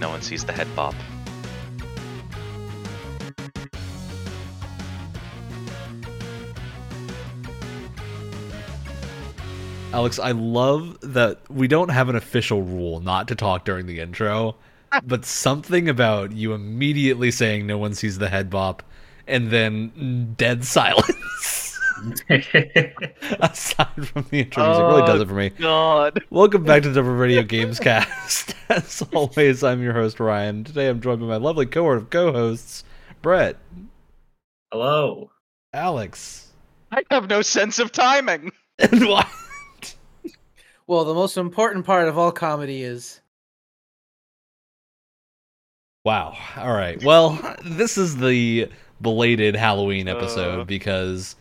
No one sees the head bop. Alex, I love that we don't have an official rule not to talk during the intro, but something about you immediately saying no one sees the head bop and then dead silence. Aside from the intro music, really does it for me. God. Welcome back to the Double Radio Games Cast. As always, I'm your host, Ryan. Today I'm joined by my lovely cohort of co hosts, Brett, Hello. Alex, I have no sense of timing. and what? Well, the most important part of all comedy is Wow. All right. Well, this is the belated Halloween episode Uh. because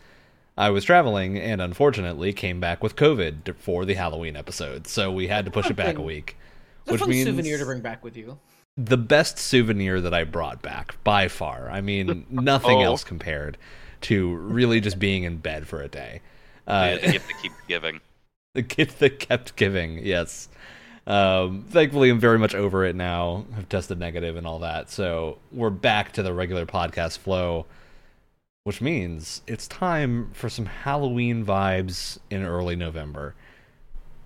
I was traveling and unfortunately came back with COVID for the Halloween episode. So we had to push it back a week. it's a Which fun means souvenir to bring back with you. the best souvenir that I brought back by far. I mean, nothing Oh. else compared to really just being in bed for a day. Uh, the gift that keeps giving. the gift that kept giving, yes. Um, thankfully, I'm very much over it now. I've tested negative and all that, so we're back to the regular podcast flow, which means it's time for some Halloween vibes in early November.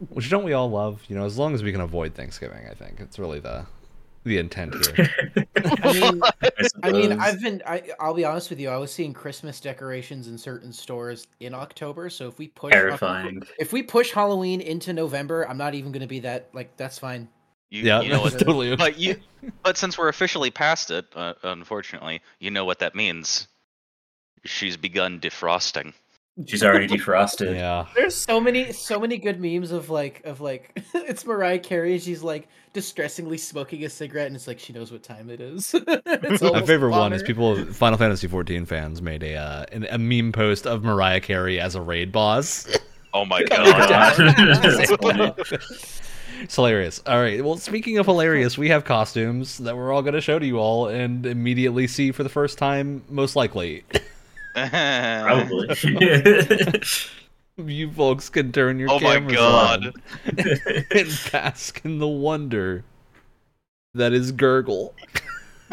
Which don't we all love? You know, as long as we can avoid Thanksgiving, I think it's really the the intent here. I mean, I mean, I've been. I, I'll be honest with you. I was seeing Christmas decorations in certain stores in October. So if we push, terrifying. If we push Halloween into November, I'm not even going to be that. Like, that's fine. You, yeah, you know that's what? totally okay. But you, but since we're officially past it, uh, unfortunately, you know what that means. She's begun defrosting. She's already defrosted. Yeah. There's so many, so many good memes of like, of like, it's Mariah Carey. and She's like distressingly smoking a cigarette, and it's like she knows what time it is. It's My almost favorite one is people Final Fantasy XIV fans made a uh, an, a meme post of Mariah Carey as a raid boss. Oh my god. God. That's funny. It's hilarious. All right. Well, speaking of hilarious, we have costumes that we're all going to show to you all and immediately see for the first time, most likely. Probably. you folks can turn your Oh my cameras God. on and bask in the wonder that is Gurgle.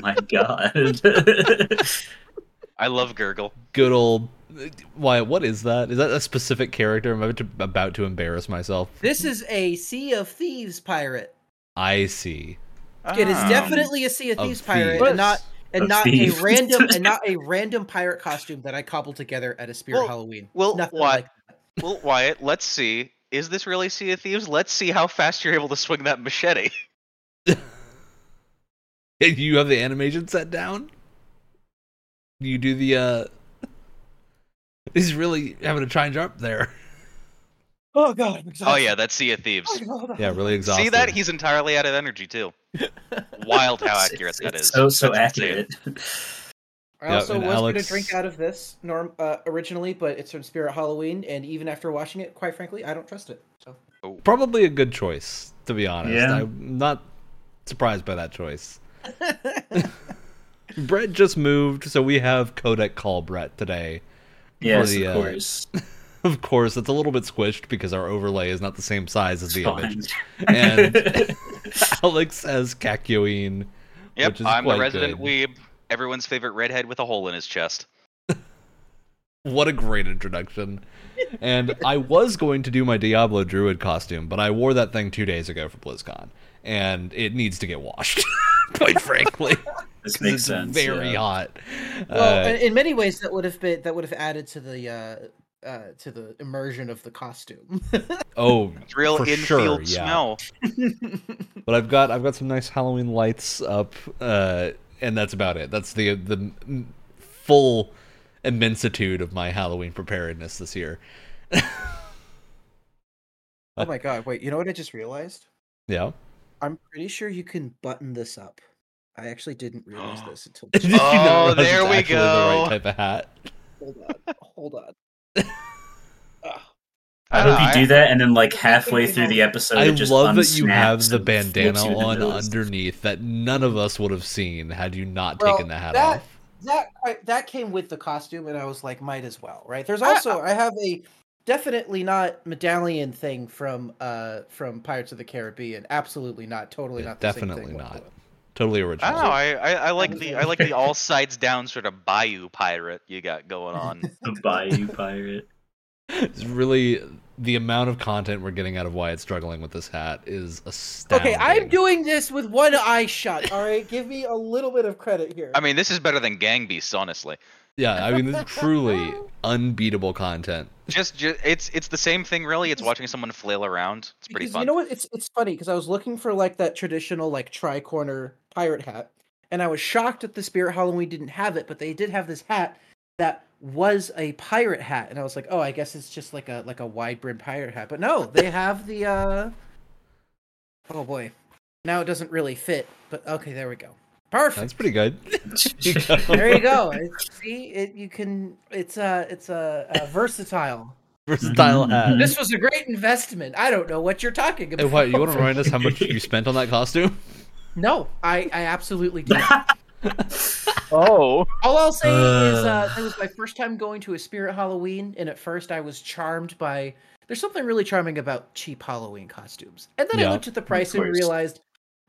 My God. I love Gurgle. Good old. Why? What is that? Is that a specific character? I'm about to, about to embarrass myself. This is a Sea of Thieves pirate. I see. It is Ah. definitely a Sea of Of Thieves pirate, thieves. and not and not thieves. a random and not a random pirate costume that I cobbled together at a Spirit Well- Halloween. well, Nothing what- like. Well, Wyatt, let's see. Is this really Sea of Thieves? Let's see how fast you're able to swing that machete. Do you have the animation set down? You do the uh He's really having to try and jump there. Oh god, I'm Oh yeah, that's Sea of Thieves. Yeah, really exhausted. See that? He's entirely out of energy too. Wild how accurate it's- that it's is. So so That's accurate. I Yeah, also and was going Alex- to drink out of this norm uh, originally, but it's from Spirit Halloween, and even after washing it, quite frankly, I don't trust it. So probably a good choice, to be honest. Yeah. I'm not surprised by that choice. Brett just moved, so we have Codec call Brett today. Yes, the, of uh, course. Of course, it's a little bit squished because our overlay is not the same size as It's the fine. image. And Alex as Kakyoin. Yep, which is I'm the resident good. weeb. Everyone's favorite redhead with a hole in his chest. What a great introduction. And I was going to do my Diablo Druid costume, but I wore that thing two days ago for BlizzCon. And it needs to get washed, quite frankly. this 'cause makes it's sense. very yeah. hot. well, Uh, in- in many ways, that would have been that would have added to the uh, uh, to the immersion of the costume. oh, It's real For infield sure, yeah. smell. but I've got I've got some nice Halloween lights up, uh, and that's about it. That's the the full immensitude of my Halloween preparedness this year. oh my god! Wait, you know what I just realized? Yeah. I'm pretty sure you can button this up. I actually didn't realize this until. Did you not Oh, there we actually The go. right type of hat. hold on, hold on. Ugh. I hope you do that, and then like halfway through the episode, I it just love that you have the bandana flips the on middle of stuff. underneath that none of us would have seen had you not Well, taken the hat that- off. that that came with the costume, and I was like, might as well, right? There's also I have a definitely not medallion thing from uh from Pirates of the Caribbean. Absolutely not. Totally Yeah, not. The same definitely thing not. whatsoever. Totally original. don't. I, I, I like the I like the all sides down sort of bayou pirate you got going on. The Bayou Pirate. It's really the amount of content we're getting out of Wyatt struggling with this hat is astounding. Okay, I'm doing this with one eye shut. All right, give me a little bit of credit here. I mean, this is better than Gang Beasts, honestly. Yeah, I mean, this is truly unbeatable content. Just, just it's it's the same thing, really. It's watching someone flail around. It's pretty Because fun. You know what? It's it's funny because I was looking for like that traditional like tri corner pirate hat, and I was shocked that the Spirit Halloween didn't have it, but they did have this hat that was a pirate hat, and I was like, oh, I guess it's just like a like a wide brim pirate hat. But no, they have the. uh Oh boy, now it doesn't really fit, but okay, there we go. Perfect. That's pretty good. there you go. It- See, it you can. It's a it's a, a versatile. Versatile Mhm. hat. This was a great investment. I don't know what you're talking about. Hey, what, you want to remind us how much you spent on that costume? No, I, I absolutely don't. Oh, All I'll say is uh, Uh. it was my first time going to a Spirit Halloween, and at first I was charmed by. There's something really charming about cheap Halloween costumes, and then Yeah. I looked at the price and realized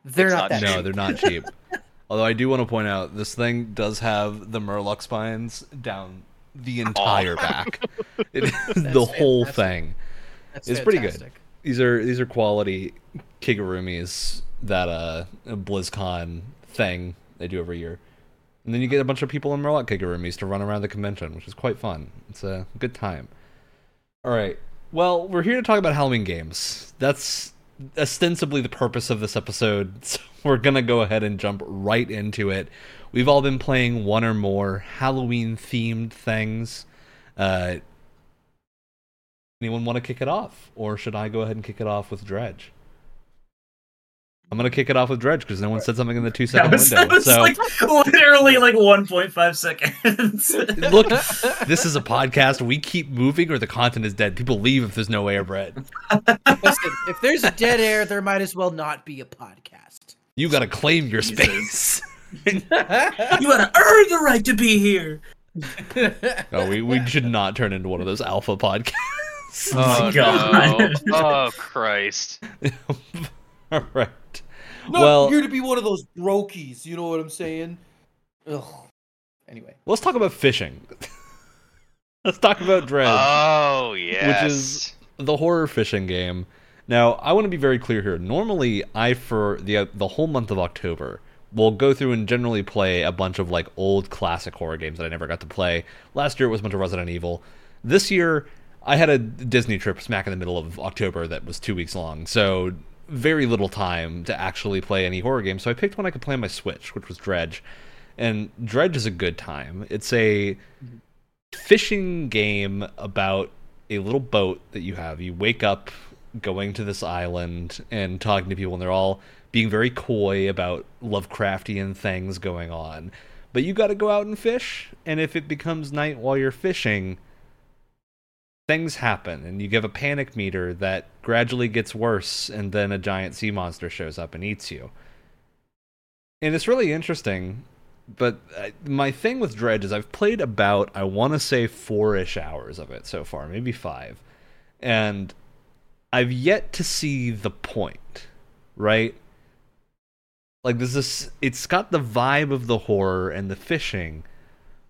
they're It's not, not that. No, cheap. they're not cheap. Although I do want to point out, this thing does have the Murloc spines down the entire back. It is the That's whole thing. That's it's pretty good. These are these are quality kigurumis that uh BlizzCon thing they do every year. And then you get a bunch of people in Murloc kigurumis to run around the convention, which is quite fun. It's a good time. All right. Well, we're here to talk about Halloween games. That's ostensibly the purpose of this episode. So we're going to go ahead and jump right into it. We've all been playing one or more Halloween themed things. Uh Anyone want to kick it off? Or should I go ahead and kick it off with Dredge? I'm going to kick it off with Dredge because no one said something in the two second That was, window. that was So, like literally like 1.5 seconds. look, this is a podcast. We keep moving or the content is dead. People leave if there's no air, Brett. Listen, if there's a dead air, there might as well not be a podcast. You got to claim your Jesus. space. you gotta earn the right to be here. No, we, we should not turn into one of those alpha podcasts. oh God. no! Oh Christ! All right. Not Well- here to be one of those brokies. You know what I'm saying? Ugh. Anyway, Let's talk about fishing. Let's talk about Dredge. Oh yes. Which is- the horror fishing game. Now, I want to be very clear here. Normally, I for the the whole month of October will go through and generally play a bunch of like old classic horror games that I never got to play. Last year it was a bunch of Resident Evil. This year I had a Disney trip smack in the middle of October that was 2 weeks long. So very little time to actually play any horror game, So I picked one I could play on my Switch, which was Dredge. And Dredge is a good time. It's a fishing game about a little boat that you have. You wake up going to this island and talking to people, and they're all being very coy about Lovecraftian things going on. But you got to go out and fish, and if it becomes night while you're fishing, things happen, and you give a panic meter that gradually gets worse, and then a giant sea monster shows up and eats you. And it's really interesting but uh, my thing with Dredge is I've played about I want to say four ish hours of it so far, maybe five, and I've yet to see the point, right? Like this is it's got the vibe of the horror and the fishing,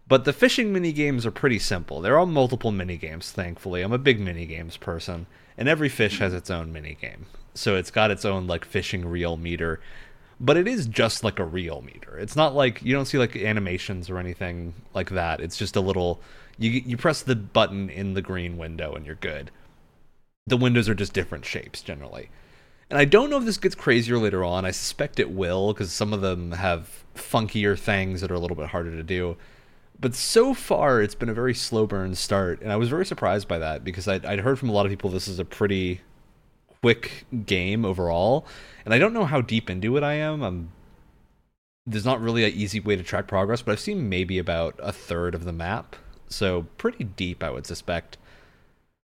but the fishing mini games are pretty simple. They're all multiple mini games. Thankfully, I'm a big mini games person, and every fish has its own mini game. So it's got its own like fishing reel meter but it is just like a real meter. It's not like you don't see like animations or anything like that. It's just a little you you press the button in the green window and you're good. The windows are just different shapes generally. And I don't know if this gets crazier later on. I suspect it will because some of them have funkier things that are a little bit harder to do. But so far, it's been a very slow burn start, and I was very surprised by that because I'd, I'd heard from a lot of people this is a pretty quick game overall, and I don't know how deep into it I am. I'm there's not really an easy way to track progress, but I've seen maybe about a third of the map, so pretty deep, I would suspect.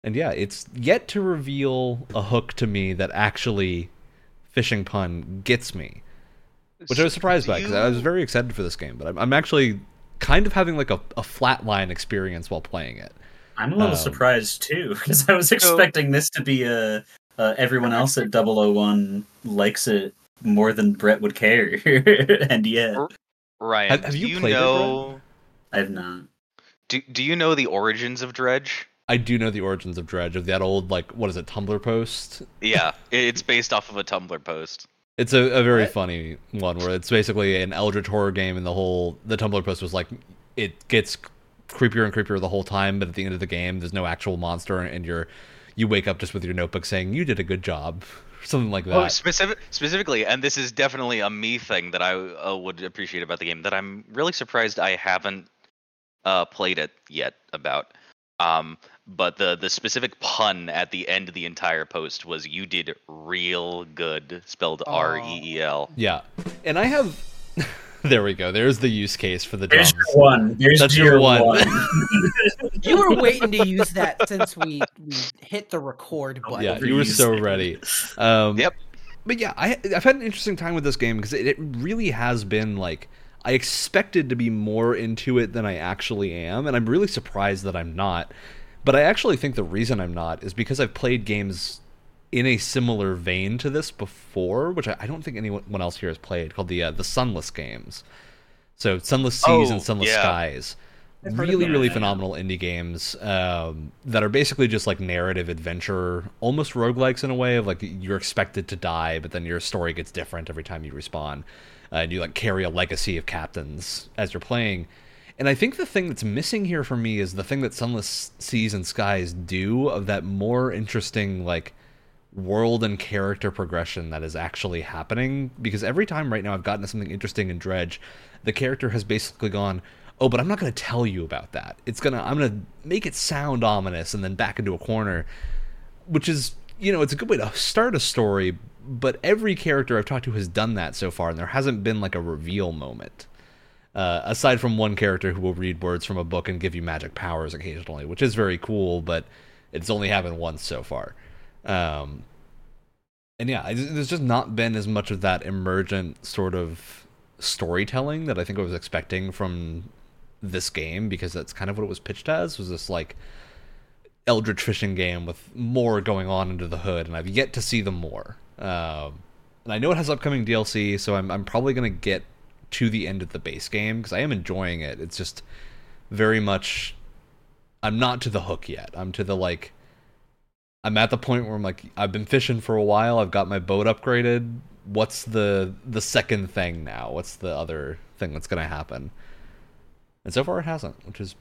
And yeah, it's yet to reveal a hook to me that actually fishing pun gets me, which I was surprised by because I was very excited for this game, but I'm, I'm actually kind of having like a, a flatline experience while playing it. I'm a little Um, surprised too because I was expecting this to be a uh, everyone else at 001 likes it more than Brett would care, and yet Ryan, Have- have you you played it, know? I've not. do, do you know the origins of Dredge? I do know the origins of Dredge of that old like what is it Tumblr post. Yeah, it's based off of a Tumblr post. It's a, a very What? funny one where it's basically an Eldritch horror game, and the whole the Tumblr post was like it gets creepier and creepier the whole time, but at the end of the game, there's no actual monster, and you're you wake up just with your notebook saying you did a good job, something like that. Oh, specific, specifically, and this is definitely a me thing that I uh, would appreciate about the game that I'm really surprised I haven't uh, played it yet about. Um, but the the specific pun at the end of the entire post was "You did real good," spelled Aw. R E E L. yeah, and I have. there we go. There's the use case for the There's drums. your one. There's That's your, your one. one. You were waiting to use that since we, we hit the record button. Yeah, you were so Overused. ready. Um, Yep. But yeah, I, I've had an interesting time with this game because it, it really has been like I expected to be more into it than I actually am, and I'm really surprised that I'm not. But I actually think the reason I'm not is because I've played games in a similar vein to this before, which I, I don't think anyone else here has played, called the uh, the Sunless games. So Sunless Seas Oh, and Sunless yeah. Skies. Really, really phenomenal indie games um, that are basically just like narrative adventure, almost roguelikes in a way of like you're expected to die, but then your story gets different every time you respawn. Uh, and you like carry a legacy of captains as you're playing. And I think the thing that's missing here for me is the thing that Sunless Seas and Skies do of that more interesting like world and character progression that is actually happening because every time right now I've gotten to something interesting in Dredge, the character has basically gone, "Oh, but I'm not going to tell you about that. It's going to I'm going to make it sound ominous and then back into a corner." Which is, you know, it's a good way to start a story, but every character I've talked to has done that so far and there hasn't been like a reveal moment. Uh, aside from one character who will read words from a book and give you magic powers occasionally, which is very cool, but it's only happened once so far. Um, and yeah, there's just not been as much of that emergent sort of storytelling that I think I was expecting from this game because that's kind of what it was pitched as was this like eldritch fishing game with more going on under the hood, and I've yet to see them more. Um, and I know it has upcoming DLC, so I'm I'm probably gonna get to the end of the base game because I am enjoying it. It's just very much I'm not to the hook yet. I'm to the like I'm at the point where I'm like I've been fishing for a while. I've got my boat upgraded. What's the the second thing now? What's the other thing that's going to happen? And so far it hasn't, which has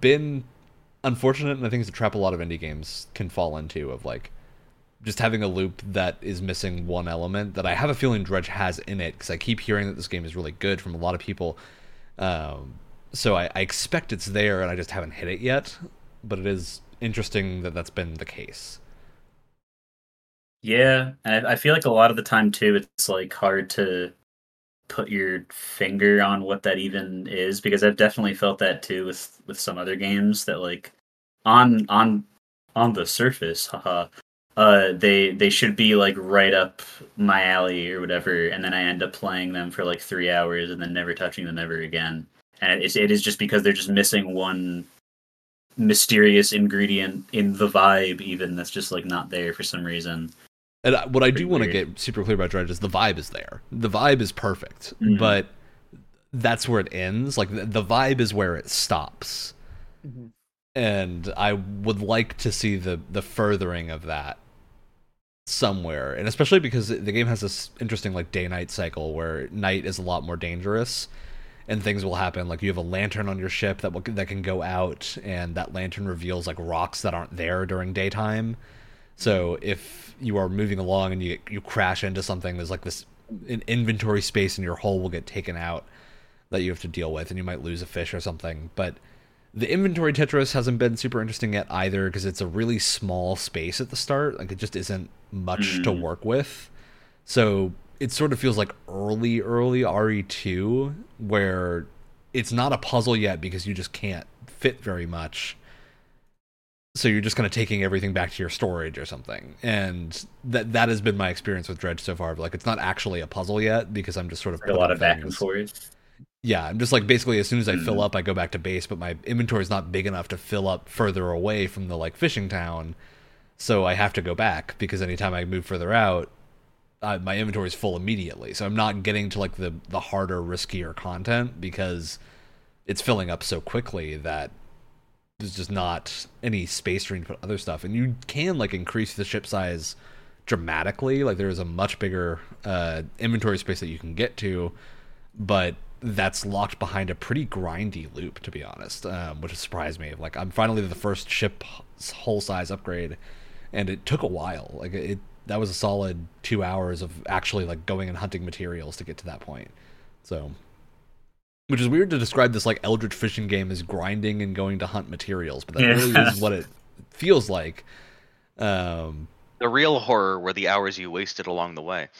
been unfortunate and I think it's a trap a lot of indie games can fall into of like just having a loop that is missing one element that I have a feeling Dredge has in it because I keep hearing that this game is really good from a lot of people. Um, so I, I expect it's there and I just haven't hit it yet. But it is interesting that that's been the case. Yeah, I I feel like a lot of the time too, it's like hard to put your finger on what that even is because I've definitely felt that too with with some other games that like on on on the surface, haha, uh, they they should be like right up my alley or whatever, and then I end up playing them for like three hours and then never touching them ever again. And it's it is just because they're just missing one mysterious ingredient in the vibe, even that's just like not there for some reason. And I- what I do want to get super clear about Dredge is the vibe is there. The vibe is perfect, Mhm. but that's where it ends. Like the, the vibe is where it stops. Mhm. and I would like to see the the furthering of that somewhere, and especially because the game has this interesting like day night cycle where night is a lot more dangerous, and things will happen. Like you have a lantern on your ship that will that can go out, and that lantern reveals like rocks that aren't there during daytime. So if you are moving along and you you crash into something, there's like this an inventory space in your hull will get taken out that you have to deal with, and you might lose a fish or something. But the inventory Tetris hasn't been super interesting yet either because it's a really small space at the start. Like it just isn't much to Mm. work with. So it sort of feels like early, early RE2 where it's not a puzzle yet because you just can't fit very much. So you're just kind of taking everything back to your storage or something. And that that has been my experience with Dredge so far. Like it's not actually a puzzle yet because I'm just sort of a lot of back and forth. Yeah, I'm just like basically as soon as I fill Mhm. up, I go back to base, but my inventory is not big enough to fill up further away from the like fishing town, so I have to go back because anytime I move further out, uh, my inventory is full immediately. So I'm not getting to like the the harder, riskier content because it's filling up so quickly that there's just not any space for you to put other stuff. And you can like increase the ship size dramatically. Like there is a much bigger uh, inventory space that you can get to, but that's locked behind a pretty grindy loop, to be honest, um, which surprised me. Like I'm finally the first ship hull size upgrade, and it took a while. Like it, that was a solid two hours of actually like going and hunting materials to get to that point. So, which is weird to describe this like Eldritch fishing game as grinding and going to hunt materials, but that Yeah. really is what it feels like. Um, The real horror were the hours you wasted along the way.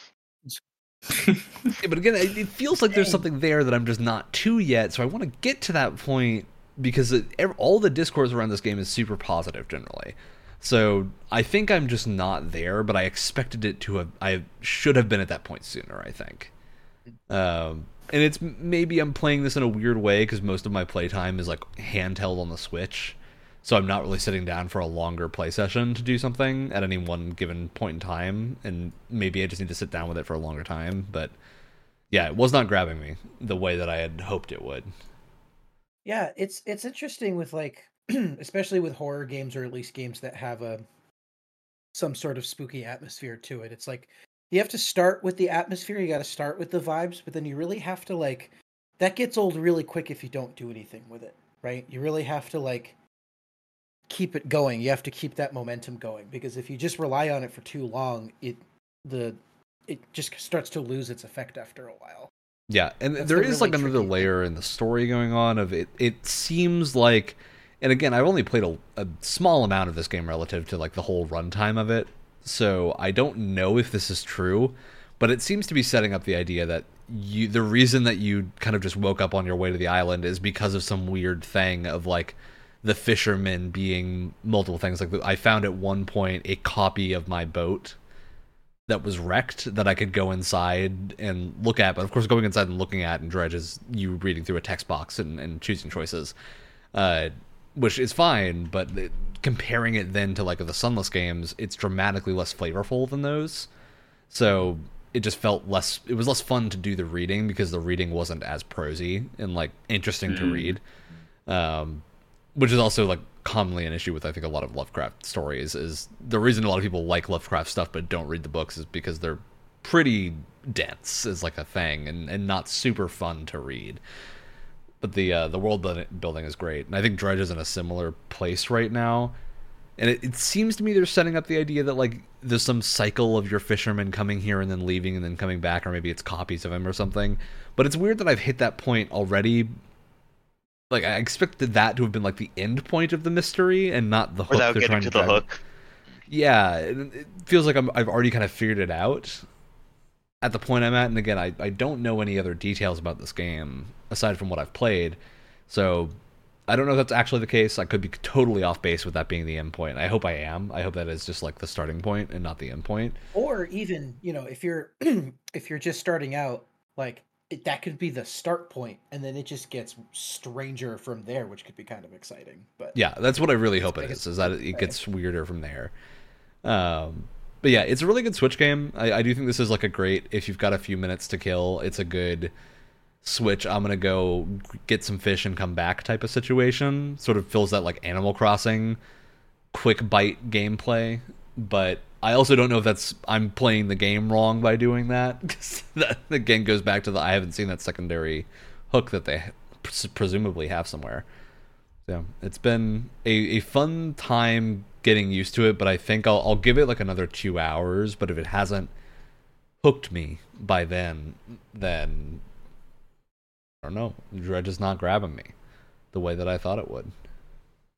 Yeah, but again, it, feels like there's something there that I'm just not to yet. So I want to get to that point because it, all the discourse around this game is super positive generally. So I think I'm just not there, but I expected it to have. I should have been at that point sooner. I think. Um, and it's maybe I'm playing this in a weird way because most of my playtime is like handheld on the Switch, so I'm not really sitting down for a longer play session to do something at any one given point in time. And maybe I just need to sit down with it for a longer time. But yeah, it was not grabbing me the way that I had hoped it would. Yeah, it's it's interesting with like especially with horror games or at least games that have a some sort of spooky atmosphere to it. It's like you have to start with the atmosphere, you got to start with the vibes, but then you really have to like that gets old really quick if you don't do anything with it, right? You really have to like keep it going. You have to keep that momentum going because if you just rely on it for too long, it the it just starts to lose its effect after a while. Yeah, and That's there the is really like another layer in the story going on of it. It seems like, and again, I've only played a, a small amount of this game relative to like the whole runtime of it, so I don't know if this is true, but it seems to be setting up the idea that you the reason that you kind of just woke up on your way to the island is because of some weird thing of like the fishermen being multiple things. Like I found at one point a copy of my boat that was wrecked that I could go inside and look at. But of course, going inside and looking at and dredge is you reading through a text box and, and choosing choices, uh, which is fine. But it, comparing it then to like the Sunless games, it's dramatically less flavorful than those. So it just felt less. It was less fun to do the reading because the reading wasn't as prosy and like interesting to Mhm. read. Um, which is also like commonly an issue with I think a lot of Lovecraft stories is the reason a lot of people like Lovecraft stuff but don't read the books is because they're pretty dense is like a thing and, and not super fun to read. But the uh, the world building- is great, and I think Dredge is in a similar place right now. And it, it seems to me they're setting up the idea that like there's some cycle of your fishermen coming here and then leaving and then coming back, or maybe it's copies of him or something. But it's weird that I've hit that point already like I expected that to have been like the end point of the mystery and not the hook. Without getting trying to the hook. Yeah, it, it feels like I'm, I've already kind of figured it out at the point I'm at. And again, I, I don't know any other details about this game aside from what I've played, so I don't know if that's actually the case. I could be totally off base with that being the end point. I hope I am. I hope that is just like the starting point and not the end point. or even you know if you're if you're just starting out like it, that could be the start point and then it just gets stranger from there which could be kind of exciting but Yeah, that's what I really hope it is. Is that it gets weirder from there. Um, but yeah, it's a really good Switch game. I, I do think this is like a great if you've got a few minutes to kill. It's a good Switch. I'm gonna go get some fish and come back type of situation. Sort of feels that like Animal Crossing quick bite gameplay. But I also don't know if that's I'm playing the game wrong by doing that. that again goes back to the I haven't seen that secondary hook that they presumably have somewhere. So it's been a, a fun time getting used to it, but I think I'll I'll give it like another two hours. But if it hasn't hooked me by then, then I don't know. Dredge is not grabbing me the way that I thought it would.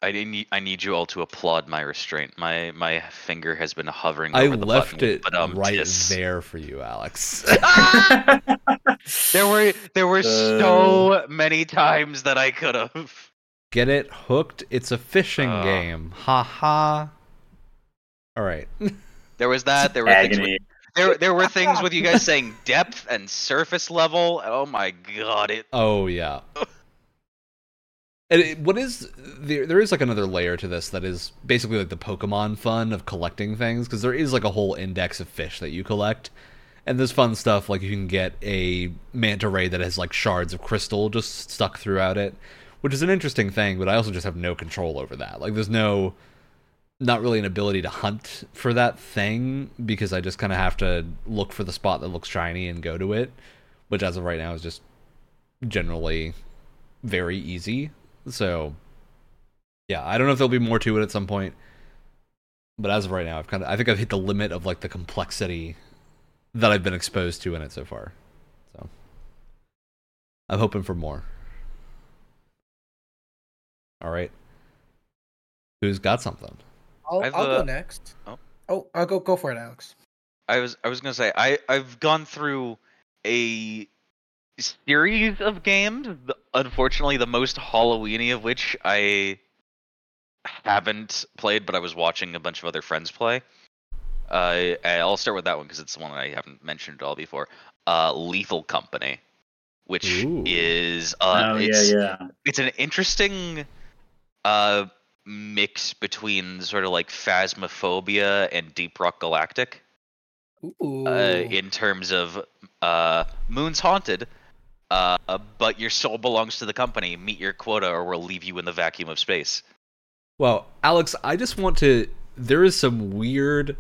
I need I need you all to applaud my restraint. My my finger has been hovering I over the left button, it but, um, right tis- there for you, Alex. There were there were Uh. so many times that I could have. Get it hooked? It's a fishing Uh. game. Ha ha. All right. There was that. There were things with, there there were things with you guys saying depth and surface level. Oh my god! It Oh yeah. And it, what is there? There is like another layer to this that is basically like the Pokemon fun of collecting things because there is like a whole index of fish that you collect, And there's fun stuff like you can get a manta ray that has like shards of crystal just stuck throughout it, which is an interesting thing. But I also just have no control over that. Like there's no, not really an ability to hunt for that thing because I just kind of have to look for the spot that looks shiny and go to it, which as of right now is just generally very easy. So yeah, I don't know if there'll be more to it at some point, but as of right now, I've kind of I think I've hit the limit of like the complexity that I've been exposed to in it so far. So I'm hoping for more. All right, who's got something? I'll, I've, I'll uh, go next. oh. oh, I'll go. Go for it, Alex. I was I was gonna say I I've gone through a series of games. the- Unfortunately, the most Halloweeny of which I haven't played, but I was watching a bunch of other friends play. Uh, I'll start with that one because it's the one I haven't mentioned at all before. Uh, Lethal Company, which Ooh. is uh, oh yeah, it's, yeah. it's an interesting uh mix between sort of like Phasmophobia and Deep Rock Galactic Ooh. uh, in terms of uh, Moon's haunted, uh, but your soul belongs to the company. Meet your quota, or we'll leave you in the vacuum of space. Well, Alex, I just want to. There is some weird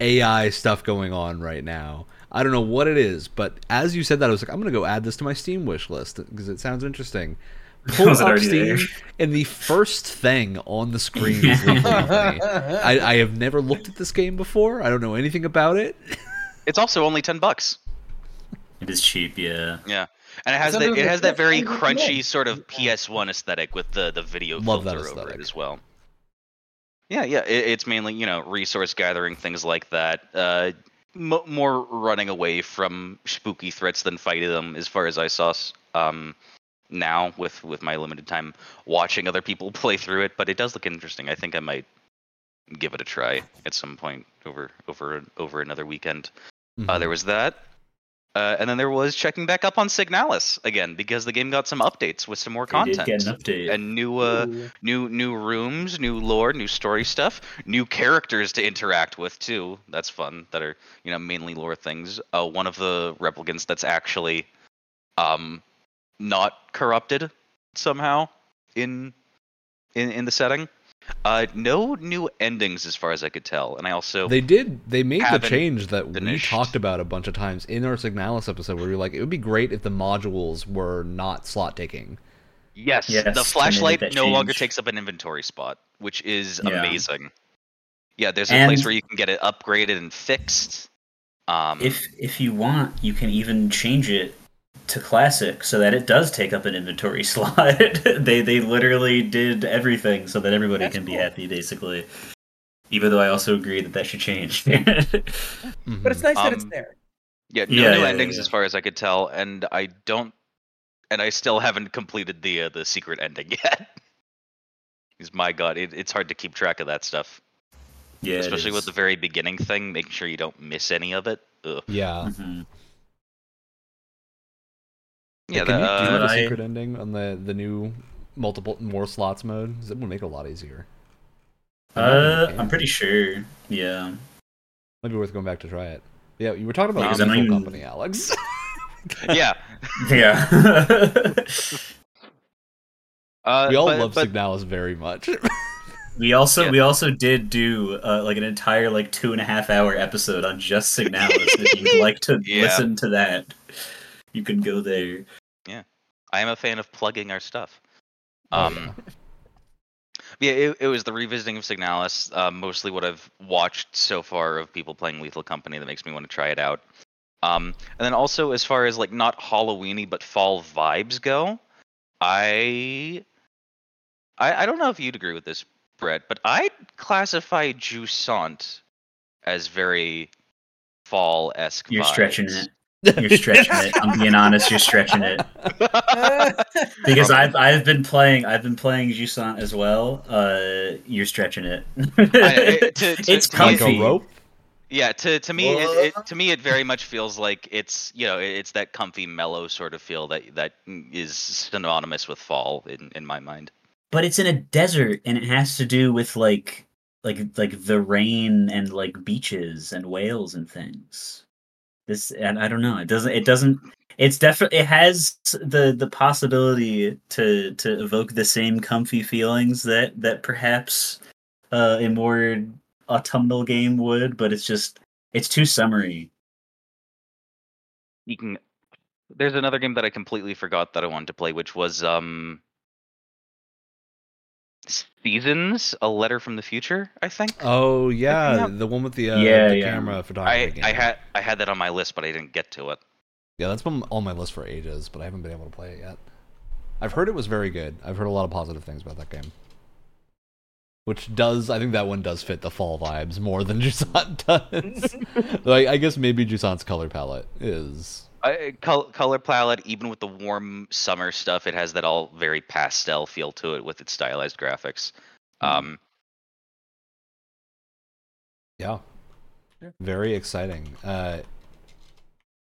AI stuff going on right now. I don't know what it is, but as you said that, I was like, I'm going to go add this to my Steam wish list because it sounds interesting. Pull up Steam, there? and the first thing on the screen is Lethal Company. I, I have never looked at this game before. I don't know anything about it. It's also only ten bucks. It is cheap, yeah. Yeah, and it has that it has that very crunchy sort of PS1 aesthetic with the the video Love filter over it as well. Yeah, yeah, it, it's mainly you know resource gathering things like that. Uh, mo more running away from spooky threats than fighting them, as far as I saw. Um, now with with my limited time watching other people play through it, but it does look interesting. I think I might give it a try at some point over over over another weekend. Uh, there was that. Uh, and then there was checking back up on Signalis again because the game got some updates with some more They did content get an update. and new uh, Ooh. new new rooms, new lore, new story stuff, new characters to interact with too. That's fun. That are you know mainly lore things. Uh, one of the replicants that's actually um not corrupted somehow in in in the setting. Uh, no new endings as far as I could tell, and I also They did. They made the change that we talked about a bunch of times in our Signalis episode, where we were like, it would be great if the modules were not slot taking. Yes, Yes, the flashlight that no longer takes up an inventory spot, which is Yeah. amazing. Yeah, there's a And- place where you can get it upgraded and fixed. Um, If if you want, you can even change it to classic so that it does take up an inventory slot. they they literally did everything so that everybody That's can be happy basically. Even though I also agree that that should change. Mhm. But it's nice that it's Um, there. yeah, no Yeah, new yeah, endings yeah. as far as I could tell, and I don't, and I still haven't completed the uh, the secret ending yet. Because my god, it, it's hard to keep track of that stuff, yeah, especially with the very beginning thing, making sure you don't miss any of it. Ugh. yeah. Mhm. Yeah, Can that, you do uh, the I- secret ending on the the new multiple more slots mode? 'Cause It would make it a lot easier. Uh, I'm pretty sure. Yeah. Might be worth going back to try it. Yeah, you were talking about Because the I don't even- company, Alex. yeah. Yeah. Uh, we all but- love but- Signalis very much. we also Yeah. we also did do uh, like an entire like two and a half hour episode on just Signalis. if you'd like to Yeah. listen to that, you can go there. Yeah, I am a fan of plugging our stuff. Oh, Um, yeah, it, it was the revisiting of Signalis. Uh, mostly what I've watched so far of people playing Lethal Company that makes me want to try it out. Um, and then also as far as like not Halloweeny but fall vibes go, I, I I don't know if you'd agree with this, Brett, but I classify Jusant as very fall esque. You're stretching it. You're stretching it. I'm being honest. You're stretching it because Probably. I've I've been playing I've been playing Jusant as well. Uh, you're stretching it. I- to- to- it's to me- like comfy. a rope. Yeah, to to me, it, it, to me, it very much feels like it's you know it's that comfy, mellow sort of feel that that is synonymous with fall in in my mind. but it's in a desert and it has to do with like like like the rain and like beaches and whales and things this and I don't know. It doesn't. It doesn't. It's definitely. It has the the possibility to to evoke the same comfy feelings that that perhaps uh, a more autumnal game would, but it's just it's too summery. You can. There's another game that I completely forgot that I wanted to play, which was um. Seasons, a letter from the future. I think. Oh yeah, the one with the uh, Yeah, the yeah. camera photography. I game. I had I had that on my list, but I didn't get to it. Yeah, that's been on my list for ages, but I haven't been able to play it yet. I've heard it was very good. I've heard a lot of positive things about that game. Which does, I think that one does fit the fall vibes more than Jusant does. like, I guess maybe Jusant's color palette is. I, col- color palette, even with the warm summer stuff, it has that all very pastel feel to it with its stylized graphics. Um, Yeah. Yeah. Very exciting. Uh,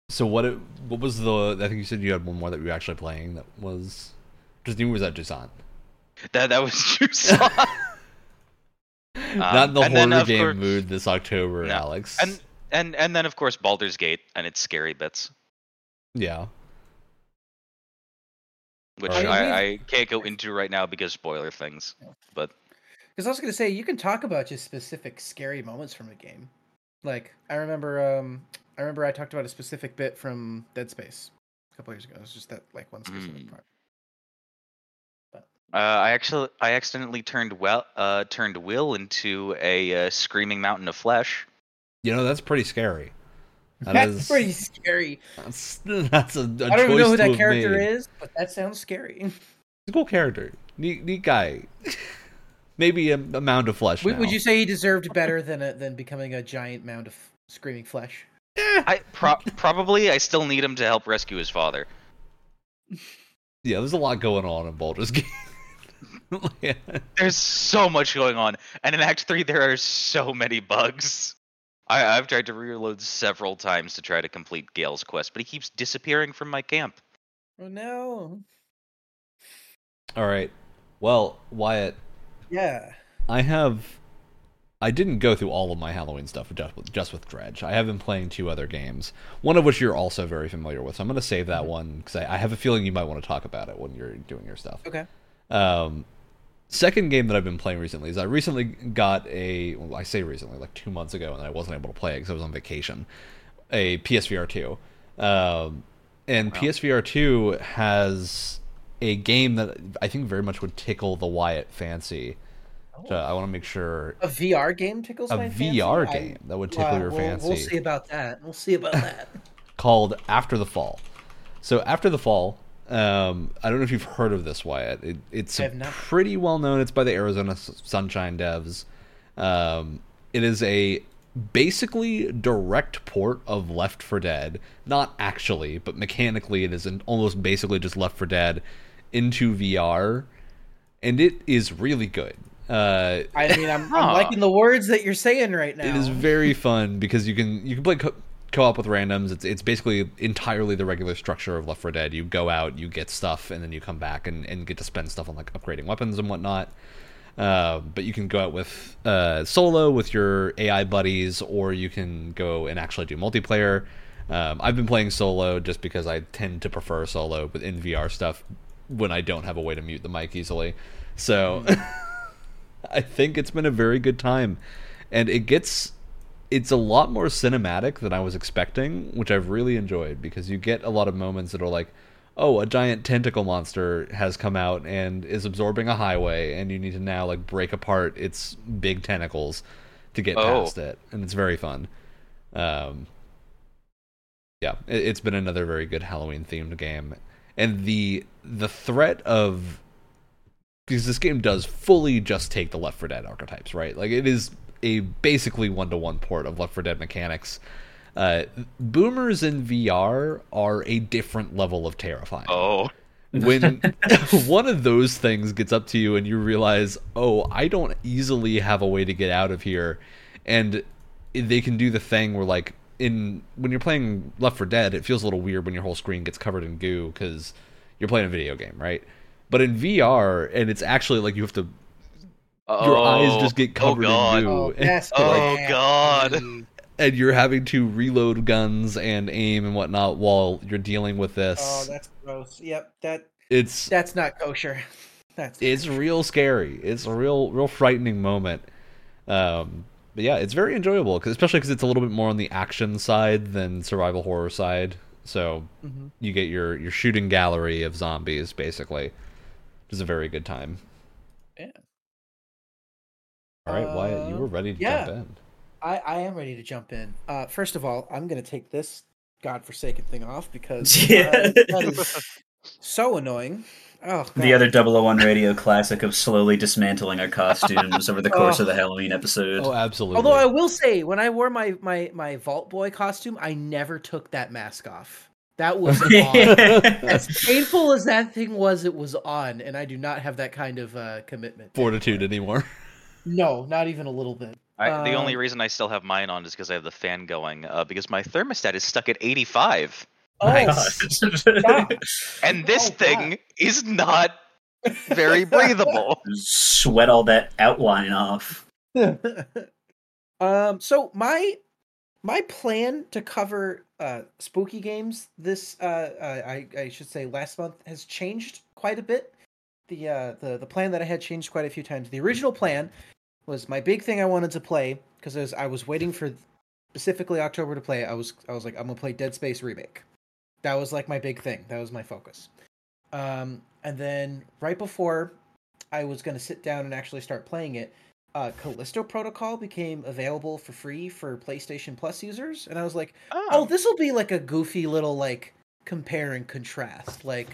so what? It, what was the? I think you said you had one more that you were actually playing. That was just new. Was that Jusant? that that was Jusant. Not in the and then, horror game course- mood this October, No. Alex. and and and then of course Baldur's Gate and its scary bits, yeah. which Alright. I, I can't go into right now because spoiler things. But Because I was gonna say you can talk about just specific scary moments from a game. Like I remember, um, I remember I talked about a specific bit from Dead Space a couple years ago. It was just that like one specific Mm. part. uh, I actually I accidentally turned well uh, turned Will into a uh, screaming mountain of flesh. You know that's pretty scary. That That's is- pretty scary. That's, that's a, a I don't even choice know who that character made. is, but that sounds scary. He's a cool character. Neat, neat guy. Maybe a, a mound of flesh. Would, would you say he deserved better than a, than becoming a giant mound of screaming flesh? Eh, I pro- probably I still need him to help rescue his father. yeah, there's a lot going on in Baldur's Gate. Yeah. There's so much going on, and in Act Three there are so many bugs. I, I've tried to reload several times to try to complete Gale's quest, but he keeps disappearing from my camp. Oh no! All right. Well, Wyatt, Yeah. I have. I didn't go through all of my Halloween stuff just with, just with Dredge. I have been playing two other games, one of which you're also very familiar with. So I'm going to save that one because I, I have a feeling you might want to talk about it when you're doing your stuff. Okay. Um, second game that I've been playing recently is I recently got a. Well, I say recently, like two months ago, and I wasn't able to play it because I was on vacation. A PSVR two, um, and Wow. PSVR two has a game that I think very much would tickle the Wyatt fancy. So I want to make sure A VR game tickles a my fancy? VR I- game that would tickle Wow, your we'll, fancy We'll see about that. We'll see about that. called After the Fall. So After the Fall, um, I don't know if you've heard of this, Wyatt. It, it's pretty well known. It's by the Arizona Sunshine devs. Um, it is a basically direct port of Left 4 Dead. Not actually, but mechanically, it is an almost basically just Left 4 Dead into VR, and it is really good. Uh, I mean, I'm, I'm liking the words that you're saying right now. it is very fun because you can you can play co- co-op with randoms. It's it's basically entirely the regular structure of Left 4 Dead. You go out, you get stuff, and then you come back and, and get to spend stuff on like upgrading weapons and whatnot. Uh, but you can go out with uh, solo with your AI buddies, or you can go and actually do multiplayer. Um, I've been playing solo just because I tend to prefer solo with in VR stuff when I don't have a way to mute the mic easily. So I think it's been a very good time, and it gets it's a lot more cinematic than I was expecting, which I've really enjoyed because you get a lot of moments that are like, oh, a giant tentacle monster has come out and is absorbing a highway, and you need to now like break apart its big tentacles to get Oh. past it, and it's very fun. Um, yeah, it, it's been another very good Halloween themed game, and the the threat of because this game does fully just take the Left 4 Dead archetypes, right? Like it is a basically one to one port of Left 4 Dead mechanics. Uh, boomers in VR are a different level of terrifying. Oh, When one of those things gets up to you and you realize, oh, I don't easily have a way to get out of here, and they can do the thing where like in when you're playing Left 4 Dead, it feels a little weird when your whole screen gets covered in goo because you're playing a video game, right? But in VR, and it's actually like you have to your eyes just get covered oh, God. in goo. Oh, that's Oh. God. and you're having to reload guns and aim and whatnot while you're dealing with this. Oh, that's gross. Yep, that it's that's not kosher. That's it's real scary. It's a real real frightening moment. Um, but yeah, it's very enjoyable, 'cause- especially because it's a little bit more on the action side than survival horror side. So Mhm. you get your your shooting gallery of zombies basically, which is a very good time. Yeah. All right, Wyatt, you were ready to yeah. jump in. I, I am ready to jump in. Uh, first of all, I'm gonna take this godforsaken thing off because Yeah. uh, that is so annoying. Oh, The other 001 radio classic of slowly dismantling our costumes over the course of the Halloween episode. Oh, absolutely. Although I will say, when I wore my my my Vault Boy costume, I never took that mask off. That was on. as painful as that thing was, it was on, and I do not have that kind of uh, commitment. fortitude anymore. No, not even a little bit. I, the only Um, reason I still have mine on is because I have the fan going. Uh, because my thermostat is stuck at 85, Oh, Nice. stop. and this Oh, thing is not very breathable. Sweat all that outline off. um so my my plan to cover uh spooky games this uh, uh I, I should say last month has changed quite a bit the uh the the plan that i had changed quite a few times the original plan was my big thing i wanted to play because I was, I was waiting for specifically october to play i was i was like i'm gonna play dead space remake. That was like my big thing. That was my focus. Um and then right before i was gonna sit down and actually start playing it uh, Callisto Protocol became available for free for PlayStation Plus users, and I was like, "Oh, this will be like a goofy little like compare and contrast, like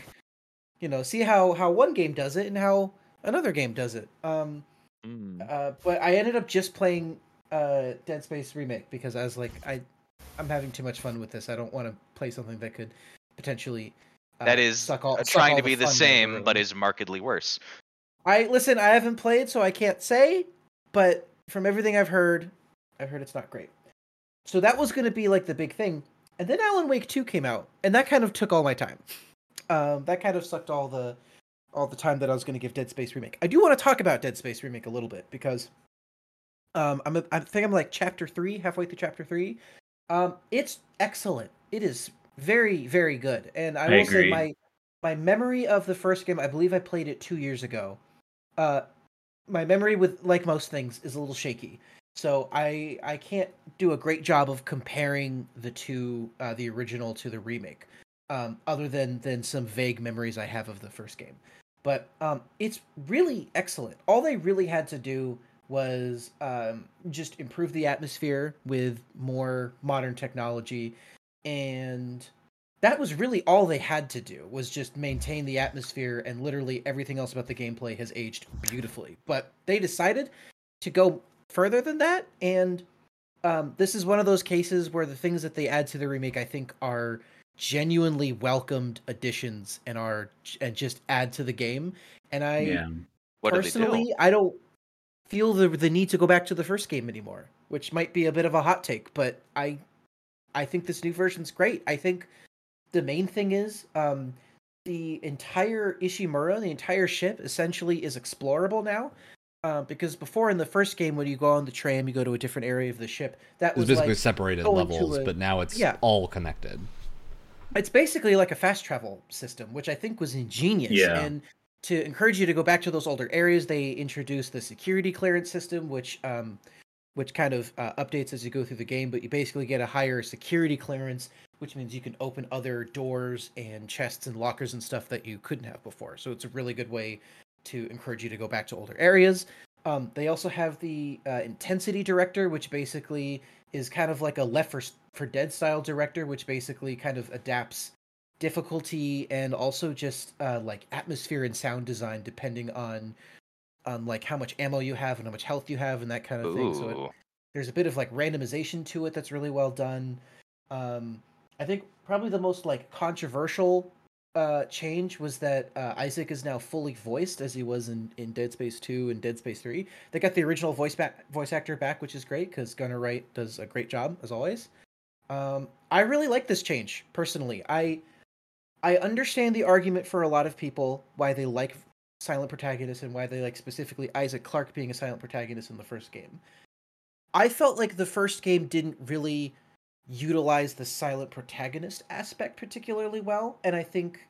you know, see how how one game does it and how another game does it." Um, Mm. uh, but I ended up just playing uh, Dead Space Remake because I was like, I I'm having too much fun with this. I don't want to play something that could potentially uh, that is suck all, trying to be the fun same, but is markedly worse. I listen. I haven't played, so I can't say. But from everything I've heard, I've heard it's not great. So that was going to be like the big thing, and then Alan Wake Two came out, and that kind of took all my time. Um, that kind of sucked all the all the time that I was going to give Dead Space Remake. I do want to talk about Dead Space Remake a little bit because um, I'm a, I think I'm like chapter three, halfway through chapter three. Um, it's excellent. It is very very good, and I, I will say my my memory of the first game. I believe I played it two years ago. Uh, my memory with like most things is a little shaky so i i can't do a great job of comparing the two uh, the original to the remake um, other than than some vague memories i have of the first game but um, it's really excellent. All they really had to do was um, just improve the atmosphere with more modern technology and that was really all they had to do was just maintain the atmosphere and literally everything else about the gameplay has aged beautifully. But they decided to go further than that and um, this is one of those cases where the things that they add to the remake i think are genuinely welcomed additions and are and just add to the game and i yeah. What personally do? i don't feel the the need to go back to the first game anymore which might be a bit of a hot take but i i think this new version's great i think the main thing is um the entire ishimura the entire ship essentially is explorable now uh, because before in the first game when you go on the tram you go to a different area of the ship that It's was basically like separated levels, a- but now it's yeah. all connected. It's basically like a fast travel system, which I think was ingenious. Yeah. And to encourage you to go back to those older areas, they introduced the security clearance system, which um, which kind of uh, updates as you go through the game. But you basically get a higher security clearance, which means you can open other doors and chests and lockers and stuff that you couldn't have before. So it's a really good way to encourage you to go back to older areas. Um, they also have the uh, intensity director, which basically is kind of like a Left 4, for Dead style director, which basically kind of adapts difficulty and also just uh, like atmosphere and sound design depending on on like how much ammo you have and how much health you have and that kind of thing. So it, there's a bit of like randomization to it that's really well done. Um, I think probably the most like controversial uh, change was that uh, Isaac is now fully voiced as he was in, in Dead Space 2 and Dead Space 3. They got the original voice back, voice actor back, which is great because Gunnar Wright does a great job as always. Um, I really like this change personally. I I understand the argument for a lot of people why they like silent protagonists and why they like specifically Isaac Clarke being a silent protagonist in the first game. I felt like the first game didn't really utilize the silent protagonist aspect particularly well, and I think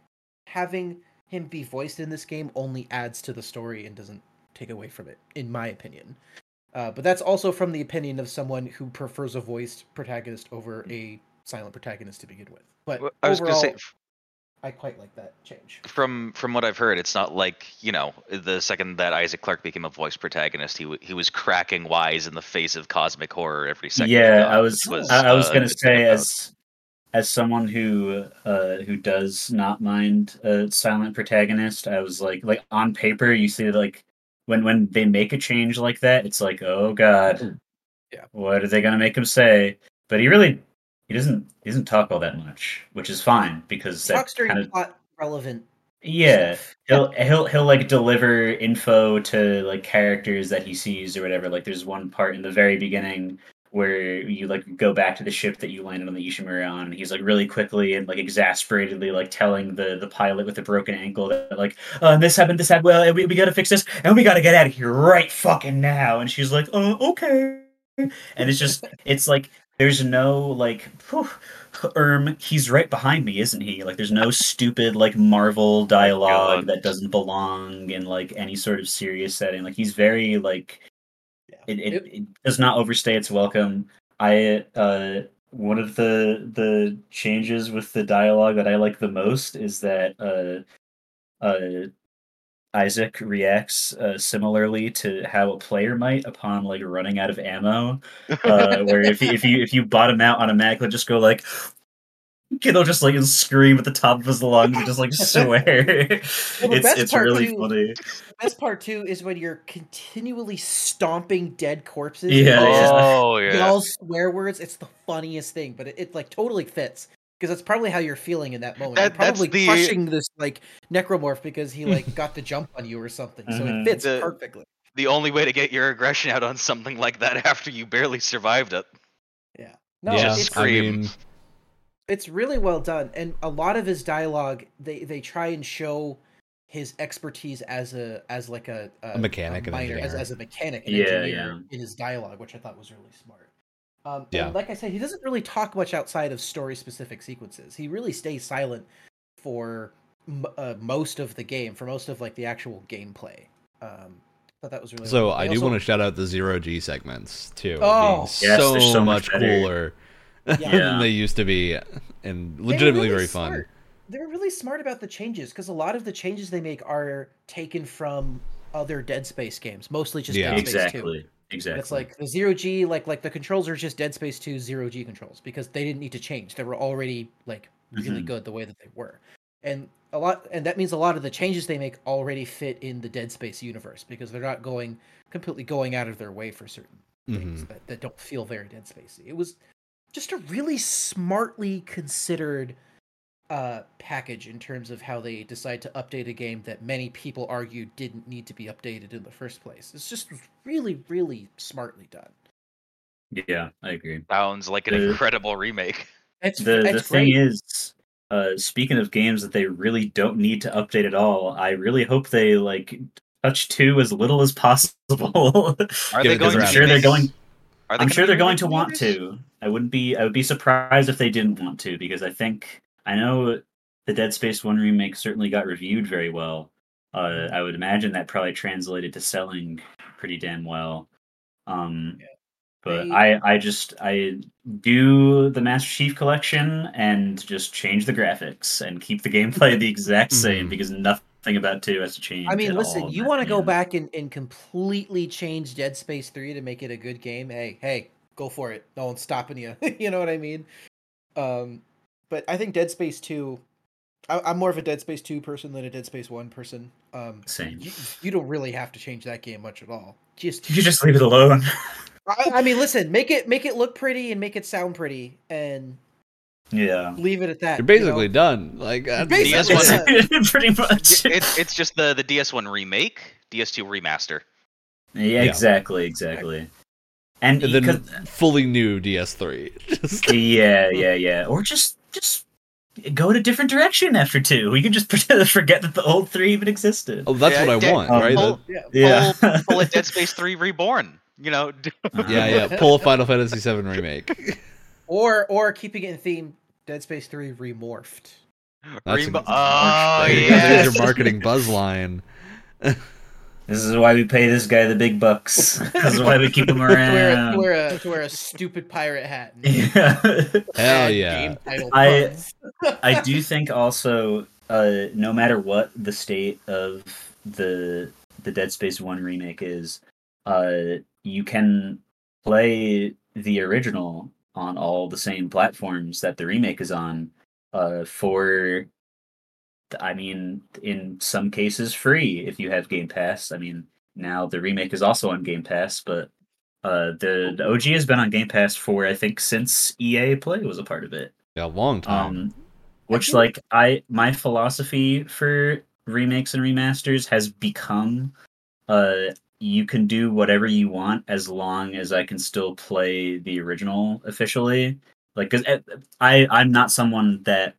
having him be voiced in this game only adds to the story and doesn't take away from it, in my opinion. Uh, but that's also from the opinion of someone who prefers a voiced protagonist over a silent protagonist to begin with. But Well, I was overall, gonna say f- I quite like that change. from from what I've heard, it's not like you know the second that Isaac Clarke became a voice protagonist, he w- he was cracking wise in the face of cosmic horror every second. yeah, got, I was which I, I was uh, gonna say about. as as someone who uh who does not mind a silent protagonist, I was like like on paper you see like when when they make a change like that, it's like oh god, mm. Yeah. what are they gonna make him say? But he really he doesn't he doesn't talk all that much, which is fine because that Talks during kind of plot relevant yeah stuff. he'll he'll he'll like deliver info to like characters that he sees or whatever. Like there's one part in the very beginning where you like go back to the ship that you landed on the Ishimura on, and he's like really quickly and like exasperatedly like telling the the pilot with the broken ankle that like uh, this happened, this happened. Well, we, we got to fix this, and we got to get out of here right fucking now. And she's like, oh okay. And it's just it's like there's no like whew, erm he's right behind me isn't he like there's no stupid like marvel dialogue God. that doesn't belong in like any sort of serious setting like he's very like. It, it, It- it does not overstay its welcome. I uh one of the the changes with the dialogue that i like the most is that uh uh Isaac reacts uh, similarly to how a player might upon like running out of ammo uh, where if you, if you if you bottom out on a mag, just go like, he'll just like scream at the top of his lungs and just like swear. Well, it's it's really too- funny. The best part too is when you're continually stomping dead corpses. Yeah, and yeah. Oh yeah. yell swear words. It's the funniest thing, but it, it like totally fits because that's probably how you're feeling in that moment. That- you're probably that's the- crushing this like necromorph because he like got the jump on you or something. So Mhm. it fits The- perfectly. the only way to get your aggression out on something like that after you barely survived it. No, yeah, it's I scream. mean, it's really well done, and a lot of his dialogue they they try and show his expertise as a as like a A mechanic, an miner, as, engineer. as a mechanic, an Yeah, engineer yeah. in his dialogue, which I thought was really smart. Um, Yeah. and like I said, he doesn't really talk much outside of story specific sequences. He really stays silent for m- uh, most of the game, for most of like the actual gameplay. Um, thought that was really so well. I They do also- want to shout out the zero G segments too. Oh. being Yes, so, so much much better. cooler Yeah. than they used to be, and legitimately really very fun. They were really smart about the changes because a lot of the changes they make are taken from other Dead Space games, mostly just Yeah. Dead Space 2. Exactly. Exactly. It's like the zero G, like like the controls are just Dead Space 2 zero G controls because they didn't need to change. They were already like really Mhm. good the way that they were, and a lot, and that means a lot of the changes they make already fit in the Dead Space universe because they're not going completely going out of their way for certain things Mhm. that, that don't feel very Dead Spacey. It was just a really smartly considered uh package in terms of how they decide to update a game that many people argue didn't need to be updated in the first place. It's just really, really smartly done. yeah, I agree. Sounds like an The- incredible remake. It's the the it's thing great. is uh speaking of games that they really don't need to update at all i really hope they like touch two as little as possible Are they going? i'm sure they're going Are they i'm sure they're going to want to i wouldn't be i would be surprised if they didn't want to because i think i know the dead space one remake certainly got reviewed very well uh i would imagine that probably translated to selling pretty damn well um Yeah. but They- I, I just I do the Master Chief collection and just change the graphics and keep the gameplay the exact same Mhm. because nothing about two has to change. I mean, listen, you want to go back and, and completely change Dead Space 3 to make it a good game? Hey, hey, go for it. No one's stopping you. you know what I mean? Um, but I think Dead Space 2, I, I'm more of a Dead Space 2 person than a Dead Space 1 person. Um, Same. you, you don't really have to change that game much at all. Just, You just leave it alone. I, I mean, listen, make it make it look pretty and make it sound pretty, and yeah. leave it at that. You're you know? basically done. Like that's, Basically, that's yeah. Pretty much. It's it's just the the DS1 remake, DS2 remaster. Yeah, Yeah. exactly, exactly. And, and then fully new DS3. Yeah, yeah, yeah. Or just just go in a different direction after two. We can just forget that the old three even existed. oh, that's Yeah, what I da- want, um, right? full- That- Yeah. yeah. Full, full of Dead Space 3 Reborn. You know, Yeah, yeah. Pull a Final Fantasy seven remake. Or or keeping it in theme, Dead Space Three remorphed. That's Rainbow. a- oh There you go, yeah. There's your marketing buzz line. This is why we pay this guy the big bucks. this is why we keep him To wear, a, to, around. wear a, to wear a stupid pirate hat. And Yeah. Hell yeah. Game title I- I do think also, uh, no matter what the state of the the Dead Space One remake is, uh, you can play the original on all the same platforms that the remake is on. Uh, for, I mean, in some cases, free if you have Game Pass. I mean, now the remake is also on Game Pass, but. Uh, the, the OG has been on Game Pass for I think since EA Play was a part of it Yeah, long time. um which feel- like i my philosophy for remakes and remasters has become uh you can do whatever you want as long as i can still play the original officially. Like because eh, i i'm not someone that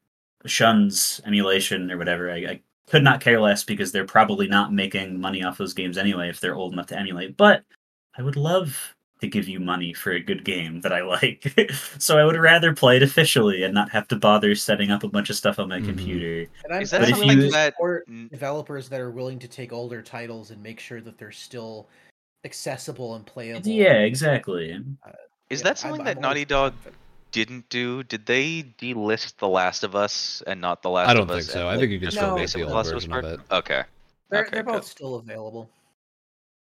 shuns emulation or whatever. I, I could not care less because they're probably not making money off those games anyway if they're old enough to emulate. But i would love to give you money for a good game that I like. so I would rather play it officially and not have to bother setting up a bunch of stuff on my Mhm. computer. And I'm, Is that But if I'm something you- that? or developers that are willing to take older titles and make sure that they're still accessible and playable. Yeah, exactly. Is Yeah, that something I'm- that I'm Naughty Dog didn't do? Did they delist The Last of Us and not The Last I don't think so. and, I think you can just still No. make basic the The old Last of Us of it. Okay, They're, Okay, they're both still available.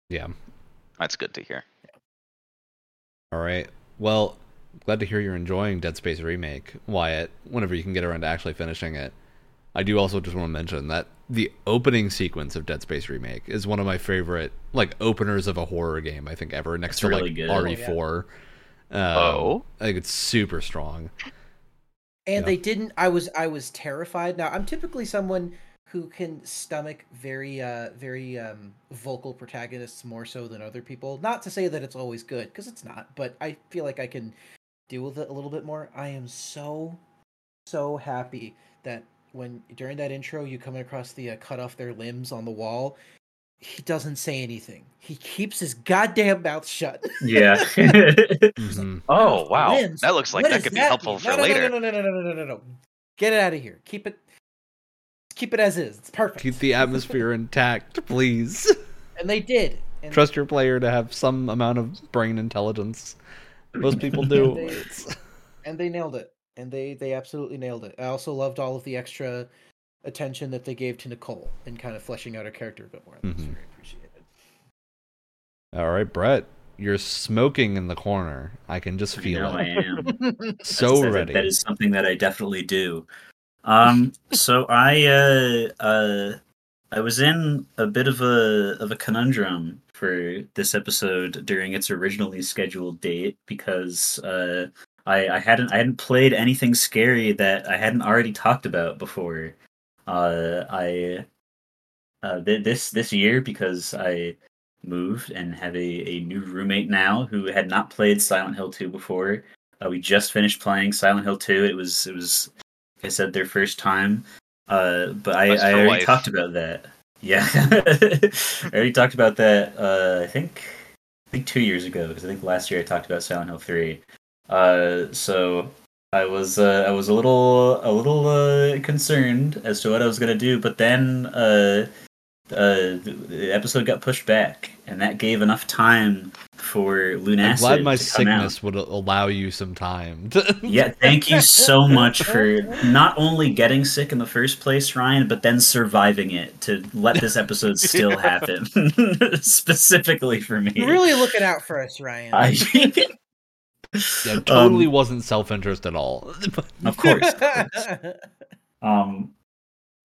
Yeah. that's good to hear. All right. Well, glad to hear you're enjoying Dead Space Remake, Wyatt, whenever you can get around to actually finishing it. I do also just want to mention that the opening sequence of Dead Space Remake is one of my favorite like openers of a horror game I think ever next It's to really like good. RE4. Um, Oh. I think it's super strong. and Yeah. they didn't i was i was terrified now i'm typically someone who can stomach very uh very um vocal protagonists more so than other people not to say that it's always good because it's not but i feel like i can deal with it a little bit more i am so so happy that when during that intro you come across the uh, cut off their limbs on the wall he doesn't say anything he keeps his goddamn mouth shut Yeah. Mhm. Oh wow, Limbs? that looks like What that does could be helpful mean? for no, no, later. No, no, no, no, no, no, no, no. Get it out of here. Keep it. Keep it as is. It's perfect. Keep the atmosphere intact, please. and they did. And Trust your player to have some amount of brain intelligence. Most people do. They- and they nailed it. And they they absolutely nailed it. I also loved all of the extra attention that they gave to Nicole and kind of fleshing out her character a bit more. That was Mhm. very appreciated. All right, Brett, you're smoking in the corner. I can just I feel it. I am. So That- ready. That is something that I definitely do. Um, so I uh, uh, I was in a bit of a of a conundrum for this episode during its originally scheduled date because uh, I I hadn't I hadn't played anything scary that I hadn't already talked about before. Uh, I uh, th- this this year because I moved and have a, a new roommate now who had not played Silent Hill 2 before. Uh, we just finished playing Silent Hill 2. It was it was I said their first time. Uh, but I, I already life. talked about that. Yeah, I already talked about that. Uh, I think I think two years ago because I think last year I talked about Silent Hill 3. Uh, so I was uh, I was a little a little uh, concerned as to what I was gonna do, but then uh, uh, the episode got pushed back, and that gave enough time for I'm glad my to come out. sickness would allow you some time. To... Yeah, thank you so much for not only getting sick in the first place, Ryan, but then surviving it to let this episode still happen. Specifically for me. You're really looking out for us, Ryan. I, Yeah, totally Um, wasn't self-interest at all. of course. Um,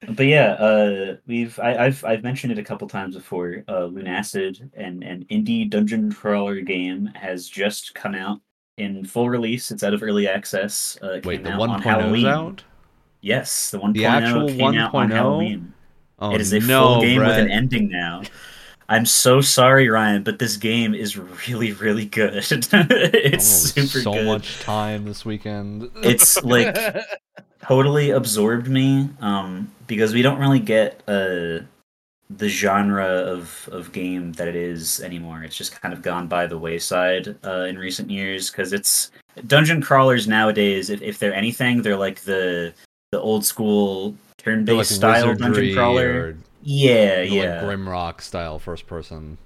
but yeah, uh, we've I, I've I've mentioned it a couple times before. Uh, Lunacid, and an indie dungeon crawler game, has just come out in full release. It's out of early access. Uh, it Wait, the 1.0 on Halloween. out? Yes, the 1.0 The actual came out on 1.0? Halloween. Oh, it is a no, full game with an ending now. I'm so sorry, Ryan, but this game is really, really good. it's Oh, super so good. much time this weekend. It's like totally absorbed me um, because we don't really get uh, the genre of of game that it is anymore. It's just kind of gone by the wayside uh, in recent years because it's dungeon crawlers nowadays. If, if they're anything, they're like the the old school turn based like style dungeon crawler. Yeah, yeah. like Grimrock style first person.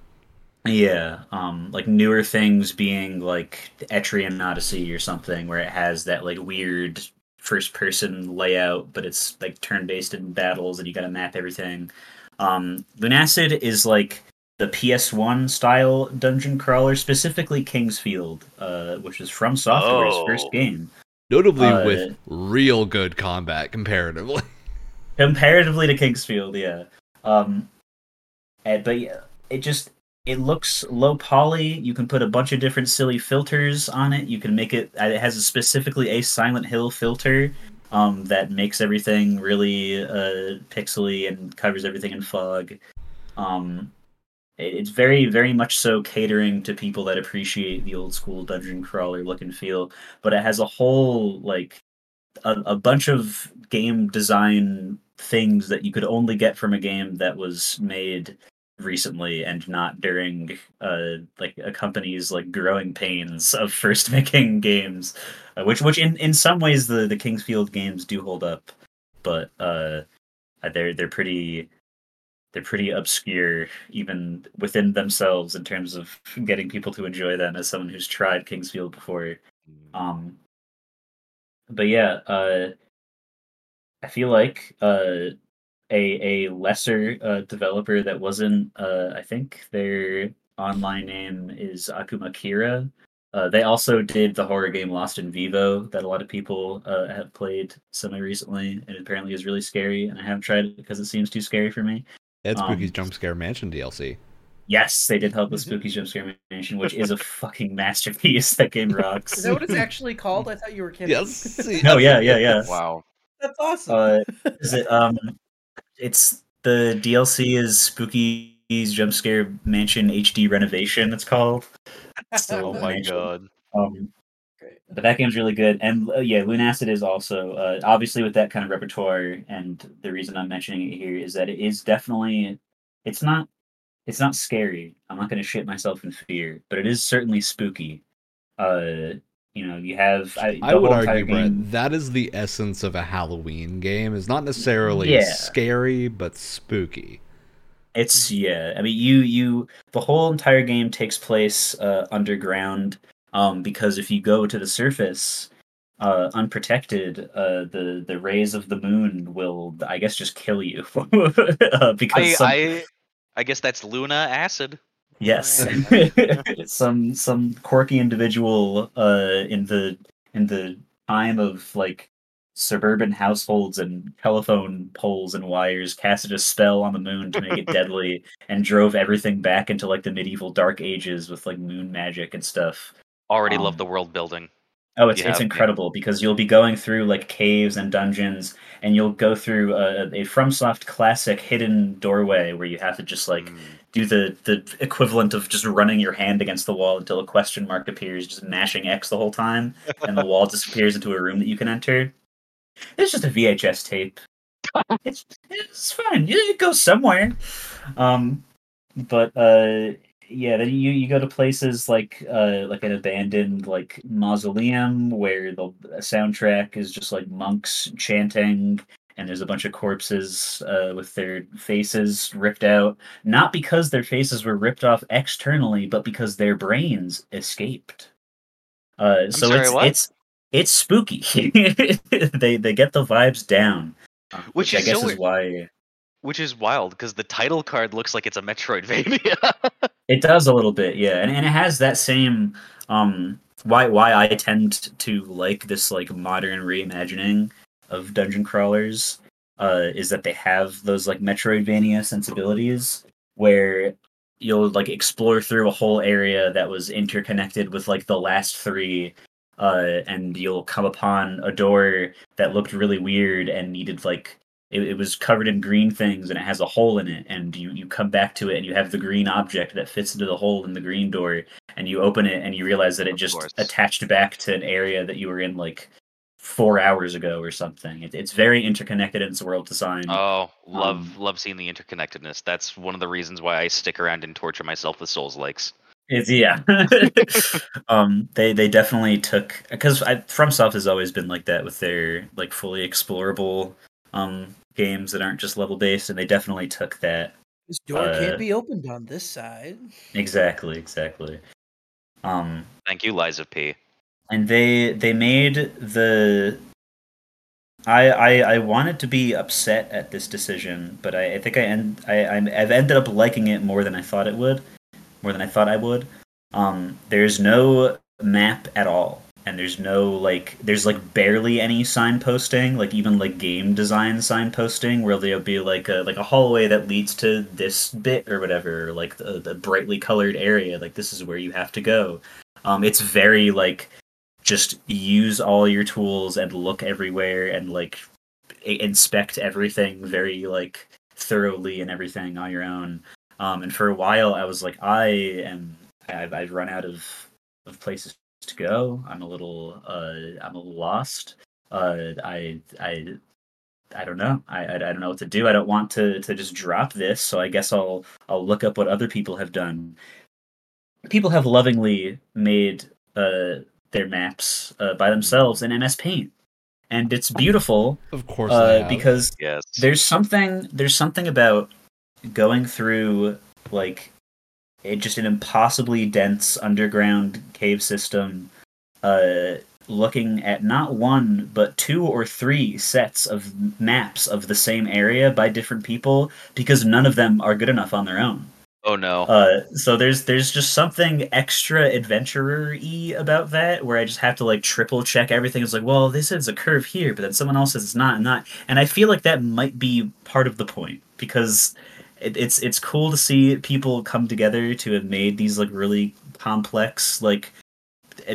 Yeah, um, like newer things being like Etrian Odyssey or something, where it has that like weird first person layout, but it's like turn based in battles, and you got to map everything. Um, Lunacid is like the PS1 style dungeon crawler, specifically King's Field, uh, which is FromSoftware's Oh. first game. Notably Uh, with real good combat comparatively. comparatively to King's Field, yeah. Um, and, but yeah, it just it looks low poly. You can put a bunch of different silly filters on it. You can make it. uh, It has a specifically a Silent Hill filter um, that makes everything really uh, pixely and covers everything in fog. Um, it- it's very, very much so catering to people that appreciate the old school dungeon crawler look and feel. But it has a whole like a, a bunch of game design things that you could only get from a game that was made recently and not during uh like a company's like growing pains of first making games uh, which which in in some ways the the King's Field games do hold up but uh they're they're pretty they're pretty obscure even within themselves in terms of getting people to enjoy them as someone who's tried King's Field before. Um, but yeah, uh, I feel like uh, a a lesser uh, developer that wasn't, uh, I think their online name is Akuma Kira. Uh, they also did the horror game Lost in Vivo that a lot of people uh, have played semi recently, and apparently is really scary. And I haven't tried it because it seems too scary for me. Ed Spooky's Um, Jump Scare Mansion DLC. Yes, they did help with Spooky Jump Scare Mansion, which is a fucking masterpiece. That game rocks. Is that what it's actually called? I thought you were kidding. Yes. no, yeah, yeah, yeah. Wow. That's awesome. Uh, is it um it's the DLC is Spooky's Jump Scare Mansion HD renovation it's called. So Oh my Mansion. god. Um Great. but that game's really good. And uh, yeah, Lunacid is also uh, obviously with that kind of repertoire and the reason I'm mentioning it here is that it is definitely it's not it's not scary. I'm not going to shit myself in fear, but it is certainly spooky. Uh you know, you have I, I would whole entire argue, Brett, that is the essence of a Halloween game. Is not necessarily Yeah. scary, but spooky. It's yeah. I mean, you you the whole entire game takes place uh, underground. Um, because if you go to the surface, uh, unprotected, uh, the the rays of the moon will, I guess, just kill you. uh, because I, some, I I guess that's Luna acid. Yes, some some quirky individual uh in the in the time of like suburban households and telephone poles and wires casted a spell on the moon to make it deadly and drove everything back into like the medieval dark ages with like moon magic and stuff. Already Um, love the world building. Oh, it's Yeah, it's yeah. incredible because you'll be going through like caves and dungeons, and you'll go through a, a FromSoft classic hidden doorway where you have to just like Mm. Do the the equivalent of just running your hand against the wall until a question mark appears, just mashing X the whole time, and the wall disappears into a room that you can enter. It's just a VHS tape. It's it's fine. You go somewhere. Um, but uh, yeah, then you you go to places like uh like an abandoned like mausoleum where the soundtrack is just like monks chanting and there's a bunch of corpses uh, with their faces ripped out not because their faces were ripped off externally but because their brains escaped uh so sorry, it's what? it's it's spooky they they get the vibes down uh, Which i guess so is why Which is wild because the title card looks like it's a Metroidvania. It does a little bit, yeah, and and it has that same um why why I tend to like this like modern reimagining of dungeon crawlers uh is that they have those like Metroidvania sensibilities where you'll like explore through a whole area that was interconnected with like the last three uh and you'll come upon a door that looked really weird and needed like it, it was covered in green things and it has a hole in it and you, you come back to it and you have the green object that fits into the hole in the green door and you open it and you realize that it Of just course. attached back to an area that you were in like four hours ago or something. It, it's very interconnected in its world design. Oh, love Um, love seeing the interconnectedness. That's one of the reasons why I stick around and torture myself with Souls likes. It's yeah. um, they they definitely took because FromSoft has always been like that with their like fully explorable um games that aren't just level based, and they definitely took that This door Uh, can't be opened on this side. exactly exactly. Um, Thank you, Liza P. and they they made the I, I I wanted to be upset at this decision, but I, I think I end I I'm, I've ended up liking it more than I thought it would, more than I thought I would. Um, there's no map at all, and there's no like there's like barely any signposting, like even like game design signposting, where there'll be like a like a hallway that leads to this bit or whatever, like the, the brightly colored area, like this is where you have to go. Um, it's very like just use all your tools and look everywhere and like inspect everything very like thoroughly and everything on your own. Um, and for a while, I was like, I am I've, I've run out of of places to go. I'm a little uh, I'm a little lost. Uh, I I I don't know. I, I I don't know what to do. I don't want to to just drop this. So I guess I'll I'll look up what other people have done. People have lovingly made uh, their maps uh, by themselves in MS Paint, and it's beautiful Of course, uh, because Yes. there's something there's something about going through like it, just an impossibly dense underground cave system uh looking at not one but two or three sets of maps of the same area by different people because none of them are good enough on their own oh no. uh, so there's there's just something extra adventurer-y about that where I just have to like triple check everything. It's like, well, this is a curve here, but then someone else says it's not and not. And I feel like that might be part of the point because it, it's it's cool to see people come together to have made these like really complex like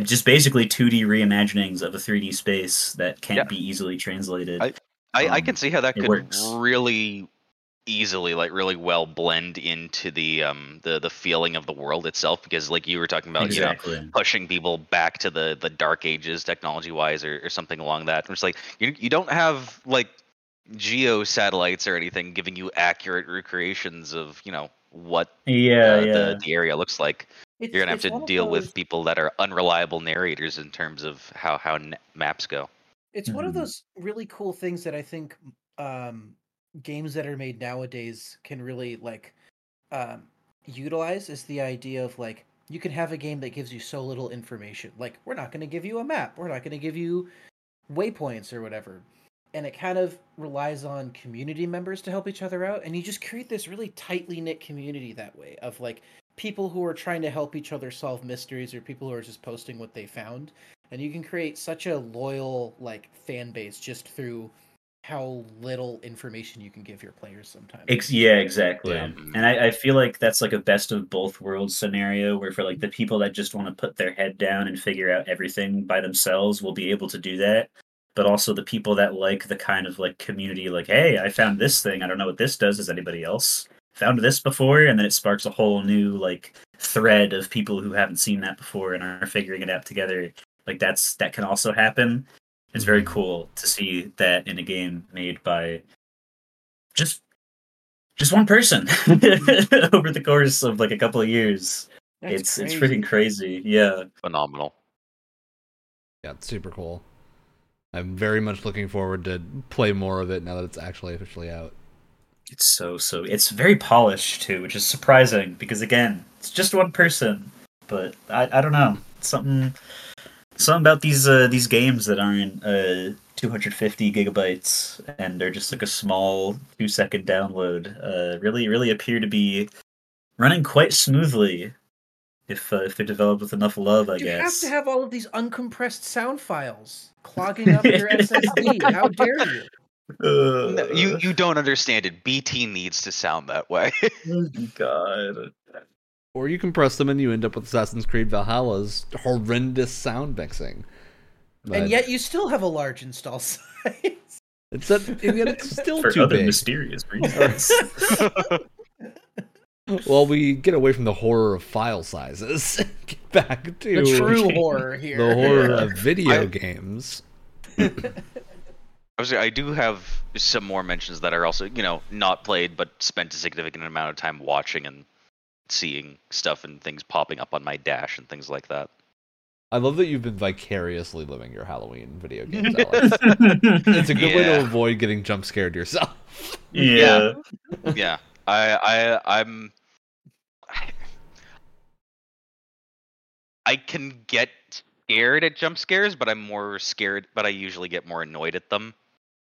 just basically 2D reimaginings of a 3D space that can't Yeah. be easily translated. I- I, I um, can see how that could works. really easily like really well blend into the um the the feeling of the world itself because like you were talking about you know pushing people back to the the dark ages technology wise or, or something along that. It's like you you don't have like geo satellites or anything giving you accurate recreations of you know what Yeah, uh, yeah. the the area looks like. It's, You're gonna have to deal those- with people that are unreliable narrators in terms of how how n- maps go. It's one of Mhm. those really cool things that I think um, games that are made nowadays can really like um, utilize is the idea of like you can have a game that gives you so little information. Like we're not going to give you a map, we're not going to give you waypoints or whatever, and it kind of relies on community members to help each other out, and you just create this really tightly knit community that way of like people who are trying to help each other solve mysteries or people who are just posting what they found. And you can create such a loyal like fan base just through how little information you can give your players sometimes. Ex- yeah, exactly. Yeah. And I, I feel like that's like a best of both worlds scenario where for like the people that just want to put their head down and figure out everything by themselves will be able to do that. But also the people that like the kind of like community, like, hey, I found this thing. I don't know what this does. Is anybody else found this before? And then it sparks a whole new like thread of people who haven't seen that before and are figuring it out together. Like that's that can also happen. It's very cool to see that in a game made by just just one person over the course of like a couple of years. That's it's it's freaking crazy. Yeah. Phenomenal. Yeah, it's super cool. I'm very much looking forward to play more of it now that it's actually officially out. It's so so it's very polished too, which is surprising because again, it's just one person. But I I don't know. Something something about these uh these games that aren't uh 250 gigabytes and they're just like a small 2 second download uh really really appear to be running quite smoothly if uh, if they're developed with enough love, I you guess. You have to have all of these uncompressed sound files clogging up your SSD. How dare you? No, Uh, you you don't understand it. BT needs to sound that way. Oh God. Or you compress them and you end up with Assassin's Creed Valhalla's horrendous sound mixing. But And yet you still have a large install size. it's a, and yet it's still For too other big. mysterious reasons. Well, we get away from the horror of file sizes. get back to the true horror here. the horror of video I- games. Obviously, I do have some more mentions that are also, you know, not played, but spent a significant amount of time watching and seeing stuff and things popping up on my dash and things like that. I love that you've been vicariously living your Halloween video games, Alex. it's a good way to avoid getting jump scared yourself. yeah. yeah, I, I, I'm. I can get scared at jump scares, but I'm more scared. But I usually get more annoyed at them,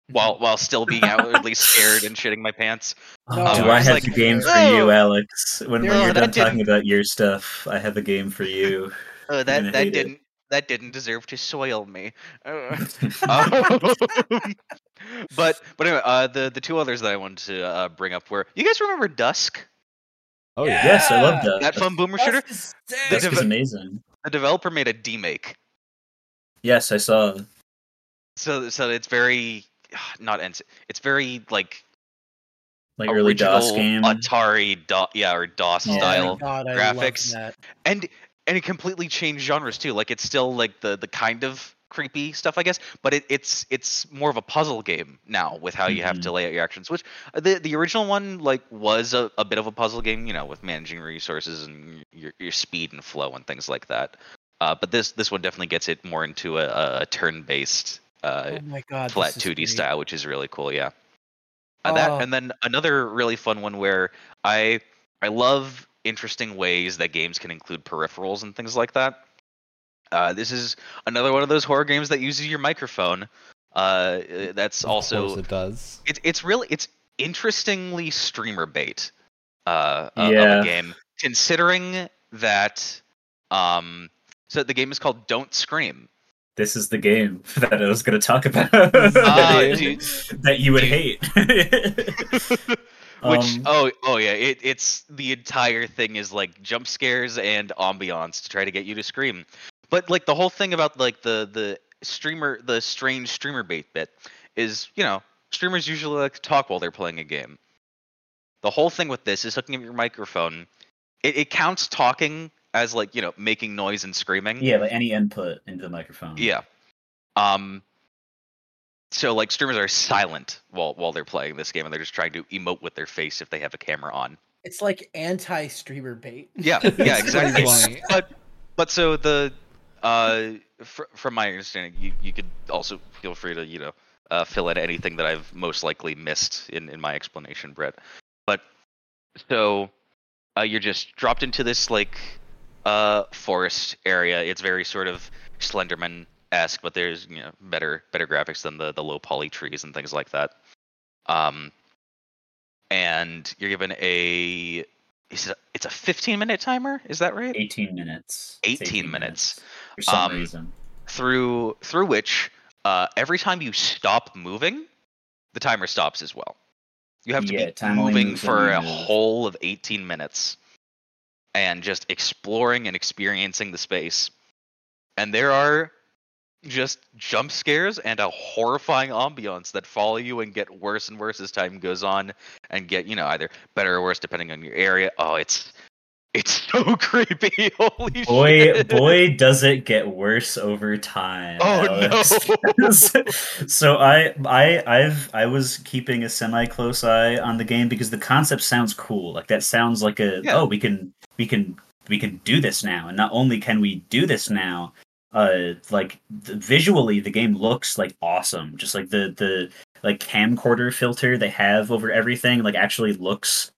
while while still being outwardly scared and shitting my pants. No, Oh, Do I it's have like, a game for "Oh." you, Alex? When, when Yeah, you're done talking about your stuff, I have a game for you. oh, that that didn't that didn't deserve to soil me. Uh, um, but but anyway, uh, the the two others that I wanted to uh, bring up were you guys remember Dusk, Oh yeah. yes, I love Yeah. that. that fun boomer shooter? Dusk is The sick. Dusk is amazing. The developer made a demake, Yes, I saw. so so it's very not ens- it's very like Like early DOS original game. Atari DOS yeah or DOS Oh style God, graphics. and and it completely changed genres too. Like it's still like the the kind of creepy stuff, I guess, but it, it's it's more of a puzzle game now with how you have to lay out your actions. Which uh, the the original one like was a, a bit of a puzzle game, you know, with managing resources and your your speed and flow and things like that. Uh, but this this one definitely gets it more into a, a turn based uh, Oh my God, flat 2D great. style, which is really cool. Yeah. Uh, that Oh. and then another really fun one where I I love interesting ways that games can include peripherals and things like that. Uh, this is another one of those horror games that uses your microphone. Uh, that's Of also it does. it's it's really it's interestingly streamer bait uh, uh, of a game considering that um so the game is called Don't Scream. This is the game that I was going to talk about. Uh, that you would dude. hate. Which Um, oh oh yeah, it, it's the entire thing is like jump scares and ambiance to try to get you to scream. But like the whole thing about like the the streamer the strange streamer bait bit is you know streamers usually like to talk while they're playing a game. The whole thing with this is hooking up your microphone. It, it counts talking as like you know making noise and screaming. yeah, like any input into the microphone. Yeah. Um. So like streamers are silent while while they're playing this game, and they're just trying to emote with their face if they have a camera on. It's like anti-streamer bait. Yeah, yeah, exactly. But but so the uh fr- from my understanding, you you could also feel free to you know uh, fill in anything that I've most likely missed in in my explanation, Brett. But so uh, you're just dropped into this like uh forest area. It's very sort of Slenderman esque, but there's you know better better graphics than the the low poly trees and things like that. Um, and you're given a is it a, it's a 15 minute timer. Is that right? 18 minutes. It's 18 minutes. For some Um, reason. through through which uh, every time you stop moving, the timer stops as well. You have to Yeah, be moving for a whole of 18 minutes and just exploring and experiencing the space. And there are just jump scares and a horrifying ambiance that follow you and get worse and worse as time goes on and get, you know, either better or worse depending on your area. Oh, it's it's so creepy. Holy Boy, shit. boy, does it get worse over time. Oh, Alex. so I, I, I've, I was keeping a semi close eye on the game because the concept sounds cool. Like that sounds like a Yeah. oh, we can, we can, we can do this now. And not only can we do this now, uh, like the, visually the game looks like awesome. Just like the the like camcorder filter they have over everything, like actually looks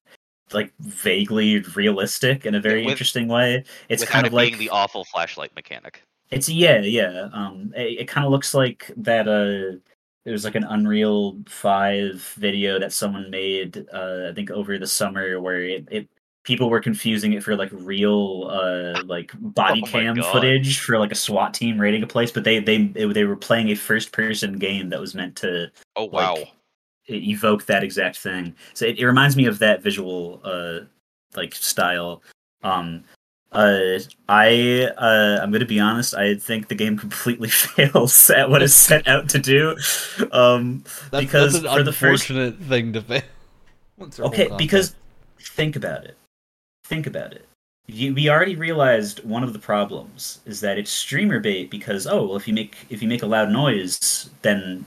like vaguely realistic in a very with- interesting way. It's kind of like the awful flashlight mechanic. it's yeah, yeah. Um, it, it kind of looks like that. Uh, it was like an Unreal Five video that someone made. Uh, I think over the summer, where it, it people were confusing it for like real, uh, like body Oh cam footage for like a SWAT team raiding a place. But they they they were playing a first person game that was meant to Oh wow. like, evoke that exact thing. So it, it reminds me of that visual uh like style. Um uh I uh I'm gonna be honest, I think the game completely fails at what it's set out to do. Um That's, because that's an for the first unfortunate thing to fail. Once their whole Okay, because think about it. Think about it. you, we already realized one of the problems is that it's streamer bait because oh well if you make if you make a loud noise then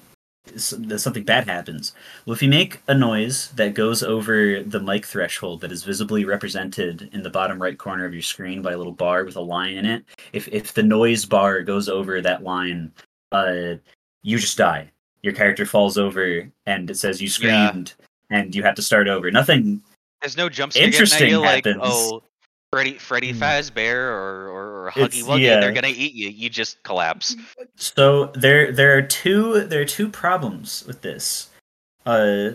something bad happens. Well, if you make a noise that goes over the mic threshold that is visibly represented in the bottom right corner of your screen by a little bar with a line in it, if if the noise bar goes over that line, uh, you just die. Your character falls over and it says you Yeah. screamed and you have to start over. Nothing There's no jump scare Interesting you like happens. oh Freddy Freddy Hmm. Fazbear or, or, or It's- Huggy Wuggy, yeah. they're gonna eat you. You just collapse. So there there are two there are two problems with this. Uh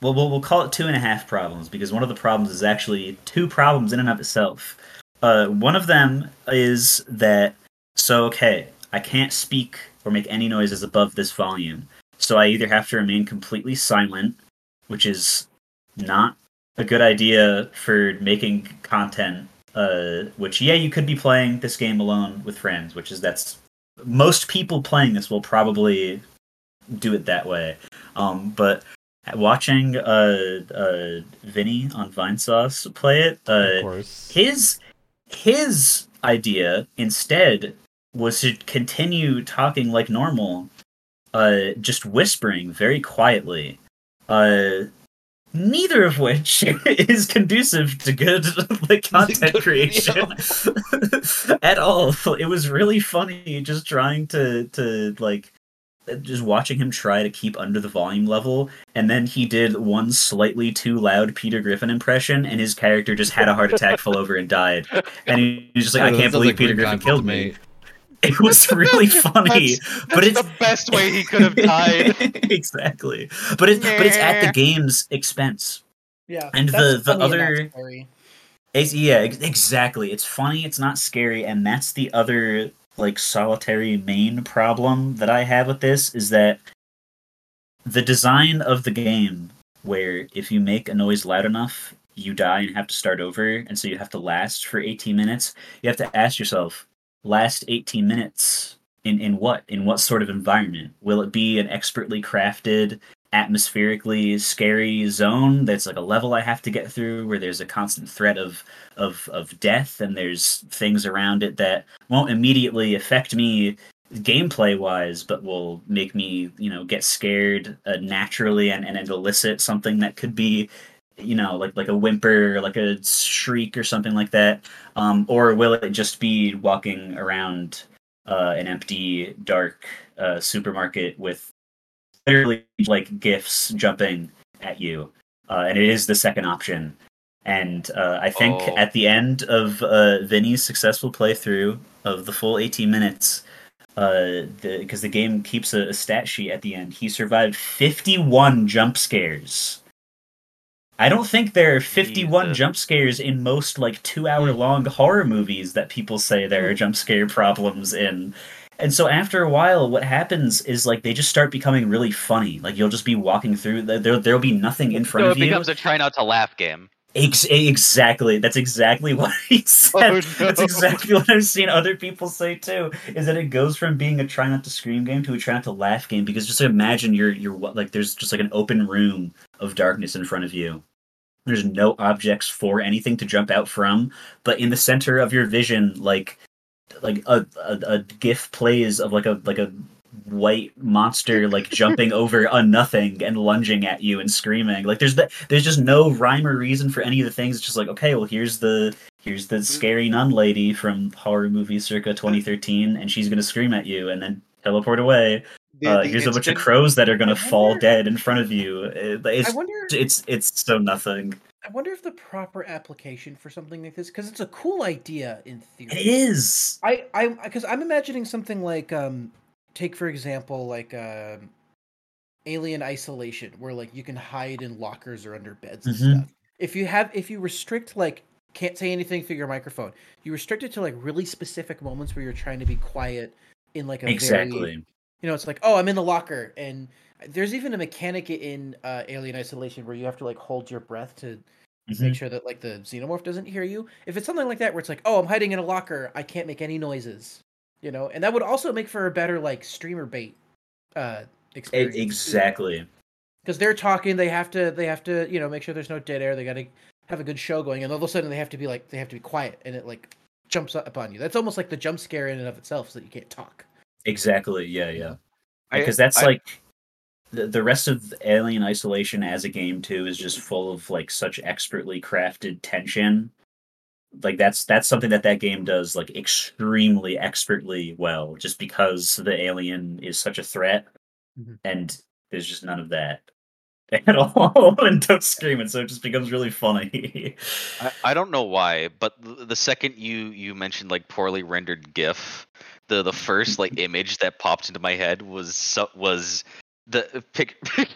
well we'll, we'll call it two and a half problems because one of the problems is actually two problems in and of itself. Uh one of them is that so okay, I can't speak or make any noises above this volume. So I either have to remain completely silent, which is not a good idea for making content uh which yeah you could be playing this game alone with friends which is that's most people playing this will probably do it that way. Um, but watching uh, uh, Vinny on Vinesauce play it, uh, his his idea instead was to continue talking like normal, uh, just whispering very quietly. Uh, neither of which is conducive to good like content creation at all. It was really funny just trying to to like just watching him try to keep under the volume level and then he did one slightly too loud Peter Griffin impression and his character just had a heart attack, fell over and died. And he was just like, I can't believe like Peter Griffin killed me. It was really funny, but That's it's the best way he could have died. exactly. But it's but it's at the game's expense. Yeah. And the- the funny and not other- scary. It's, yeah, exactly. It's funny. It's not scary, and that's the other like solitary main problem that I have with this is that the design of the game, where if you make a noise loud enough, you die and have to start over, and so you have to last for 18 minutes. You have to ask yourself, last 18 minutes in in what? In what sort of environment? Will it be an expertly crafted atmospherically scary zone that's like a level I have to get through where there's a constant threat of of of death and there's things around it that won't immediately affect me gameplay wise but will make me you know get scared uh, naturally and, and elicit something that could be you know like like a whimper like a shriek or something like that? Um, or will it just be walking around uh, an empty dark uh, supermarket with literally like gifs jumping at you? Uh, and it is the second option. And uh, i think Oh. at the end of uh, vinny's successful playthrough of the full 18 minutes uh because the, game keeps a, a stat sheet at the end he survived 51 jump scares i don't think there are 51 Jesus. jump scares in most like two hour long horror movies that people say there are hmm. jump scare problems in and so after a while what happens is like they just start becoming really funny like you'll just be walking through there there- there'll be nothing in front So of you. it becomes a try not to laugh game. Ex- exactly. That's exactly what he said. Oh, no. That's exactly what I've seen other people say too. Is that it goes from being a try not to scream game to a try not to laugh game? Because just imagine you're you're like there's just like an open room of darkness in front of you. There's no objects for anything to jump out from, but in the center of your vision, like like a a, a gif plays of like a like a white monster like jumping over a nothing and lunging at you and screaming. Like there's the, there's just no rhyme or reason for any of the things. It's just like okay well here's the here's the scary nun lady from horror movie circa 2013 and she's gonna scream at you and then teleport away. Uh, here's a bunch of crows that are gonna I fall wonder- dead in front of you. I it's wonder. it's it's so nothing. I wonder if the proper application for something like this, because it's a cool idea in theory. it is. I I because I'm imagining something like um take for example like um Alien Isolation where like you can hide in lockers or under beds and Mhm. stuff. If you have if you restrict like can't say anything through your microphone, you restrict it to like really specific moments where you're trying to be quiet in like a very exactly you know it's like oh I'm in the locker and there's even a mechanic in uh, Alien Isolation where you have to like hold your breath to Mhm. make sure that like the xenomorph doesn't hear you. If it's something like that where it's like, oh, I'm hiding in a locker, I can't make any noises, you know, and that would also make for a better like streamer bait uh experience. exactly Because they're talking, they have to they have to you know make sure there's no dead air. They got to have a good show going, and all of a sudden they have to be like they have to be quiet, and it like jumps up upon you. That's almost like the jump scare in and of itself, so that you can't talk. Exactly. Yeah, yeah. Because that's I- like the, the rest of Alien Isolation as a game too is just full of like such expertly crafted tension. Like that's that's something that that game does like extremely expertly well, just because the alien is such a threat, Mhm. and there's just none of that at all. and don't scream, and so it just becomes really funny. I, I don't know why, but the, the second you you mentioned like poorly rendered GIF, the the first like image that popped into my head was so, was the pick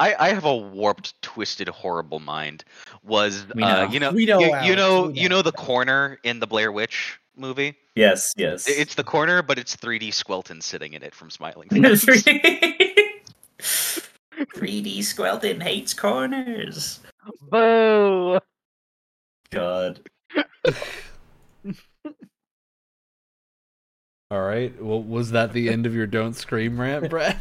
I I have a warped, twisted, horrible mind. Was We uh, know. you know know, you, you Alex, know you know. know the corner in the Blair Witch movie. yes, yes. It's the corner, but it's 3D Squelton sitting in it from Smiling. 3D Squelton hates corners. Boo! God. All right. Well, was that the end of your don't scream rant, Brad?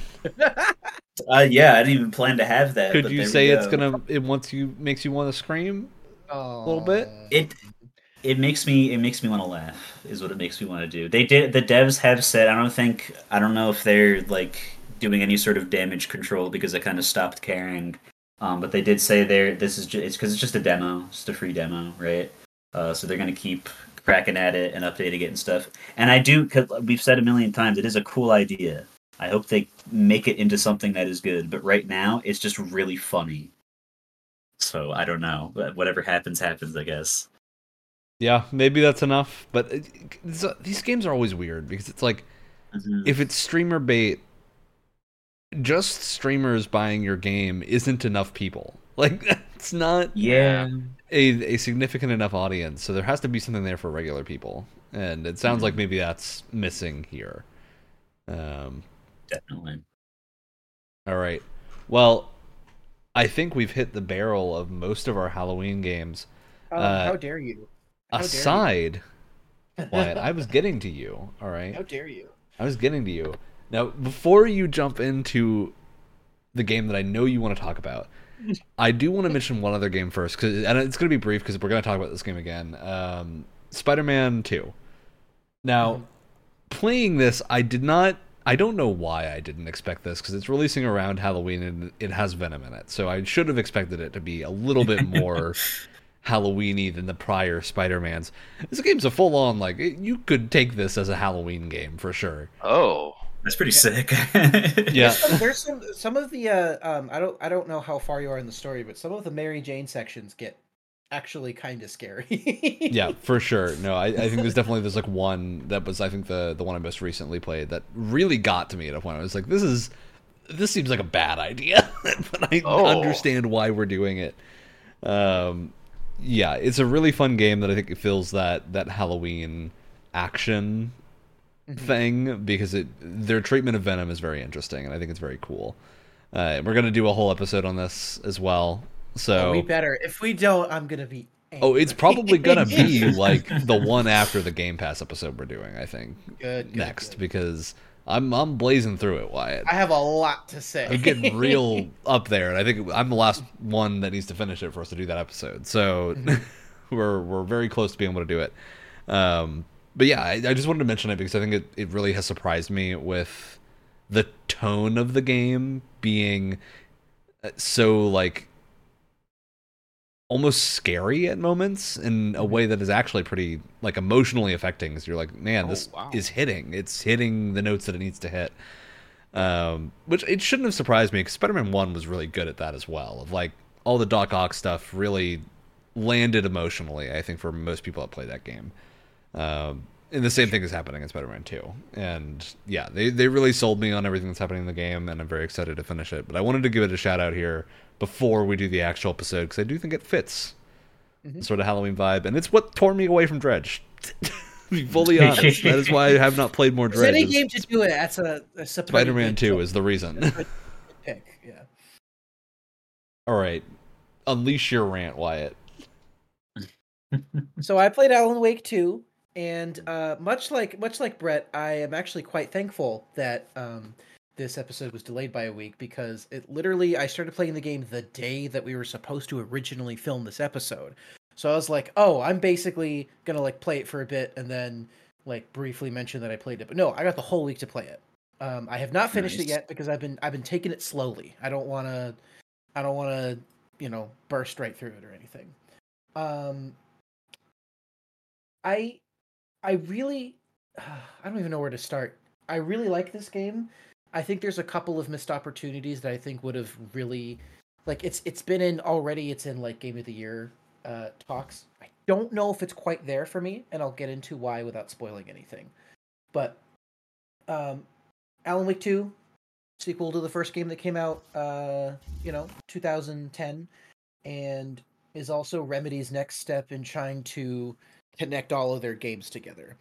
Uh, yeah, I didn't even plan to have that. Could but you there we say it's go. gonna it wants you makes you want to scream? A little bit? It it makes me it makes me want to laugh. Is what it makes me want to do. They did the devs have said. I don't think I don't know if they're like doing any sort of damage control because I kind of stopped caring. Um, but they did say they're this is just, it's because it's just a demo, just a free demo, right? Uh, so they're gonna keep cracking at it and updating it and stuff. And I do, cause we've said a million times, it is a cool idea. I hope they make it into something that is good. But right now, it's just really funny. So I don't know. But Whatever happens, happens. I guess. Yeah, maybe that's enough. But it, uh, these games are always weird because it's like Mhm. if it's streamer bait, just streamers buying your game isn't enough people. Like it's not Yeah. A, a significant enough audience, so there has to be something there for regular people, and it sounds like maybe that's missing here. Um, Definitely. all right, well, I think we've hit the barrel of most of our Halloween games. Um, Uh, how dare you? How dare you. Aside, Wyatt, I was getting to you. All right, How dare you? I was getting to you. Now, before you jump into the game that I know you want to talk about, I do want to mention one other game first, cause, and it's going to be brief because we're going to talk about this game again. Um, Spider-Man Two. Now, playing this, I did not. I don't know why I didn't expect this because it's releasing around Halloween and it has Venom in it, so I should have expected it to be a little bit more Halloweeny than the prior Spider-Mans. This game's a full-on like it, you could take this as a Halloween game for sure. Oh, That's pretty sick. Yeah. Some- there's some some of the uh, um I don't I don't know how far you are in the story, but some of the Mary Jane sections get actually kind of scary. yeah, for sure. No, I, I think there's definitely there's like one that was I think the the one I most recently played that really got to me at a point. I was like, this is this seems like a bad idea, but I Oh. understand why we're doing it. Um, yeah, it's a really fun game that I think it fills that that Halloween action thing because it their treatment of Venom is very interesting and I think it's very cool. Uh, we're gonna do a whole episode on this as well. So we better. If we don't, I'm gonna be. Oh, it's probably gonna be like the one after the Game Pass episode we're doing. I think good, good, next good. because I'm I'm blazing through it, Wyatt. I have a lot to say. I'm getting real up there, and I think I'm the last one that needs to finish it for us to do that episode. So we're we're very close to being able to do it. Um, but yeah, I, I just wanted to mention it because I think it, it really has surprised me with the tone of the game being uh, so like almost scary at moments in a way that is actually pretty like emotionally affecting. So you're like, man, Oh, this wow. is hitting. It's hitting the notes that it needs to hit. Um, which it shouldn't have surprised me because Spider-Man One was really good at that as well. Of like all the Doc Ock stuff really landed emotionally. I think for most people that play that game. Um, and the same thing is happening in Spider-Man 2. And yeah, they, they really sold me on everything that's happening in the game, and I'm very excited to finish it. But I wanted to give it a shout out here before we do the actual episode because I do think it fits Mhm. the sort of Halloween vibe, and it's what tore me away from Dredge. to be fully honest, that is why I have not played more there's Dredge. any game to do it. That's a, a Spider-Man 2 is the reason. pick. Yeah. All right, unleash your rant, Wyatt. So I played Alan Wake 2, and uh, much like much like Brett, I am actually quite thankful that um, this episode was delayed by a week because it literally I started playing the game the day that we were supposed to originally film this episode. So I was like, "Oh, I'm basically going to like play it for a bit and then like briefly mention that I played it." But no, I got the whole week to play it. Um, I have not finished Nice. it yet because I've been I've been taking it slowly. I don't want to I don't want to, you know, burst right through it or anything. Um I I really I don't even know where to start. I really like this game. I think there's a couple of missed opportunities that I think would have really like it's it's been in already it's in like game of the year uh talks. I don't know if it's quite there for me and I'll get into why without spoiling anything. But um Alan Wake 2 sequel to the first game that came out uh you know 2010 and is also Remedy's next step in trying to connect all of their games together.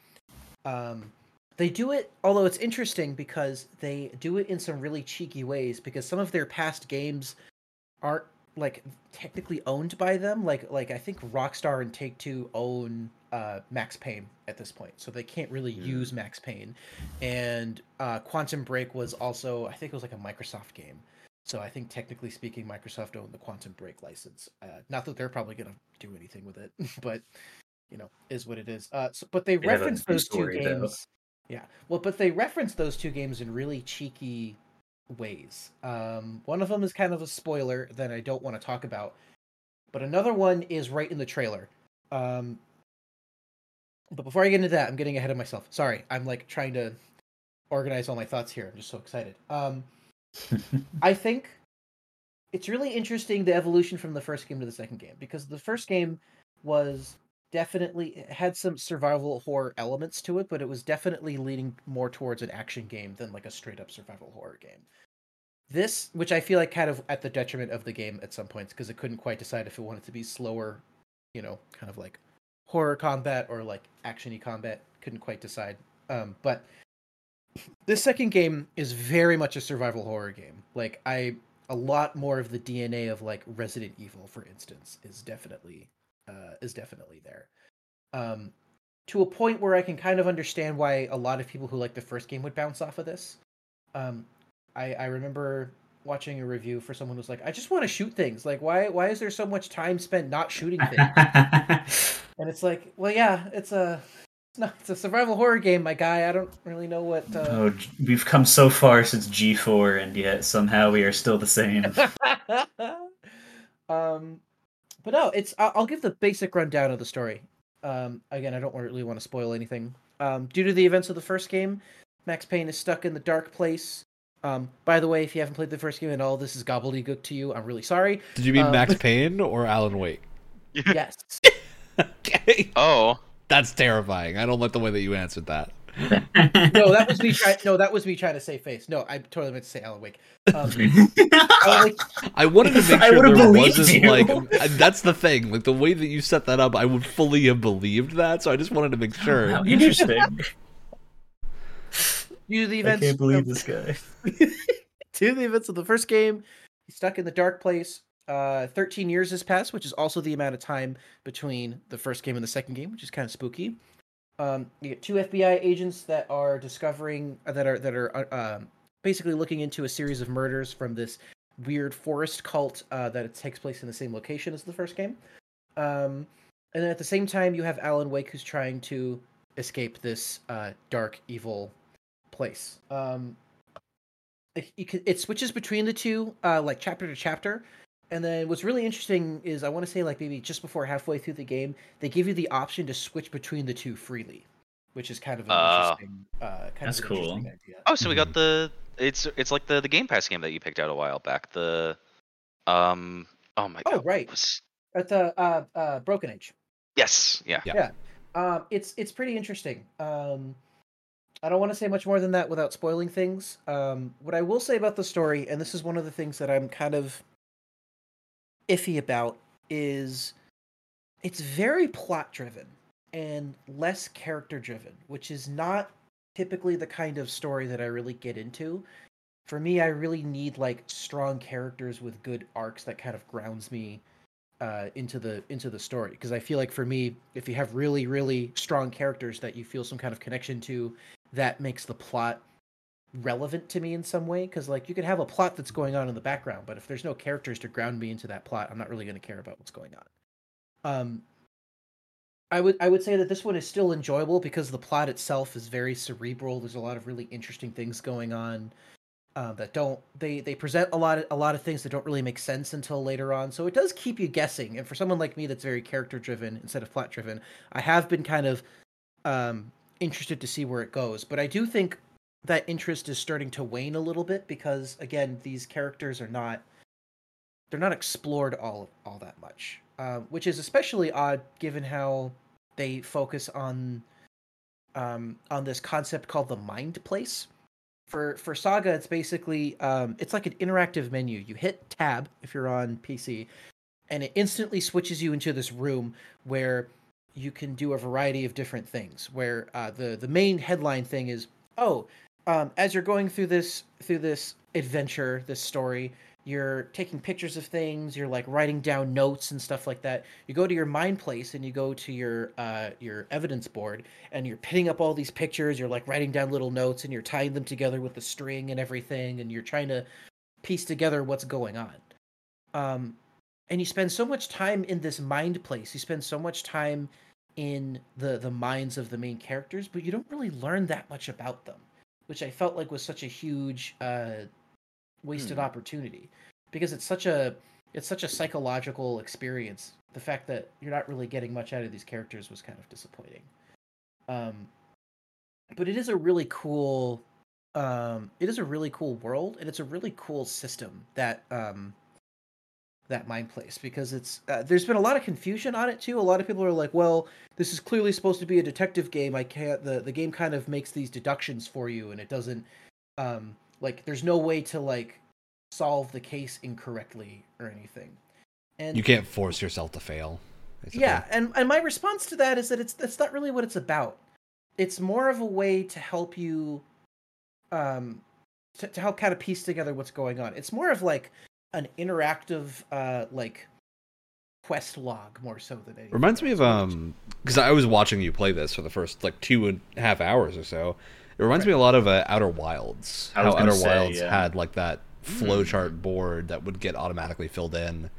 Um, they do it, although it's interesting because they do it in some really cheeky ways. Because some of their past games aren't like technically owned by them. Like, like I think Rockstar and Take Two own uh, Max Payne at this point, so they can't really Hmm. use Max Payne. And uh, Quantum Break was also, I think it was like a Microsoft game. So I think technically speaking, Microsoft owned the Quantum Break license. Uh, not that they're probably going to do anything with it, but you know, is what it is. Uh, so, but they They reference those two story, though. games. Yeah, well, but they reference those two games in really cheeky ways. Um, one of them is kind of a spoiler that I don't want to talk about, but another one is right in the trailer. Um, but before I get into that, I'm getting ahead of myself. Sorry, I'm like trying to organize all my thoughts here. I'm just so excited. Um, I think it's really interesting the evolution from the first game to the second game because the first game was definitely had some survival horror elements to it, but it was definitely leaning more towards an action game than like a straight up survival horror game. This, which I feel like kind of at the detriment of the game at some points because it couldn't quite decide if it wanted to be slower, you know, kind of like horror combat or like actiony combat, couldn't quite decide. Um, but this second game is very much a survival horror game. Like I a lot more of the DNA of like Resident Evil, for instance, is definitely uh, is definitely there. Um, to a point where I can kind of understand why a lot of people who like the first game would bounce off of this. Um, I I remember watching a review for someone who's like, I just want to shoot things. Like, why why is there so much time spent not shooting things? and it's like, well, yeah, it's a it's not it's a survival horror game, my guy. I don't really know what. Uh... oh, we've come so far since G4, and yet somehow we are still the same. um, but no, it's. I'll, I'll give the basic rundown of the story. Um, again, I don't really want to spoil anything. Um, due to the events of the first game, Max Payne is stuck in the dark place. Um, by the way, if you haven't played the first game and all this is gobbledygook to you, I'm really sorry. Did you mean Um, Max Payne or Alan Wake? Yes. okay. Oh, That's terrifying. I don't like the way that you answered that. no, that was me trying. No, that was me trying to say face. No, I totally meant to say Alan Wake. Um, Alan Wake I wanted to make I sure would've there wasn't you. like uh, that's the thing. Like the way that you set that up, I would fully have believed that. So I just wanted to make sure. How interesting. due to the I events. can't believe of- this guy. to the events of the first game. He's stuck in the dark place. Uh, 13 years has passed, which is also the amount of time between the first game and the second game, which is kind of spooky. Um, you get two FBI agents that are discovering that are that are uh, um, basically looking into a series of murders from this weird forest cult uh, that it takes place in the same location as the first game. Um, and then at the same time, you have Alan Wake who's trying to escape this uh, dark, evil place. Um, it, can- it switches between the two, uh, like chapter to chapter. And then what's really interesting is I want to say like maybe just before halfway through the game, they give you the option to switch between the two freely, which is kind of an Oh. interesting, uh, kind That's of cool. interesting idea. oh, so we got the it's it's like the the Game Pass game that you picked out a while back. The um oh my god. Oh, god, right. what was- At the uh, uh, Broken Age. yes, yeah. Yeah. Um, it's it's pretty interesting. Um, I don't want to say much more than that without spoiling things. Um, what I will say about the story, and this is one of the things that I'm kind of iffy about, is it's very plot driven and less character driven, which is not typically the kind of story that I really get into. For me, I really need like strong characters with good arcs that kind of grounds me uh, into the into the story because I feel like for me, if you have really really strong characters that you feel some kind of connection to, that makes the plot relevant to me in some way because like you could have a plot that's going on in the background but if there's no characters to ground me into that plot i'm not really going to care about what's going on. Um i would i would say that this one is still enjoyable because the plot itself is very cerebral. There's a lot of really interesting things going on uh, that don't they they present a lot of a lot of things that don't really make sense until later on. So it does keep you guessing and for someone like me that's very character driven instead of plot driven i have been kind of um interested to see where it goes. But i do think that interest is starting to wane a little bit because again these characters are not they're not explored all all that much uh, which is especially odd given how they focus on um, on this concept called the mind place. For for saga it's basically um, it's like an interactive menu. You hit tab if you're on pc and it instantly switches you into this room where you can do a variety of different things where uh, the the main headline thing is oh um, as you're going through this through this adventure, this story, you're taking pictures of things, you're like writing down notes and stuff like that. You go to your mind place and you go to your uh, your evidence board and you're pitting up all these pictures. You're like writing down little notes and you're tying them together with the string and everything, and you're trying to piece together what's going on. Um, and you spend so much time in this mind place. You spend so much time in the the minds of the main characters, but you don't really learn that much about them which I felt like was such a huge uh, wasted Hmm. opportunity because it's such a it's such a psychological experience. The fact that you're not really getting much out of these characters was kind of disappointing. Um, but it is a really cool um, it is a really cool world and it's a really cool system that um, that mind place because it's uh, there's been a lot of confusion on it too. A lot of people are like, "Well, this is clearly supposed to be a detective game. I can't." The the game kind of makes these deductions for you, and it doesn't. Um, like, there's no way to like solve the case incorrectly or anything. And You can't force yourself to fail. basically. yeah, and and my response to that is that it's that's not really what it's about. It's more of a way to help you, um, to, to help kind of piece together what's going on. It's more of like an interactive, uh, like quest log more so than anything. Reminds me of um because I was watching you play this for the first like two and a half hours or so. It reminds me a lot of uh, Outer Wilds. How Outer say, Wilds yeah. had like that flowchart board that would get automatically filled in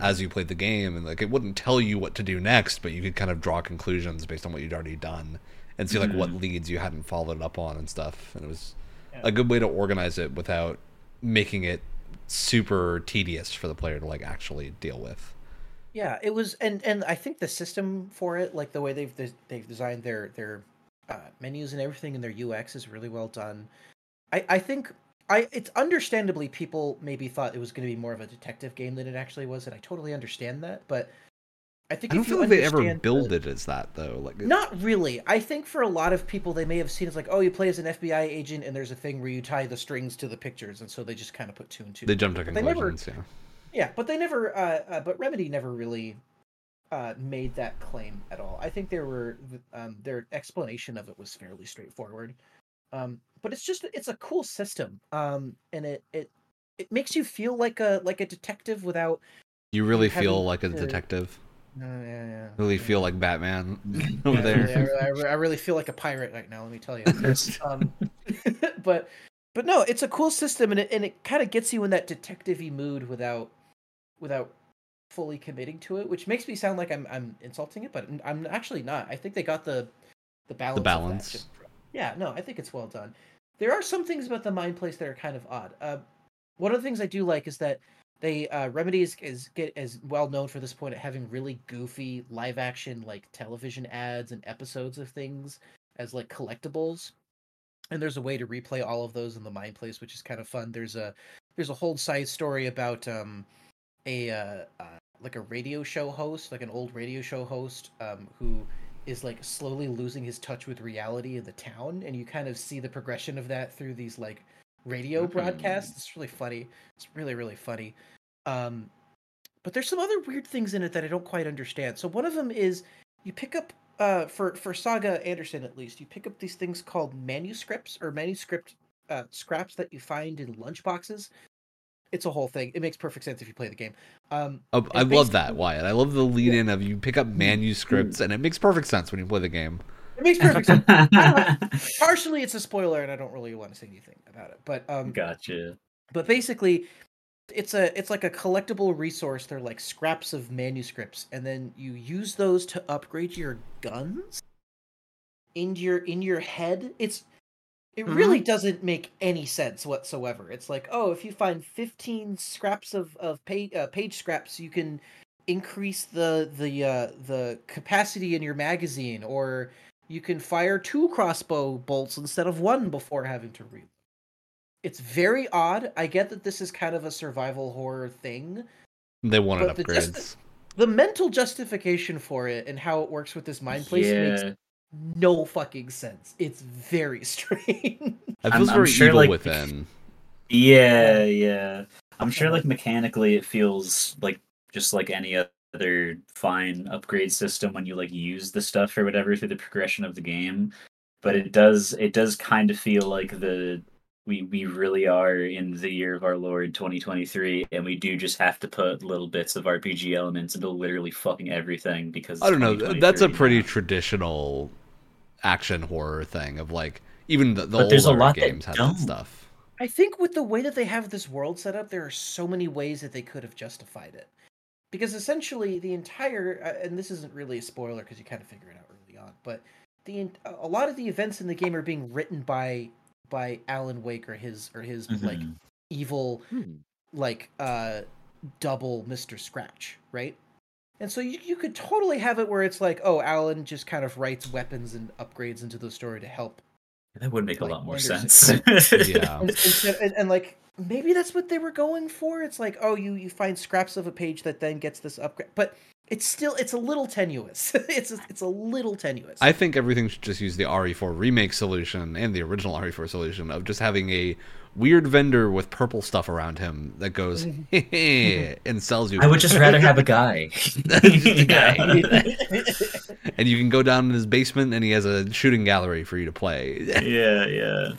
as you played the game, and like it wouldn't tell you what to do next, but you could kind of draw conclusions based on what you'd already done and see like what leads you hadn't followed up on and stuff. And it was Yeah. a good way to organize it without making it super tedious for the player to like actually deal with. Yeah, it was, and and I think the system for it, like the way they've they've designed their their uh, menus and everything, and their UX is really well done. I I think I it's understandably people maybe thought it was going to be more of a detective game than it actually was, and I totally understand that. But I think I don't feel like they ever understand the- build it as that though. Like Not really. I think for a lot of people, they may have seen it's like, oh, you play as an FBI agent, and there's a thing where you tie the strings to the pictures, and so they just kind of put two and two. they jump to they never- conclusions. yeah. Yeah, but they never. Uh, uh, but Remedy never really uh, made that claim at all. I think there were um, their explanation of it was fairly straightforward. Um, but it's just it's a cool system, um, and it it it makes you feel like a like a detective without. You really feel like a to- detective. Uh, yeah, yeah. Really yeah. feel like Batman Yeah, over there. yeah, I, really- I really- I really feel like a pirate right now. Let me tell you. um, but but no, it's a cool system, and it and it kind of gets you in that detective-y mood without without fully committing to it, which makes me sound like I'm I'm insulting it, but I'm actually not. I think they got the the balance. of that balance. just- yeah, no, I think it's well done. There are some things about the mind place that are kind of odd. Uh, one of the things I do like is that they uh, Remedy is, get is well known for this point at having really goofy live action like television ads and episodes of things as like collectibles. And there's a way to replay all of those in the mind place, which is kind of fun. There's a there's a whole side story about um a uh, uh like a radio show host, like an old radio show host, um, who is like slowly losing his touch with reality in the town, and you kind of see the progression of that through these like radio Mhm. broadcasts. It's really funny. It's really really funny. Um, but there's some other weird things in it that I don't quite understand. So one of them is you pick up uh for for Saga Anderson at least, you pick up these things called manuscripts or manuscript uh scraps that you find in lunchboxes. It's a whole thing. It makes perfect sense if you play the game. Um Oh, I love that, Wyatt. I love the lead in of you pick up manuscripts, and it makes perfect sense when you play the game. It makes perfect sense. I Partially, it's a spoiler, and I don't really want to say anything about it. But um, gotcha. but basically it's a it's like a collectible resource they're like scraps of manuscripts and then you use those to upgrade your guns in your in your head it's it really doesn't make any sense whatsoever it's like oh if you find 15 scraps of of page, uh, page scraps you can increase the the uh the capacity in your magazine or you can fire two crossbow bolts instead of one before having to reload it's very odd. I get that this is kind of a survival horror thing. They wanted But the justi- The mental justification for it and how it works with this mind place makes no fucking sense. It's very strange. It I'm- feels I'm sure, evil like, within. Yeah, yeah. I'm sure like mechanically it feels like just like any other fine upgrade system when you like use the stuff or whatever through the progression of the game. But it does it does kind of feel like the we we really are in the year of our Lord 2023 and we do just have to put little bits of RPG elements into literally fucking everything because I don't know. That's a pretty now. traditional action horror thing of like even the, the But there's a older lot that games have don't. that stuff. I think with the way that they have this world set up, there are so many ways that they could have justified it. Because essentially, the entire uh, and this isn't really a spoiler because you kind of figure it out early on, but the a lot of the events in the game are being written by by Alan Wake or his or his like Mhm. evil Hmm. like uh double Mr. Scratch, right? And so you, you could totally have it where it's like, oh, Alan just kind of writes weapons and upgrades into the story to help that would make a lot more sense. Yeah. and, instead, and, and like maybe that's what they were going for it's like oh you you find scraps of a page that then gets this upgrade but it's still it's a little tenuous it's a, it's a little tenuous I think everything should just use the RE4 remake solution and the original RE4 solution of just having a weird vendor with purple stuff around him that goes and sells you. I would just rather have a guy. the guy. and you can go down in his basement and he has a shooting gallery for you to play. yeah, yeah.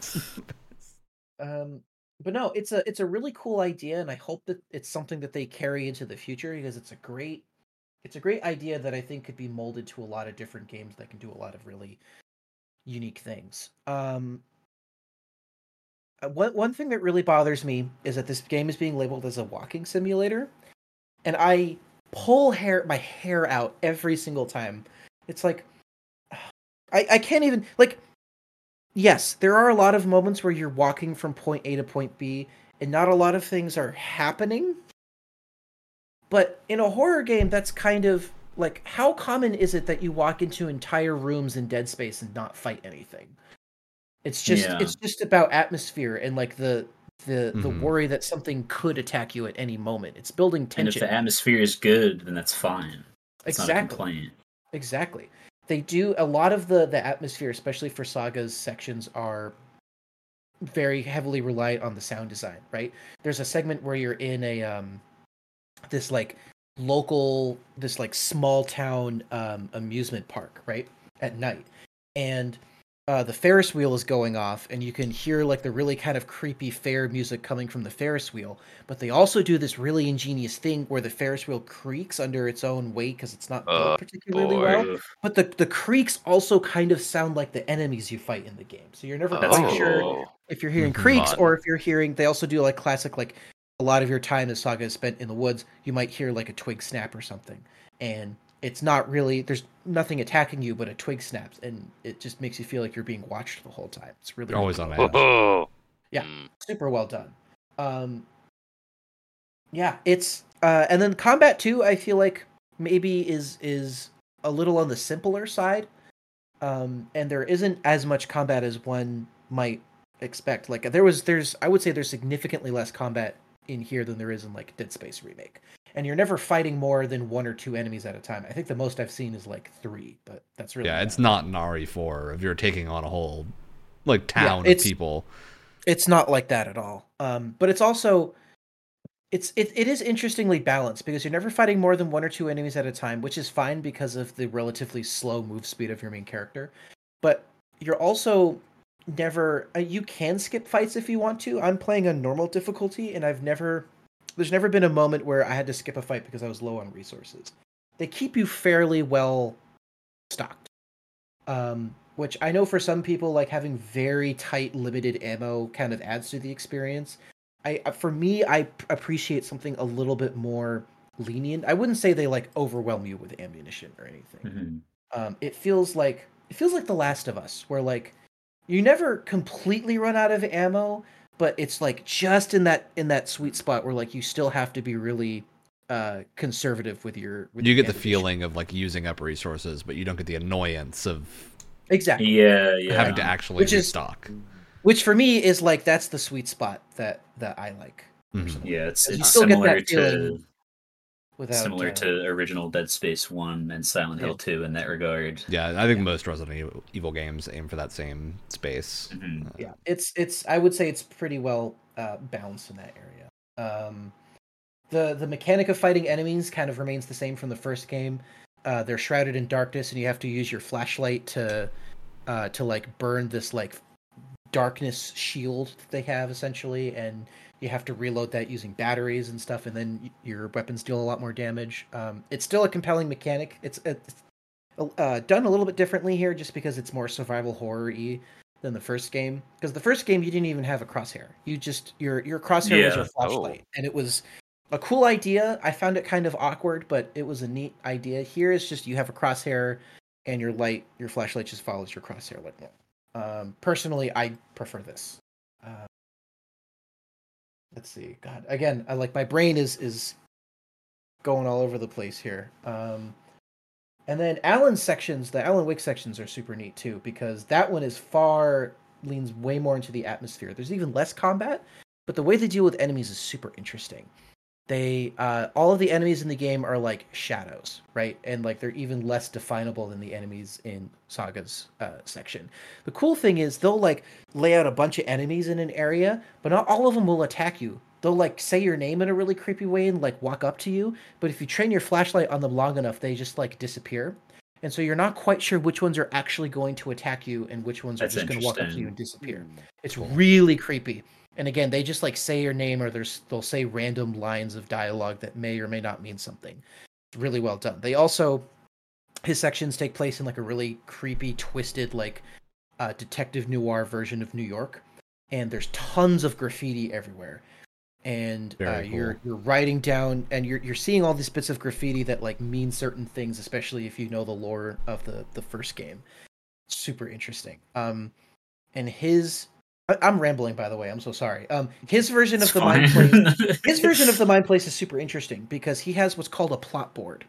um but no it's a it's a really cool idea and i hope that it's something that they carry into the future because it's a great it's a great idea that i think could be molded to a lot of different games that can do a lot of really unique things. Um uh, one, one thing that really bothers me is that this game is being labeled as a walking simulator and i pull hair my hair out every single time. It's like i i can't even like yes, there are a lot of moments where you're walking from point A to point B and not a lot of things are happening. But in a horror game, that's kind of like how common is it that you walk into entire rooms in Dead Space and not fight anything? It's just Yeah. it's just about atmosphere and like the the the Mhm. worry that something could attack you at any moment. It's building tension. And if the atmosphere is good, then that's fine. It's not a exactly. complaint. Exactly. They do a lot of the the atmosphere, especially for sagas sections, are very heavily reliant on the sound design. Right? There's a segment where you're in a um this like local this like small town um amusement park right at night and uh, the Ferris wheel is going off, and you can hear like the really kind of creepy fair music coming from the Ferris wheel. But they also do this really ingenious thing where the Ferris wheel creaks under its own weight because it's not built Oh, particularly boy. well. But the the creaks also kind of sound like the enemies you fight in the game, so you're never quite sure Oh. if you're hearing Mhm. creaks or if you're hearing. They also do like classic like a lot of your time as Saga is spent in the woods. You might hear like a twig snap or something, and it's not really there's nothing attacking you, but a twig snaps, and it just makes you feel like you're being watched the whole time. It's really You're always really on edge. Oh. Yeah. Mm. super well done. Um, yeah, it's uh, and then combat too. I feel like maybe is is a little on the simpler side, um, and there isn't as much combat as one might expect. Like there was, there's I would say there's significantly less combat in here than there is in like Dead Space remake. And you're never fighting more than one or two enemies at a time. I think the most I've seen is like three, but that's really yeah, bad. it's not an RE4 if you're taking on a whole like town of people. it's not like that at all um but it's also it's it, it is interestingly balanced because you're never fighting more than one or two enemies at a time which is fine because of the relatively slow move speed of your main character but you're also never uh, you can skip fights if you want to i'm playing on normal difficulty and i've never there's never been a moment where i had to skip a fight because i was low on resources they keep you fairly well stocked um which I know for some people, like having very tight, limited ammo kind of adds to the experience. I, uh, for me, I appreciate something a little bit more lenient. I wouldn't say they like overwhelm you with ammunition or anything. Mhm. Um, it feels like it feels like The Last of Us, where like you never completely run out of ammo, but it's like just in that in that sweet spot where like you still have to be really uh conservative with your with You your get the feeling of like using up resources, but you don't get the annoyance of exactly Yeah, yeah. having to actually Which is- restock. which for me is like that's the sweet spot that that I like Mhm. Yeah, it's You it's still get similar that feeling to without similar uh, to original Dead Space One and Silent Yeah. Hill Two in that regard. Yeah, I think most Resident Evil- Evil games aim for that same space. Mhm. Uh, yeah it's it's i would say it's pretty well uh, balanced in that area um the the mechanic of fighting enemies kind of remains the same from the first game uh they're shrouded in darkness and you have to use your flashlight to uh to like burn this like darkness shield that they have essentially and you have to reload that using batteries and stuff and then your weapons deal a lot more damage. Um it's still a compelling mechanic. It's it's uh, done a little bit differently here just because it's more survival horror-y than the first game. Because the first game you didn't even have a crosshair. You just your your crosshair was your flashlight and it was a cool idea. I found it kind of awkward but it was a neat idea. Here it's just you have a crosshair and your light your flashlight just follows your crosshair like that. Um personally i prefer this. Uh, let's see god again i like my brain is is going all over the place here um and then Alan's sections, the Alan Wake sections are super neat too, because that one is far leans way more into the atmosphere. There's even less combat, but the way they deal with enemies is super interesting. They uh, all of the enemies in the game are like shadows, right? And like they're even less definable than the enemies in Saga's uh, section. The cool thing is they'll like lay out a bunch of enemies in an area, but not all of them will attack you. They'll like say your name in a really creepy way and like walk up to you, but if you train your flashlight on them long enough, they just like disappear. And so you're not quite sure which ones are actually going to attack you and which ones That's are just going to walk up to you and disappear. It's really creepy. And again, they just like say your name or there's they'll say random lines of dialogue that may or may not mean something. It's really well done. They also his sections take place in like a really creepy, twisted, like uh, detective noir version of New York, and there's tons of graffiti everywhere. And uh, you're cool. you're writing down, and you're you're seeing all these bits of graffiti that like mean certain things, especially if you know the lore of the the first game. Super interesting. Um, and his I- I'm rambling by the way. I'm so sorry. Um, his version It's of the mind place his version of the mind place is super interesting because he has what's called a plot board.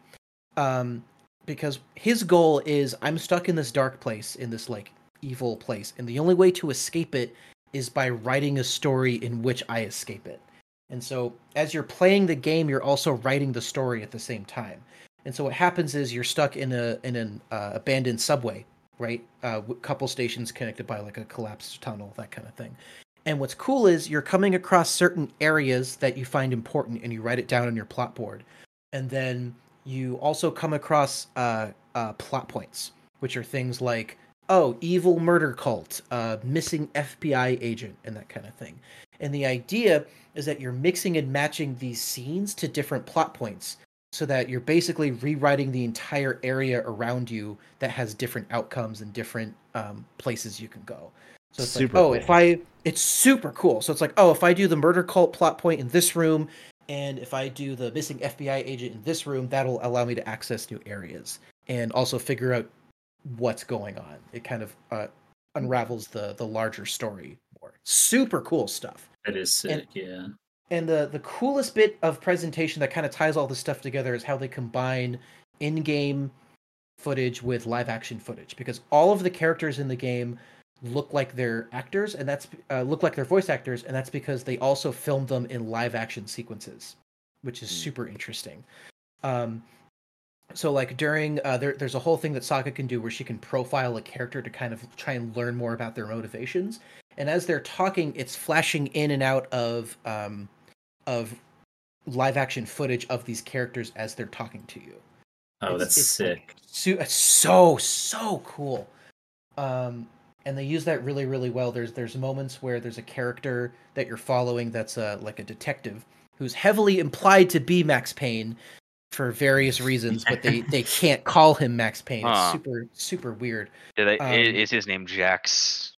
Um because his goal is i'm stuck in this dark place in this like evil place and the only way to escape it is by writing a story in which i escape it. And so as you're playing the game you're also writing the story at the same time. And so what happens is you're stuck in a in an uh, abandoned subway right uh couple stations connected by like a collapsed tunnel that kind of thing and what's cool is you're coming across certain areas that you find important and you write it down on your plot board. And then you also come across uh, uh, plot points, which are things like, oh, evil murder cult, uh, missing FBI agent, and that kind of thing. And the idea is that you're mixing and matching these scenes to different plot points so that you're basically rewriting the entire area around you that has different outcomes and different um, places you can go. So it's Super like, oh, cool. if I, it's super cool. So it's like, oh, if I do the murder cult plot point in this room, and if I do the missing FBI agent in this room, that'll allow me to access new areas and also figure out what's going on. It kind of uh, unravels the the larger story more. Super cool stuff. That is sick, yeah. And the the coolest bit of presentation that kind of ties all this stuff together is how they combine in-game footage with live action footage because all of the characters in the game look like they're actors and that's uh, look like they're voice actors and that's because they also filmed them in live action sequences which is Hmm. super interesting um so like during uh there, there's a whole thing that saga can do where she can profile a character to kind of try and learn more about their motivations and as they're talking it's flashing in and out of um of live action footage of these characters as they're talking to you Oh, It's- that's it's, sick. like, su- it's so so cool um and they use that really really well there's there's moments where there's a character that you're following that's uh like a detective who's heavily implied to be max payne for various reasons, but they they can't call him Max Payne. It's super super weird. Did they, Um, is his name Jax?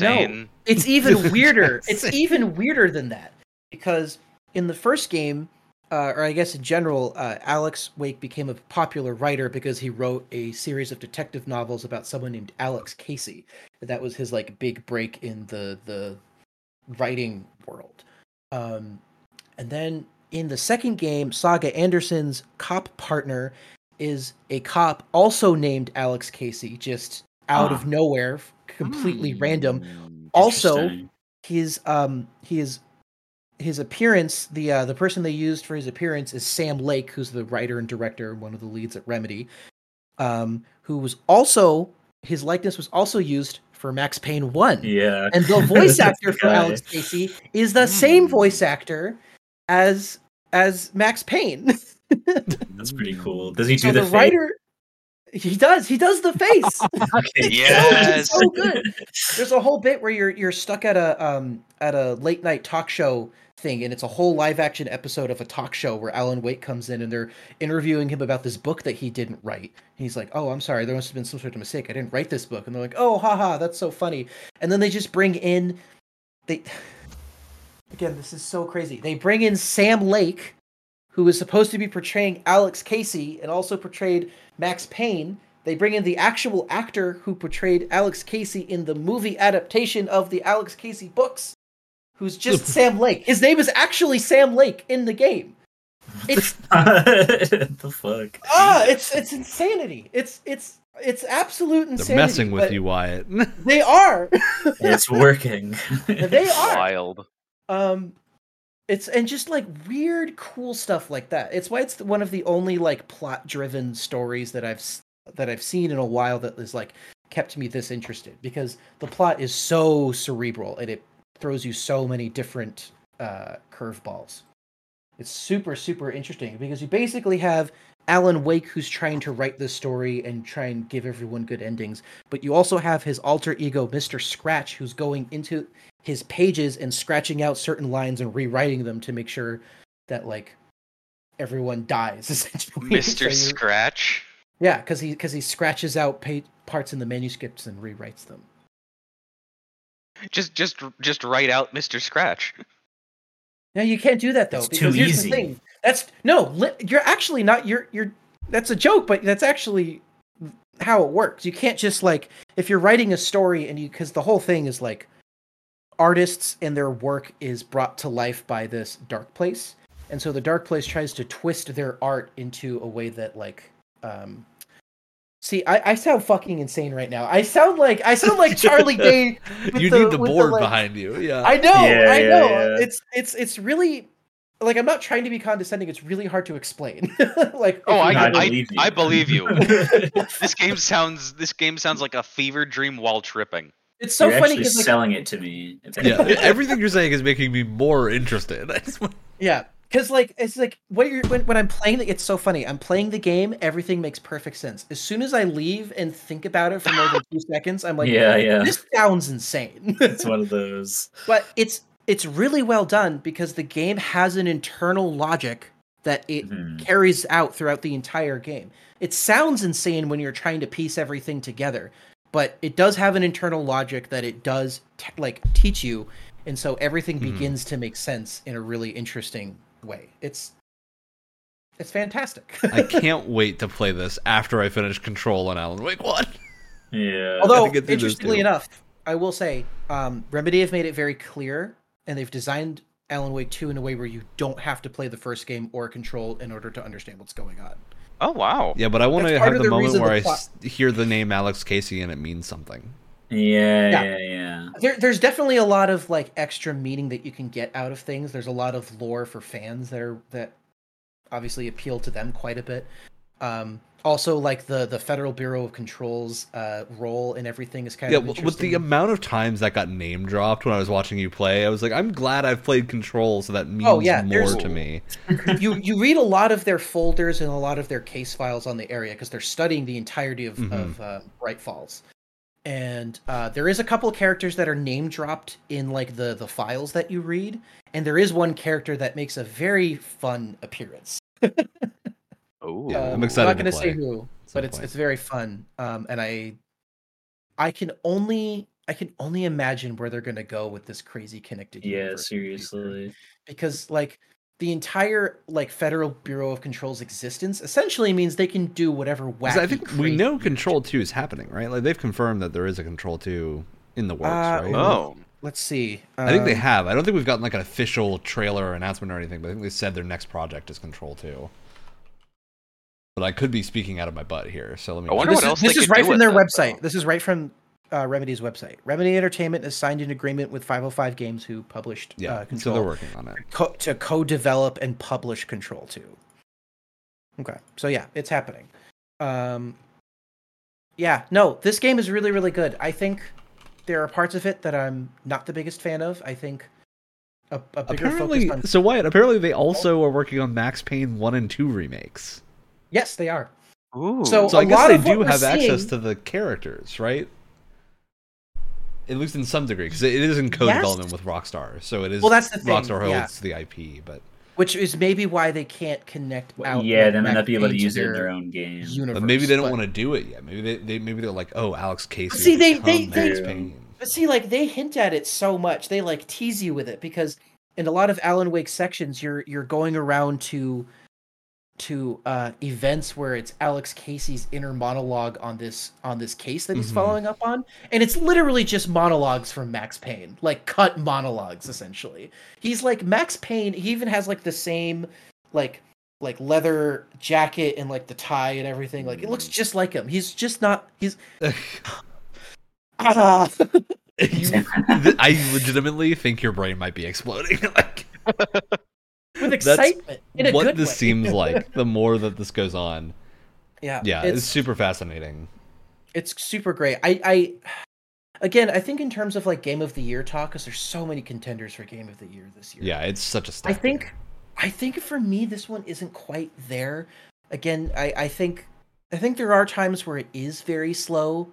No. It's even weirder. It's even weirder than that because in the first game, uh, or I guess in general, uh, Alex Wake became a popular writer because he wrote a series of detective novels about someone named Alex Casey. That was his like big break in the the writing world. Um, and then in the second game, Saga Anderson's cop partner is a cop also named Alex Casey, just out Ah. of nowhere, completely Hmm. random also his um his his appearance the uh the person they used for his appearance is sam lake who's the writer and director one of the leads at remedy um who was also his likeness was also used for max payne 1 yeah. and the voice actor the for alex casey is the same Hmm. voice actor as as max payne That's pretty cool. Does he do so the, the writer he does he does the face Okay. Yes. so good. There's a whole bit where you're you're stuck at a um at a late night talk show thing, and it's a whole live action episode of a talk show where Alan Wake comes in and they're interviewing him about this book that he didn't write. And he's like, "Oh, I'm sorry, there must have been some sort of mistake. I didn't write this book." And they're like, "Oh, haha, that's so funny." And then they just bring in they again, this is so crazy. They bring in Sam Lake, who is supposed to be portraying Alex Casey and also portrayed Max Payne. They bring in the actual actor who portrayed Alex Casey in the movie adaptation of the Alex Casey books, who's just Sam Lake. His name is actually Sam Lake in the game. It's the fuck? ah, it's it's insanity. It's it's it's absolute insanity. They're messing with you, Wyatt. They are. It's working. they are. Wild. um it's and just like weird cool stuff like that. It's why it's one of the only like plot driven stories that i've that i've seen in a while that is like kept me this interested because the plot is so cerebral and it throws you so many different uh curveballs. It's super super interesting because you basically have alan wake who's trying to write this story and try and give everyone good endings but you also have his alter ego mr scratch who's going into his pages and scratching out certain lines and rewriting them to make sure that like everyone dies essentially. Mr. you're- Scratch. yeah, because he because he scratches out pa- parts in the manuscripts and rewrites them. Just just just write out Mr. Scratch. No, you can't do that though It's because too here's easy. the thing. That's no, li- you're actually not. You're you're. That's a joke, but that's actually how it works. You can't just like if you're writing a story and you because the whole thing is like artists and their work is brought to life by this dark place, and so the dark place tries to twist their art into a way that like um. See, I, I sound fucking insane right now. I sound like I sound like Charlie Day. you the- need the with board like- behind you. Yeah. I know, Yeah, I yeah, know. yeah. It's it's it's really like I'm not trying to be condescending. It's really hard to explain. like, Oh, I, I I, believe you. I believe you. this game sounds this game sounds like a fever dream while tripping. It's so You're funny because like, selling it to me. yeah. Everything you're saying is making me more interested. I just want- yeah, because like it's like when you're when, when I'm playing the, it's so funny. I'm playing the game, everything makes perfect sense. As soon as I leave and think about it for more than two seconds, I'm like, yeah, yeah. this sounds insane. It's one of those. but it's it's really well done because the game has an internal logic that it Mhm. carries out throughout the entire game. It sounds insane when you're trying to piece everything together, but it does have an internal logic that it does t- like teach you, and so everything Mhm. begins to make sense in a really interesting way. It's it's fantastic. I can't wait to play this after I finish Control on Alan Wake One. Yeah. Although, to get through this interestingly enough, I will say, um, Remedy have made it very clear, and they've designed Alan Wake 2 in a way where you don't have to play the first game or Control in order to understand what's going on. Oh wow. Yeah, but I want to have the the moment where the I plot- hear the name Alex Casey and it means something. yeah, Yeah. yeah, yeah. There, there's definitely a lot of like extra meaning that you can get out of things. There's a lot of lore for fans that are that obviously appeal to them quite a bit. Um, also, like the the Federal Bureau of Control's uh, role and everything is kind Yeah, of yeah with the amount of times that got name dropped when I was watching you play, I was like, I'm glad I've played Control, so that means Oh, yeah, more to me. you you read a lot of their folders and a lot of their case files on the area because they're studying the entirety of, Mhm. of uh, Bright Falls, and uh, there is a couple of characters that are name dropped in like the the files that you read, and there is one character that makes a very fun appearance. Ooh. Yeah, I'm Um, excited I'm not going to say who, but it's point. it's very fun. Um, and I, I can only I can only imagine where they're going to go with this crazy connected. Yeah, universe in the future. seriously. because like the entire like Federal Bureau of Control's existence essentially means they can do whatever wacky. 'Cause I think we know Control. Two is happening, right? Like they've confirmed that there is a Control Two in the works, Uh, right? Oh. Let's see. I think they Um, have. I don't think we've gotten like an official trailer or announcement or anything, but I think they said their next project is Control Two. But I could be speaking out of my butt here, so let me. I wonder This what is, else this they is could right do from their it, website. though. This is right from uh, Remedy's website. Remedy Entertainment has signed an agreement with 505 Games, who published Yeah, uh, so they're working on it. co- to co-develop and publish Control 2. Okay, so yeah, it's happening. Um, yeah, no, this game is really, really good. I think there are parts of it that I'm not the biggest fan of. I think a, a bigger Apparently, focus on. so Wyatt. Apparently, they also are working on Max Payne one and two remakes. Yes, they are. Ooh. So- So I A guess lot they of do we're have access to the characters, right? At least in some degree, because it is in Yes. co-development with Rockstar, so it is. Well, that's the thing, Rockstar holds yeah. the IP, but Which is maybe why they can't connect out. yeah, like, they might not be able to use it in their their own game. Universe, but maybe they don't but- want to do it yet. Maybe they, they maybe they're like, oh, Alex Casey. See, they- they- they- Payne. But see, like they hint at it so much. They like tease you with it because in a lot of Alan Wake sections, you're you're going around to to uh events where it's Alex Casey's inner monologue on this on this case that he's Mhm. following up on, and it's literally just monologues from Max Payne, like cut monologues essentially. He's like Max Payne. He even has like the same like like leather jacket and like the tie and everything. Like it looks just like him. He's just not. He's ah. You- I legitimately think your brain might be exploding. like with excitement in a what good this way. seems like. The more that this goes on, yeah yeah, it's, it's super fascinating. it's super great i i again i think in terms of like game of the year talk because there's so many contenders for game of the year this year Yeah, it's such a. i think i think for me this one isn't quite there again i i think i think there are times where it is very slow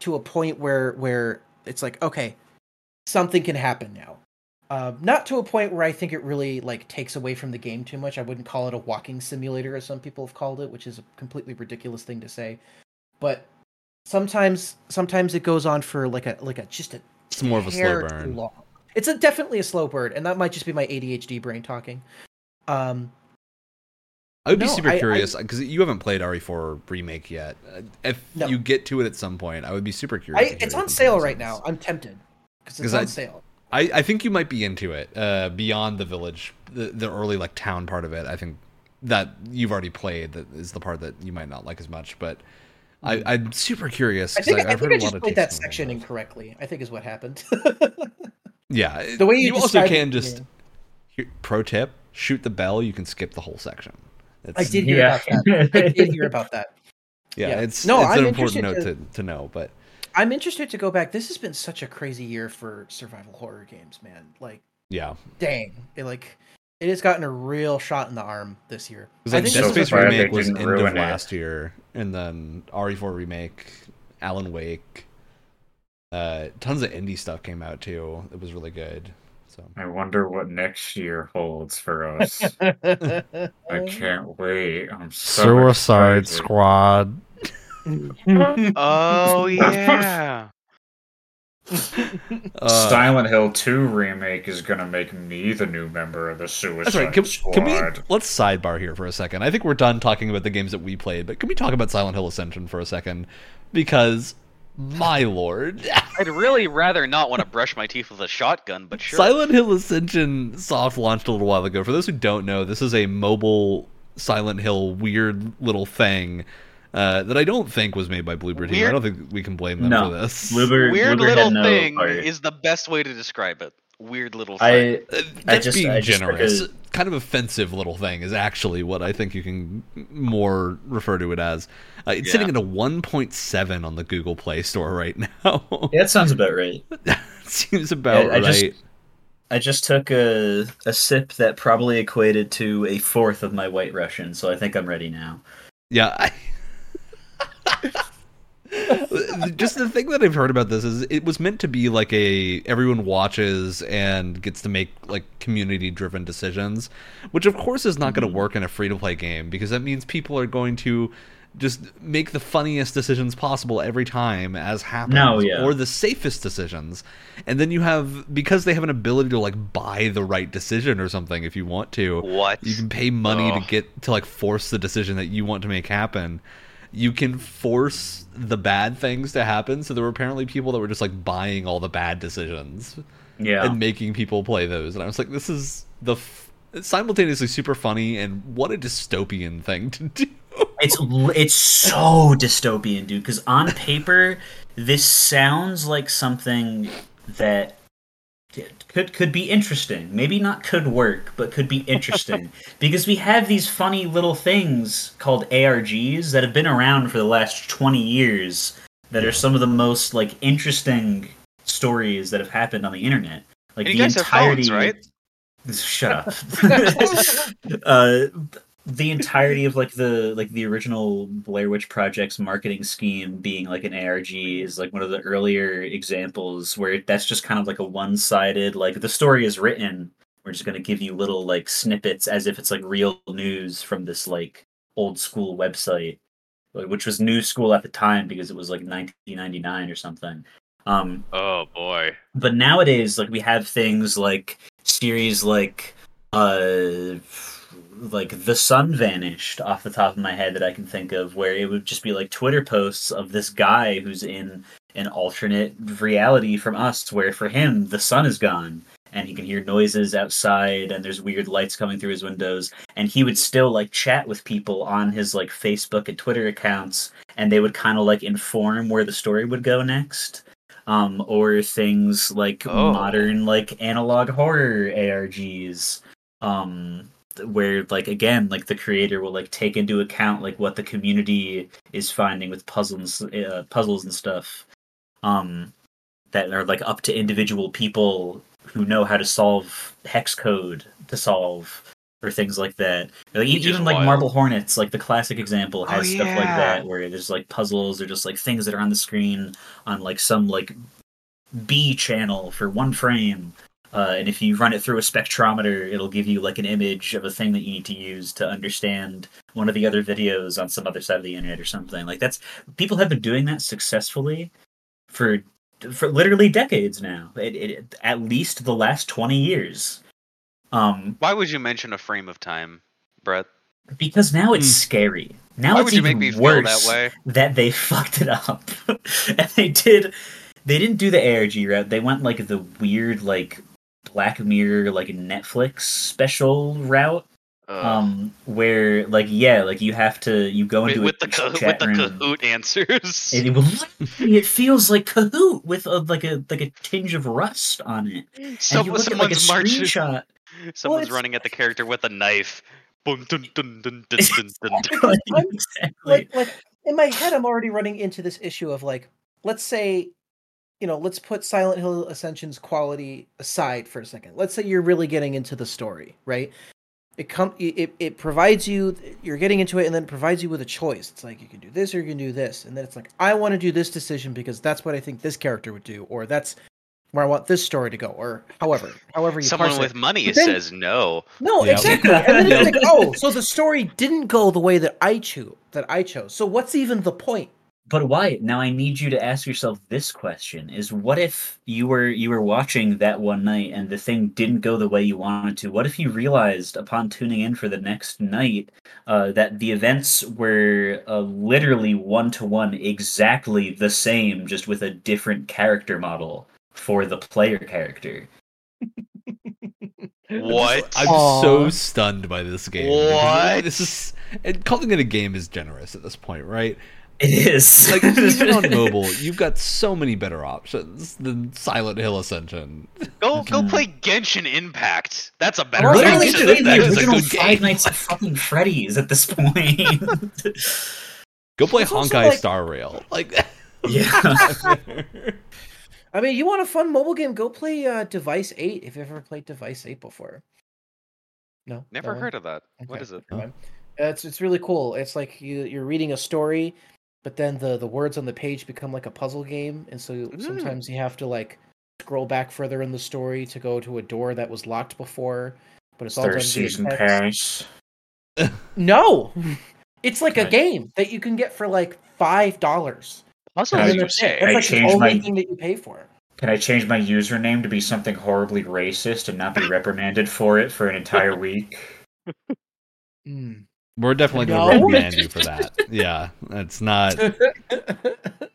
to a point where where it's like okay something can happen now um, not to a point where I think it really like takes away from the game too much. I wouldn't call it a walking simulator, as some people have called it, which is a completely ridiculous thing to say. But sometimes, sometimes it goes on for like a like a just a It's more of a slow burn. long. It's a definitely a slow burn, and that might just be my ADHD brain talking. Um, I would be super I- I- curious because you haven't played RE4 remake yet. Uh, If No. you get to it at some point, I would be super curious. I, it's on sale right now. I'm tempted because it's I- on sale. I, I think you might be into it. Uh, beyond the village, the, the early like town part of it. I think that you've already played. That is the part that you might not like as much. But I, I'm super curious. I 'cause think, I, I've think heard I a lot just of played takes that section it. incorrectly. I think is what happened. Yeah, The way you also can it, just yeah. pro tip: shoot the bell. You can skip the whole section. I did hear Yeah. about that. I did hear about that. Yeah, yeah. it's No, it's I'm an important note interested to, to know. But I'm interested to go back. This has been such a crazy year for survival horror games, man. Like, yeah, dang, it, like it has gotten a real shot in the arm this year. because I think Dead this Space a remake was didn't end of it. last year, and then RE4 remake, Alan Wake, uh, tons of indie stuff came out too. It was really good. So I wonder what next year holds for us. I can't wait. I'm so excited. Squad. Oh yeah. Uh, Silent Hill 2 remake is gonna make me the new member of the Suicide That's right. Can, Squad. can we let's sidebar here for a second? I think we're done talking about the games that we played, but can we talk about Silent Hill Ascension for a second? Because my lord, I'd really rather not want to brush my teeth with a shotgun, but sure. Silent Hill Ascension soft launched a little while ago. For those who don't know, this is a mobile Silent Hill weird little thing uh, that I don't think was made by Bloober Team. I don't think we can blame them No. for this. Bloober, Weird Bloober little no thing part. is the best way to describe it. Weird little thing. I Uh, I That's just- being I just took generous. a- Kind of offensive little thing is actually what I think you can more refer to it as. Uh, it's Yeah. sitting at a 1.7 on the Google Play Store right now. yeah, that sounds about right. Seems about Yeah, I just- right. I just took a a sip that probably equated to a fourth of my White Russian, so I think I'm ready now. Yeah. I... Just the thing that I've heard about this is it was meant to be like a everyone watches and gets to make like community driven decisions, which of course is not going to mm-hmm. work in a free to play game because that means people are going to just make the funniest decisions possible every time as happens No, yeah. or the safest decisions and then you have because they have an ability to like buy the right decision or something if you want to What? you can pay money Oh. to get to like force the decision that you want to make happen you can force the bad things to happen so there were apparently people that were just like buying all the bad decisions Yeah. and making people play those and i was like this is the f- simultaneously super funny and what a dystopian thing to do It's it's so dystopian, dude. Because on paper, this sounds like something that could could be interesting. Maybe not could work, but could be interesting. because we have these funny little things called ARGs that have been around for the last twenty years. That are some of the most like interesting stories that have happened on the internet. Like the you guys have entirety, phones, right? Shut up. uh, the entirety of like the like the original Blair Witch Project's marketing scheme being like an ARG is like one of the earlier examples where that's just kind of like a one-sided like the story is written. We're just gonna give you little like snippets as if it's like real news from this like old school website, which was new school at the time because it was like 1999 or something. Um, Oh boy. but nowadays like we have things like series like uh like the sun vanished off the top of my head that i can think of where it would just be like twitter posts of this guy who's in an alternate reality from us where for him the sun is gone and he can hear noises outside and there's weird lights coming through his windows and he would still like chat with people on his like facebook and twitter accounts and they would kind of like inform where the story would go next um, or things like Oh. modern like analog horror ARGs, um, where like again like the creator will like take into account like what the community is finding with puzzles uh, puzzles and stuff, um, that are like up to individual people who know how to solve hex code to solve or things like that. Like, e- Which even like wild. Marble Hornets, like the classic example, Oh, has stuff like that where there's like puzzles or just like things that are on the screen on like some like B channel for one frame. Uh, and if you run it through a spectrometer, it'll give you like an image of a thing that you need to use to understand one of the other videos on some other side of the internet or something. Like that's people have been doing that successfully for for literally decades now. It, it, at least the last twenty years. Um, Why would you mention a frame of time, Brett? because now it's Hmm. scary. Now Why it's would you make even me feel worse that way? that they fucked it up. and they did they didn't do the ARG route. They went like the weird like Black Mirror like Netflix special route. Ugh. Um where like yeah, like you have to you go into with a the Ca- with chat the. Kahoot answers. and it, will, it feels like Kahoot with a, like a like a tinge of rust on it. And you Someone, look at like a someone's marching. screenshot. Someone's it's- running at the character with a knife. Boom, dun, dun, dun. Like, exactly. like like in my head i'm already running into this issue of like let's say you know let's put silent hill ascension's quality aside for a second let's say you're really getting into the story right it come it, it provides you you're getting into it and then it provides you with a choice it's like you can do this or you can do this and then it's like i want to do this decision because that's what i think this character would do or that's where i want this story to go or however however you Someone with it. money But then- says no. No, Yep. exactly. And then it's like, oh, so the story didn't go the way that I chose. That I chose. So what's even the point? But why? Now I need you to ask yourself this question: Is what if you were you were watching that one night and the thing didn't go the way you wanted to? What if you realized upon tuning in for the next night uh, that the events were uh, literally one to one, exactly the same, just with a different character model for the player character? What? I'm Aw. so stunned by this game. What? This is and calling it a game is generous at this point, right? It is Like even on mobile, you've got so many better options than Silent Hill Ascension. Go go play Genshin Impact. That's a better Well, game. Literally Genshin play the original Five. Nights at fucking Freddy's at this point. Go play It's Honkai like- Star Rail. Like yeah. I mean, you want a fun mobile game? Go play uh, Device Eight. If you've ever played Device Eight before. No, Never heard of that. What Okay, is it? Uh, It's it's really cool. It's like you you're reading a story, but then the the words on the page become like a puzzle game, and so Mm. sometimes you have to like scroll back further in the story to go to a door that was locked before. But it's all done Third season text. pass. No, it's like a game that you can get for like five dollars. Puzzles, Can I- you That's say? I like the only my- thing that you pay for. Can I change my username to be something horribly racist and not be reprimanded for it for an entire week? Mm. We're definitely going No. to reprimand you for that. Yeah, it's not.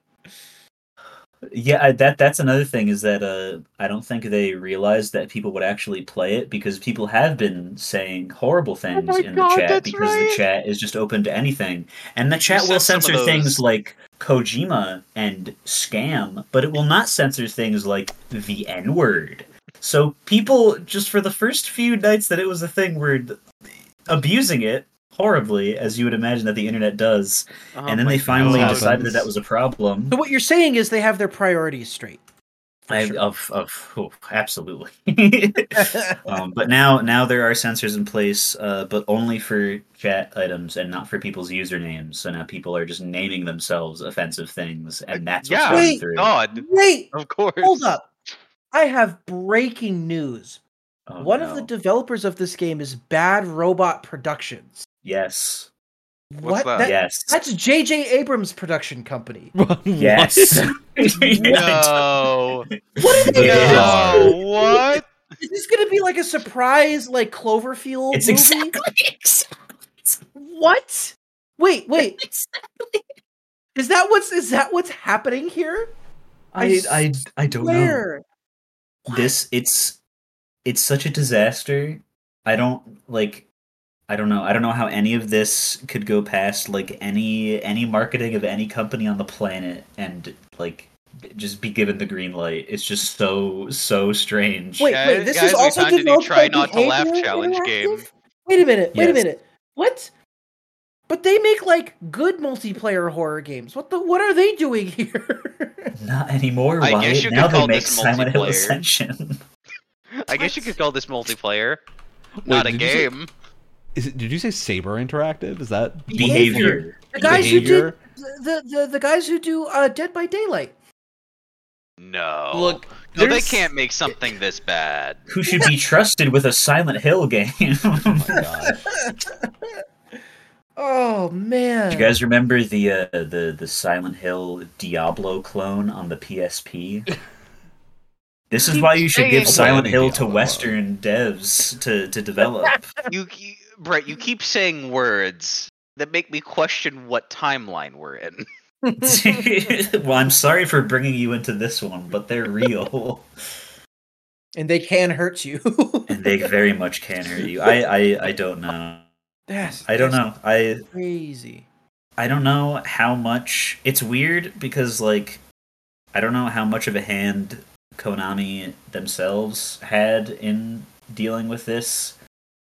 Yeah, I, that that's another thing is that uh, I don't think they realized that people would actually play it because people have been saying horrible things my in God, the chat because right. the chat is just open to anything, and the chat You will said some of censor things like Kojima and scam, but it will not censor things like the N word. So people just for the first few nights that it was a thing were abusing it horribly, as you would imagine that the internet does, Oh and then they finally God. decided that that was a problem. So what you're saying is they have their priorities straight. I, sure. of of oh, absolutely. um, but now now there are sensors in place, uh, but only for chat items and not for people's usernames. So now people are just naming themselves offensive things, and that's what's Yeah. going Wait, through. God, Wait, of course. hold up. I have breaking news. Oh, One no. of the developers of this game is Bad Robot Productions. Yes, What's what? that? yes, That's J.J. Abrams' production company. yes. No, What are they Yeah. no, what? Is this going to be like a surprise, like Cloverfield it's movie? exactly, exactly What? Wait, wait. Is that what's is that what's happening here? I I I don't know. Where? this it's it's such a disaster i don't like i don't know i don't know how any of this could go past like any any marketing of any company on the planet and like just be given the green light it's just so so strange Wait, Guys- wait. This guys, is we also found a developed try not to laugh challenge Interactive? game. Wait a minute. Wait a minute. What? But they make like good multiplayer horror games. What the? What are they doing here? not anymore I guess you could now they call make this silent hill multiplayer. ascension I guess you could call this multiplayer, not a did you say- game. Is it, did you say Saber Interactive? Is that behavior the guys Behavior? who did the, the the guys who do uh, Dead by Daylight. No. Look, no, they can't make something this bad. who should be trusted with a silent hill game Oh my god! Oh man. Do you guys remember the uh, the the Silent Hill Diablo clone on the PSP? This is why you should give Silent Hill to Western devs to, to develop. You, you, Brett, you keep saying words that make me question what timeline we're in. well, I'm sorry for bringing you into this one, but they're real, and they can hurt you. and they very much can hurt you. I I, I don't know. That's, I don't that's know. I Crazy. I don't know how much it's weird because like I don't know how much of a hand Konami themselves had in dealing with this.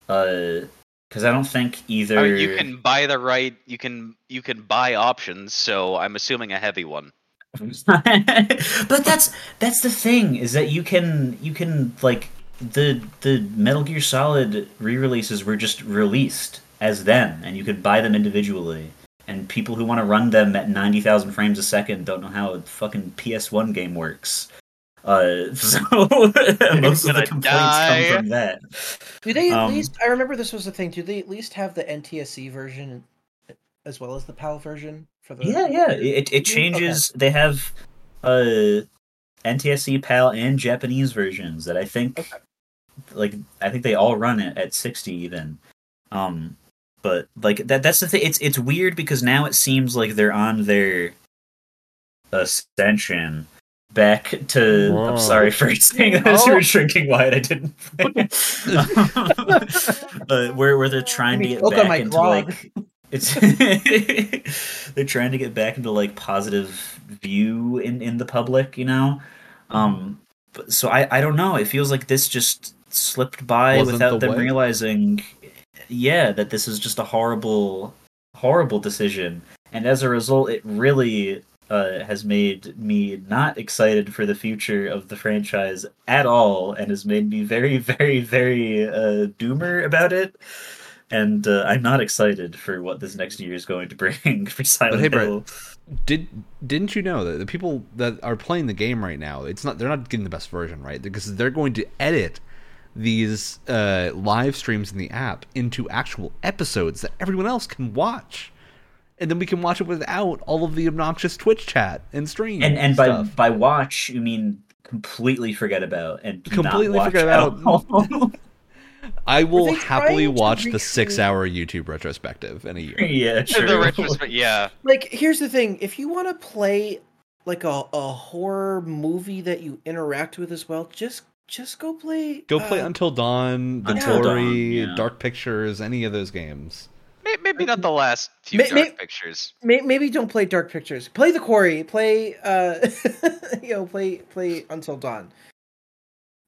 Uh because I don't think either I mean, you can buy the right. You can you can buy options. So I'm assuming a heavy one. but that's that's the thing is that you can you can like the the Metal Gear Solid re-releases were just released as them and you could buy them individually and people who want to run them at 90,000 frames a second don't know how a fucking PS1 game works. Uh, so most of the complaints die. come from that. Do they at Um, least? I remember this was the thing. Do they at least have the NTSC version as well as the PAL version for the? Yeah, yeah. It it changes. They have uh NTSC PAL and Japanese versions that I think Okay. like I think they all run it at 60 even. Um but like that that's the thing it's it's weird because now it seems like they're on their ascension back to Whoa. I'm sorry for saying that as you Oh. were drinking wine I didn't uh, where where they're trying to get back into grog. like it's they're trying to get back into like positive view in in the public you know um but, so i i don't know it feels like this just slipped by Wasn't without the them way. realizing yeah that this is just a horrible horrible decision and as a result it really uh, has made me not excited for the future of the franchise at all and has made me very very very uh, doomer about it and uh, I'm not excited for what this next year is going to bring for Silent hey, Brett, Hill. Did didn't you know that the people that are playing the game right now, it's not they're not getting the best version, right? Because they're going to edit these uh, live streams in the app into actual episodes that everyone else can watch. And then we can watch it without all of the obnoxious Twitch chat and stream. And and by stuff. by watch you mean completely forget about and not Completely watch forget about. I will happily watch the six-hour YouTube retrospective in a year. yeah, true. The retrospect, yeah. like here's the thing if you want to play like a, a horror movie that you interact with as well just just go play Go play uh, Until Dawn, The Until Tory, Dawn, yeah. Dark Pictures, any of those games. May- Maybe not the last few dark pictures. may, maybe don't play dark pictures. Play the quarry. Play uh you know play play until dawn.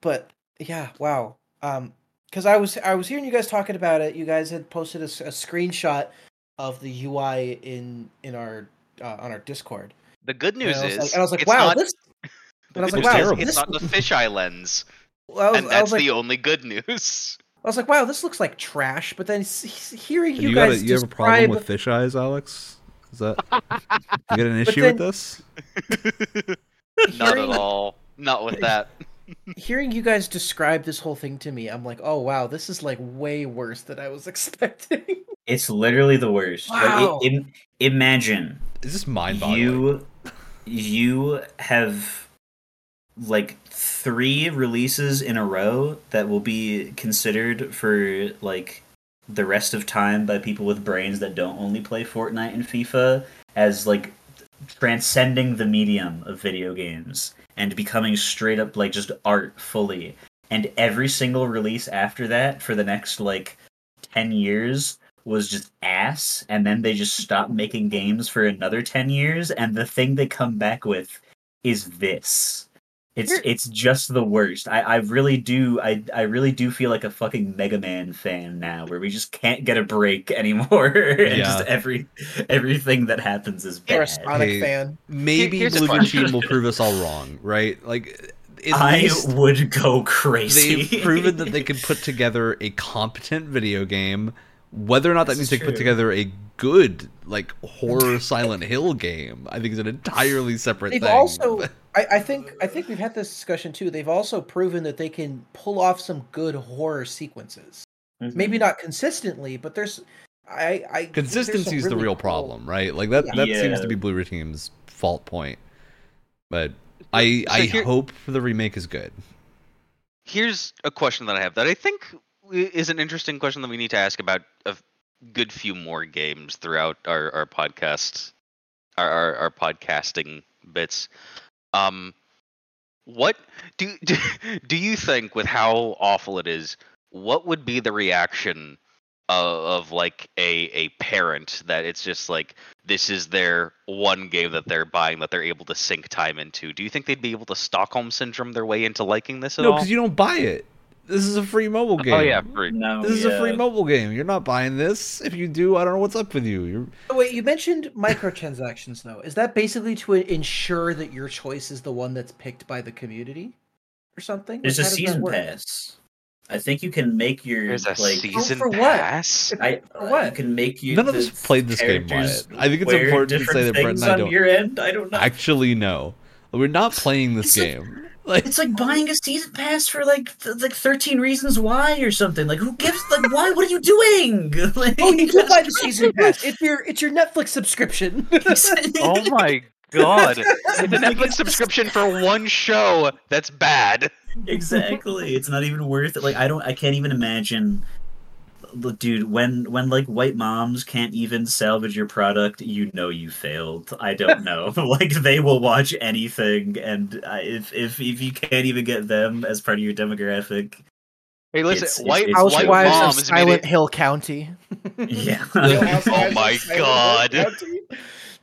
But yeah wow. Um because i was i was hearing you guys talking about it. You guys had posted a screenshot of the ui in in our uh, on our discord. The good news and is, like, and I was like wow not, this and I was like, wow, is this- it's not the fisheye lens, I was, and that's like, the only good news. I was like, wow, this looks like trash. But then s- s- hearing you, You, got a, guys you have a problem describe, with fish eyes, Alex? Is that you got an issue then- with this? Not hearing, at all. Not with that. hearing you guys describe this whole thing to me, I'm like, oh wow, this is like way worse than I was expecting. It's literally the worst. Wow. Like, i- im- imagine Is this mind-boggling? you you have like three releases in a row that will be considered for like the rest of time by people with brains that don't only play Fortnite and FIFA as like transcending the medium of video games and becoming straight up like just art fully. And every single release after that for the next like 10 years was just ass and then they just stopped making games for another 10 years and the thing they come back with is this it's Here- it's just the worst i i really do i i really do feel like a fucking mega man fan now where we just can't get a break anymore and Yeah. just every everything that happens is You're a bad Sonic Hey, fan. Maybe Here's a Blue. Machine will prove us all wrong, right? Like, at i would go crazy they've proven that they can put together a competent video game. Whether or not that This means is they put together a good, like, horror Silent Hill game, I think is an entirely separate They've thing. also, I, I think, I think we've had this discussion too. They've also proven that they can pull off some good horror sequences. Mhm. Maybe not consistently, but there's, I, I think there's some Consistency is the real cool- problem, right? Like that Yeah. that seems to be Blue Team's fault point. But I I here- hope the remake is good. Here's a question that I have that I think is an interesting question that we need to ask about a good few more games throughout our, our podcast, our, our, our podcasting bits. Um, what do, do do you think with how awful it is? What would be the reaction of, of like a a parent that it's just like this is their one game that they're buying that they're able to sink time into? Do you think they'd be able to Stockholm syndrome their way into liking this at No, all? because you don't buy it. This is a free mobile game. Oh yeah, free. no This is a free mobile game. You're not buying this. If you do, I don't know what's up with you. You're Oh, wait, you mentioned microtransactions though. Is that basically to ensure that your choice is the one that's picked by the community, or something? There's Like, a how does that season pass. I think you can make your There's a like. season oh, for what? pass. I For what? you can make you. None of us played this game, characters Wyatt. I think it's important to say that Brett and I on don't- your end. I don't know. actually no. We're not playing this It's like- game. Like It's like buying a season pass for like th- like thirteen reasons why or something. Like who gives like why? What are you doing? Like, Oh, you do buy the season pass. It's your it's your Netflix subscription. Oh my god! It's a Netflix subscription for one show that's bad. exactly. It's not even worth it. Like I don't. I can't even imagine. Look, dude, when when like white moms can't even salvage your product, you know you failed. I don't know. like they will watch anything, and uh, if if if you can't even get them as part of your demographic, Hey, listen, It's- it's- white, it's white. Housewives of moms made Silent it. Hill County. yeah. Oh my god!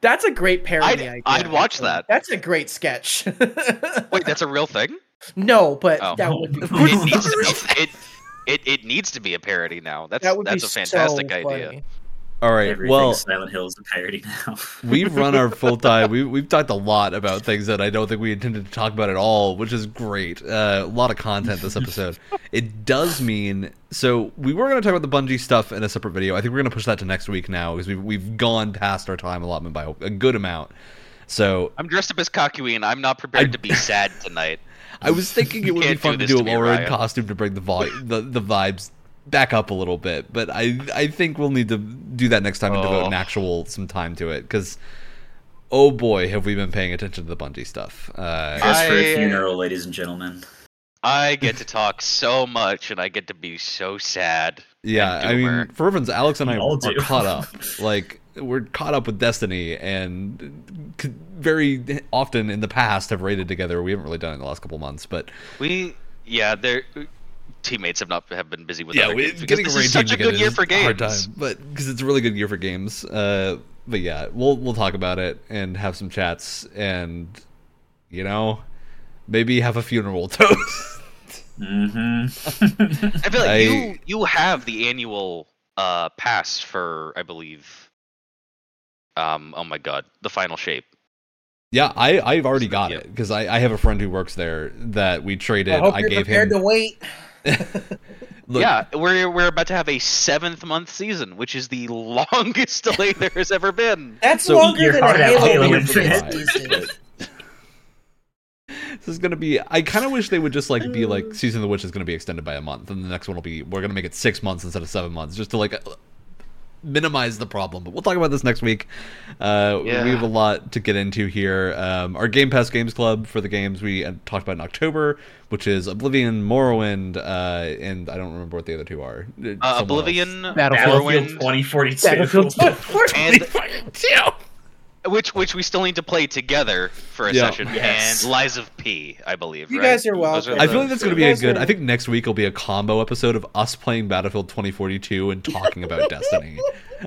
That's a great parody. I'd- idea, I'd watch actually. that. That's a great sketch. Wait, that's a real thing. no, but Oh. that would be. It needs to be. It, it, it needs to be a parody now. That's that that's a fantastic so idea. All right. Everything well, Silent Hill is a parody now. we've run our full time. We, we've talked a lot about things that I don't think we intended to talk about at all, which is great. Uh, a lot of content this episode. it does mean so we were going to talk about the Bungie stuff in a separate video. I think we're going to push that to next week now because we've we've gone past our time allotment by a good amount. So I'm dressed up as Kakyoin and I'm not prepared I- to be sad tonight. I was thinking it would be Can't do fun to do to a me, lower end costume to bring the, vol- the the vibes back up a little bit, but I I think we'll need to do that next time and devote an Oh. actual some time to it because oh boy have we been paying attention to the Bungie stuff. Uh, Just for a I- funeral, ladies and gentlemen. I get to talk so much and I get to be so sad. yeah, I mean for reference, Alex and I We all are do. caught up. Like we're caught up with Destiny and c- very often in the past have raided together. We haven't really done it in the last couple months, but We yeah, their teammates have not have been busy with yeah, other we, games because getting this a raid is team such a good year for a hard games. time, but because it's a really good year for games. Uh, but yeah, we'll we'll talk about it and have some chats and you know maybe have a funeral toast. hmm I feel like I- you you have the annual uh pass for I believe um oh my god, the final shape. Yeah, I I've already got Yeah. it because I, I have a friend who works there that we traded. I hope I you're gave prepared him. to wait. Look, yeah, we're we're about to have a seventh month season, which is the longest delay there has ever been. That's So longer than a Halo, Halo Infinite Infinite. season. This is gonna be. I kind of wish they would just like be like season of the witch is gonna be extended by a month, and the next one will be we're gonna make it six months instead of seven months, just to like minimize the problem. But we'll talk about this next week. Uh, Yeah. We have a lot to get into here. Um, our Game Pass Games Club for the games we uh, talked about in October, which is Oblivion, Morrowind, uh, and I don't remember what the other two are. Uh, someone else. Oblivion, Battlefield Morrowind, 2042. Battlefield and which which we still need to play together for a Yeah. session, Yes. and Lies of P, I believe. You right? guys are Those welcome. I feel like that's going to be a good. are- I think next week will be a combo episode of us playing Battlefield 2042 and talking about Destiny.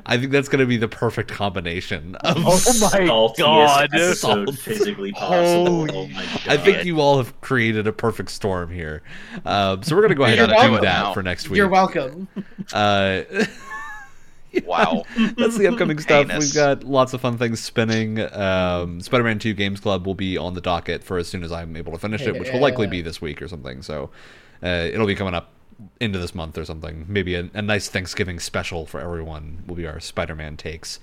I think that's going to be the perfect combination. Of, Oh my Saltiest God. episode Salty. physically possible. Oh my god. I think you all have created a perfect storm here. Um, so we're going to go ahead and do welcome. that for next week. You're welcome. Uh, Wow. that's the upcoming stuff. Heinous. We've got lots of fun things spinning. Um, Spider-Man 2 Games Club will be on the docket for as soon as I'm able to finish it, which will likely be this week or something. So uh, it'll be coming up into this month or something. Maybe a, a nice Thanksgiving special for everyone will be our Spider-Man takes.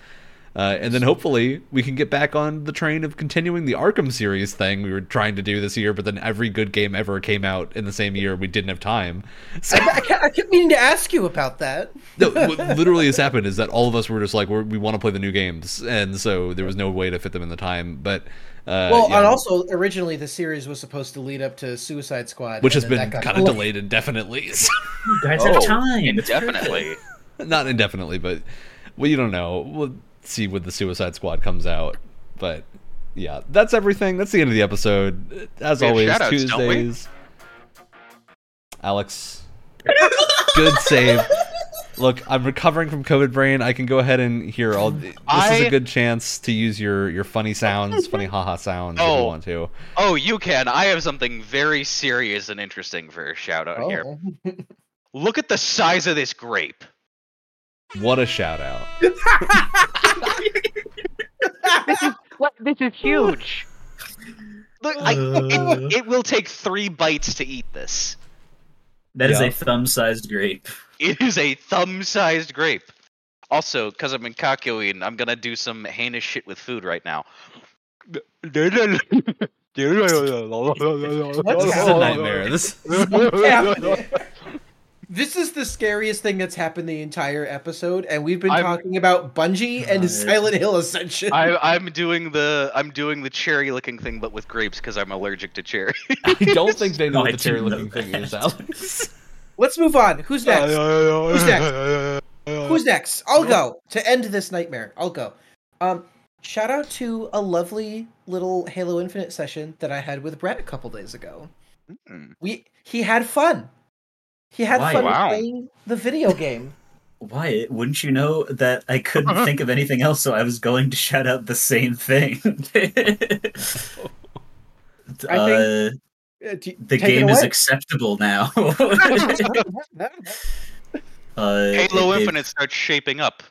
Uh, and then hopefully we can get back on the train of continuing the Arkham series thing we were trying to do this year, but then every good game ever came out in the same year. We didn't have time. So I, I, kept, I kept meaning to ask you about that. no, what literally has happened is that all of us were just like we're, we want to play the new games, and so there was no way to fit them in the time. But uh, Well, yeah, and also originally the series was supposed to lead up to Suicide Squad, which has been kind of delayed. delayed indefinitely. So- you guys Oh, have time. It's Definitely. Not indefinitely, but well, you don't know. We'll see when the Suicide Squad comes out. But yeah, that's everything. That's the end of the episode. As We always, shoutouts, don't? Tuesdays. Alex, good save. Look, I'm recovering from COVID brain. I can go ahead and hear all. This is a good chance to use your your funny sounds, funny haha sounds if you Oh. want to. Oh, you can. I have something very serious and interesting for a shout out here. Oh. Look at the size of this grape. What a shout out! this, What? This is huge. Look, I, it, uh. it will take three bites to eat this. That is Yeah. a thumb-sized grape. It is a thumb-sized grape. Also, because I'm in Kakyoin, I'm gonna do some heinous shit with food right now. This is a nightmare. This Yeah. This is the scariest thing that's happened the entire episode, and we've been I'm- talking about Bungie and Right. Silent Hill Ascension. I, I'm doing the I'm doing the cherry looking thing, but with grapes because I'm allergic to cherry. I don't think they know No, what I the cherry looking thing is. Alex. Let's move on. Who's next? Who's next? Who's next? I'll go to end this nightmare. I'll go. Um, shout out to a lovely little Halo Infinite session that I had with Brett a couple days ago. Hmm. We he had fun. He had Why? fun Wow. playing the video game. Why? wouldn't you know that I couldn't think of anything else, so I was going to shout out the same thing. I uh, Uh, do- the game is acceptable now. uh, Halo it- it- Infinite starts shaping up.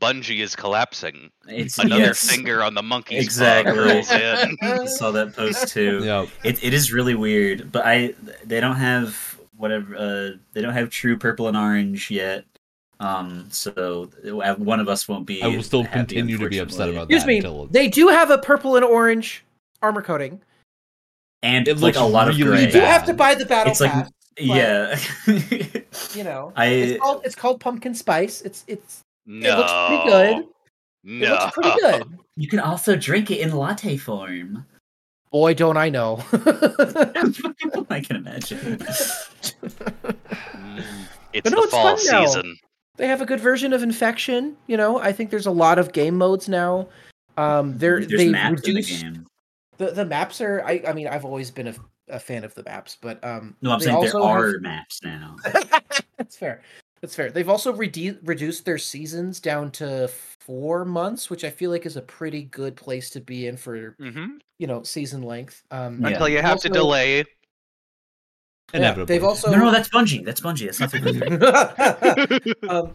Bungie is collapsing. It's Another yes, finger on the monkey's Exactly. paw rolls in. I saw that post too. Yep. It it is really weird, but I they don't have whatever uh they don't have true purple and orange yet. Um, so uh, one of us won't be. I will still happy, continue to be upset unfortunately. about Excuse that me. until They do have a purple and orange armor coating. And It like looks a lot of really gray. You have to buy the battle It's like pass. yeah. You know, I it's called it's called pumpkin spice. It's it's No. it looks pretty good. No. It looks pretty good. you can also drink it in latte form. Boy, don't I know. I can imagine. Mm, It's But no, the it's fall season. they have a good version of infection. You know, I think there's a lot of game modes now. Um, they're There's they maps in the reduce game. the the maps are. I I mean, I've always been a, a fan of the maps, but um, No, I'm saying there are have- maps now. That's fair. That's fair. They've also rede- reduced their seasons down to four months, which I feel like is a pretty good place to be in for hmm you know season length. Um, Yeah. Until you they've have to also- delay. yeah, Inevitably. they've also No, no, that's Bungie. That's Bungie. That's not um,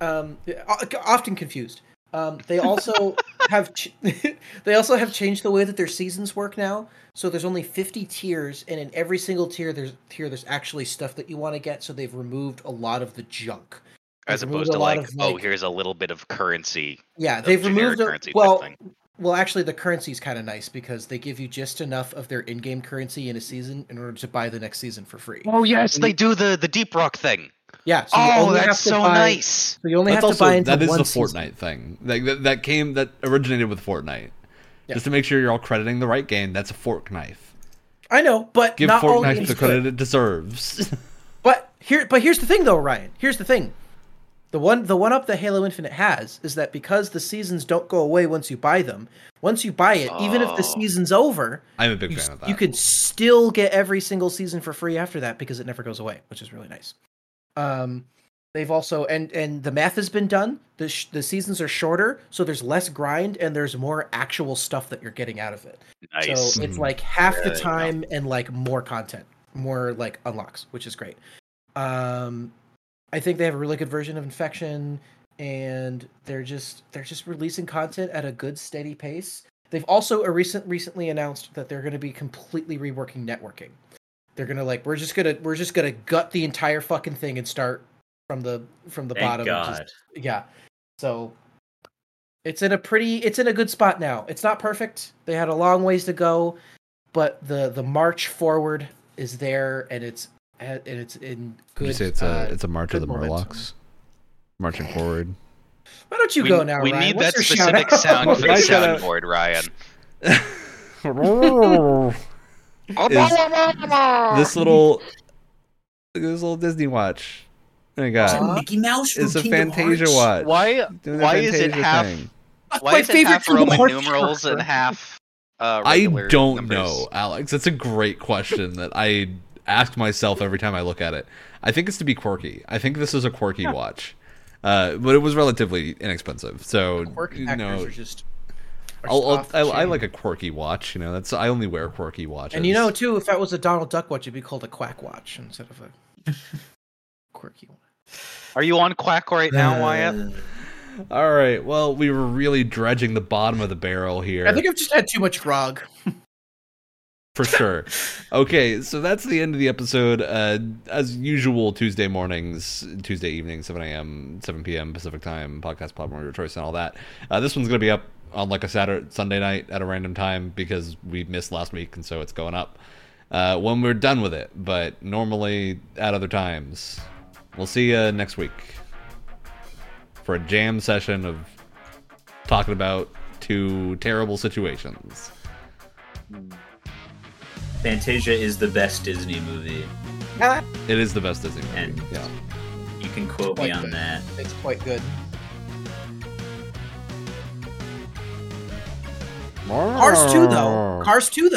um, often confused. Um, they also have ch- they also have changed the way that their seasons work now. So there's only 50 tiers, and in every single tier, there's tier there's actually stuff that you want to get. So they've removed a lot of the junk. As They've opposed to a lot like, oh, here's a little bit of currency. Yeah, they've removed a, currency well. thing. Well, actually, the currency is kind of nice because they give you just enough of their in-game currency in a season in order to buy the next season for free. Oh yes, And they do the the deep rock thing. Yeah. So Oh, that's so buy, nice. So you only That's have also to buy into that is one the season. Fortnite thing. Like that, that came that originated with Fortnite. Yeah. Just to make sure you're all crediting the right game, that's a fork knife. I know, but Give not all Fortnite games the credit it. it deserves. But here, but here's the thing, though, Ryan. Here's the thing. The one, the one up that Halo Infinite has is that because the seasons don't go away once you buy them. Once you buy it, even if the Oh. season's over, I'm a big you, fan of that. you can still get every single season for free after that because it never goes away, which is really nice. Um, they've also and and the math has been done. The sh- the seasons are shorter, so there's less grind and there's more actual stuff that you're getting out of it. Nice. So it's like half Yeah, the there you go. time and like more content, more like unlocks, which is great. Um, I think they have a really good version of Infection, and they're just they're just releasing content at a good steady pace. They've also a recent recently announced that they're going to be completely reworking networking. They're gonna like we're just gonna we're just gonna gut the entire fucking thing and start from the from the Thank bottom. and just- yeah. So it's in a pretty it's in a good spot now. It's not perfect. They had a long ways to go, but the the march forward is there and it's and it's in good you say it's a uh, it's a march of the good momentum. Murlocs, marching forward. Why don't you we, go now, we Ryan? need What's that specific sound for the My shout-out- soundboard, Ryan. this little this little Disney watch. Oh my god, Aw. Mickey Mouse from it's a Kingdom Fantasia Hearts. watch. Why? Doing Why is it half? thing. Why My is it favorite half Kingdom Roman Hearts numerals and half? Uh, I don't numbers? know, Alex. That's a great question that I ask myself every time I look at it. I think it's to be quirky. I think this is a quirky watch, uh, but it was relatively inexpensive. So Quirky you know, are just. I, I chain. like a quirky watch. You know, that's I only wear quirky watches. And you know too, if that was a Donald Duck watch, it'd be called a Quack watch instead of a quirky one. Are you on Quack right now, Wyatt? Uh, All right. Well, we were really dredging the bottom of the barrel here. I think I've just had too much grog. for sure. Okay, so that's the end of the episode. Uh, as usual, Tuesday mornings, Tuesday evenings, 7 a.m., 7 p.m. Pacific time, podcast platform of your choice, and all that. Uh, this one's going to be up on like a Saturday, Sunday night at a random time because we missed last week, and so it's going up uh, when we're done with it. But normally at other times. We'll see you next week for a jam session of talking about two terrible situations. Fantasia is the best Disney movie. It is the best Disney movie. And- yeah. You can quote me on good. that. It's quite good. Cars 2 though. Oh. Cars 2 though.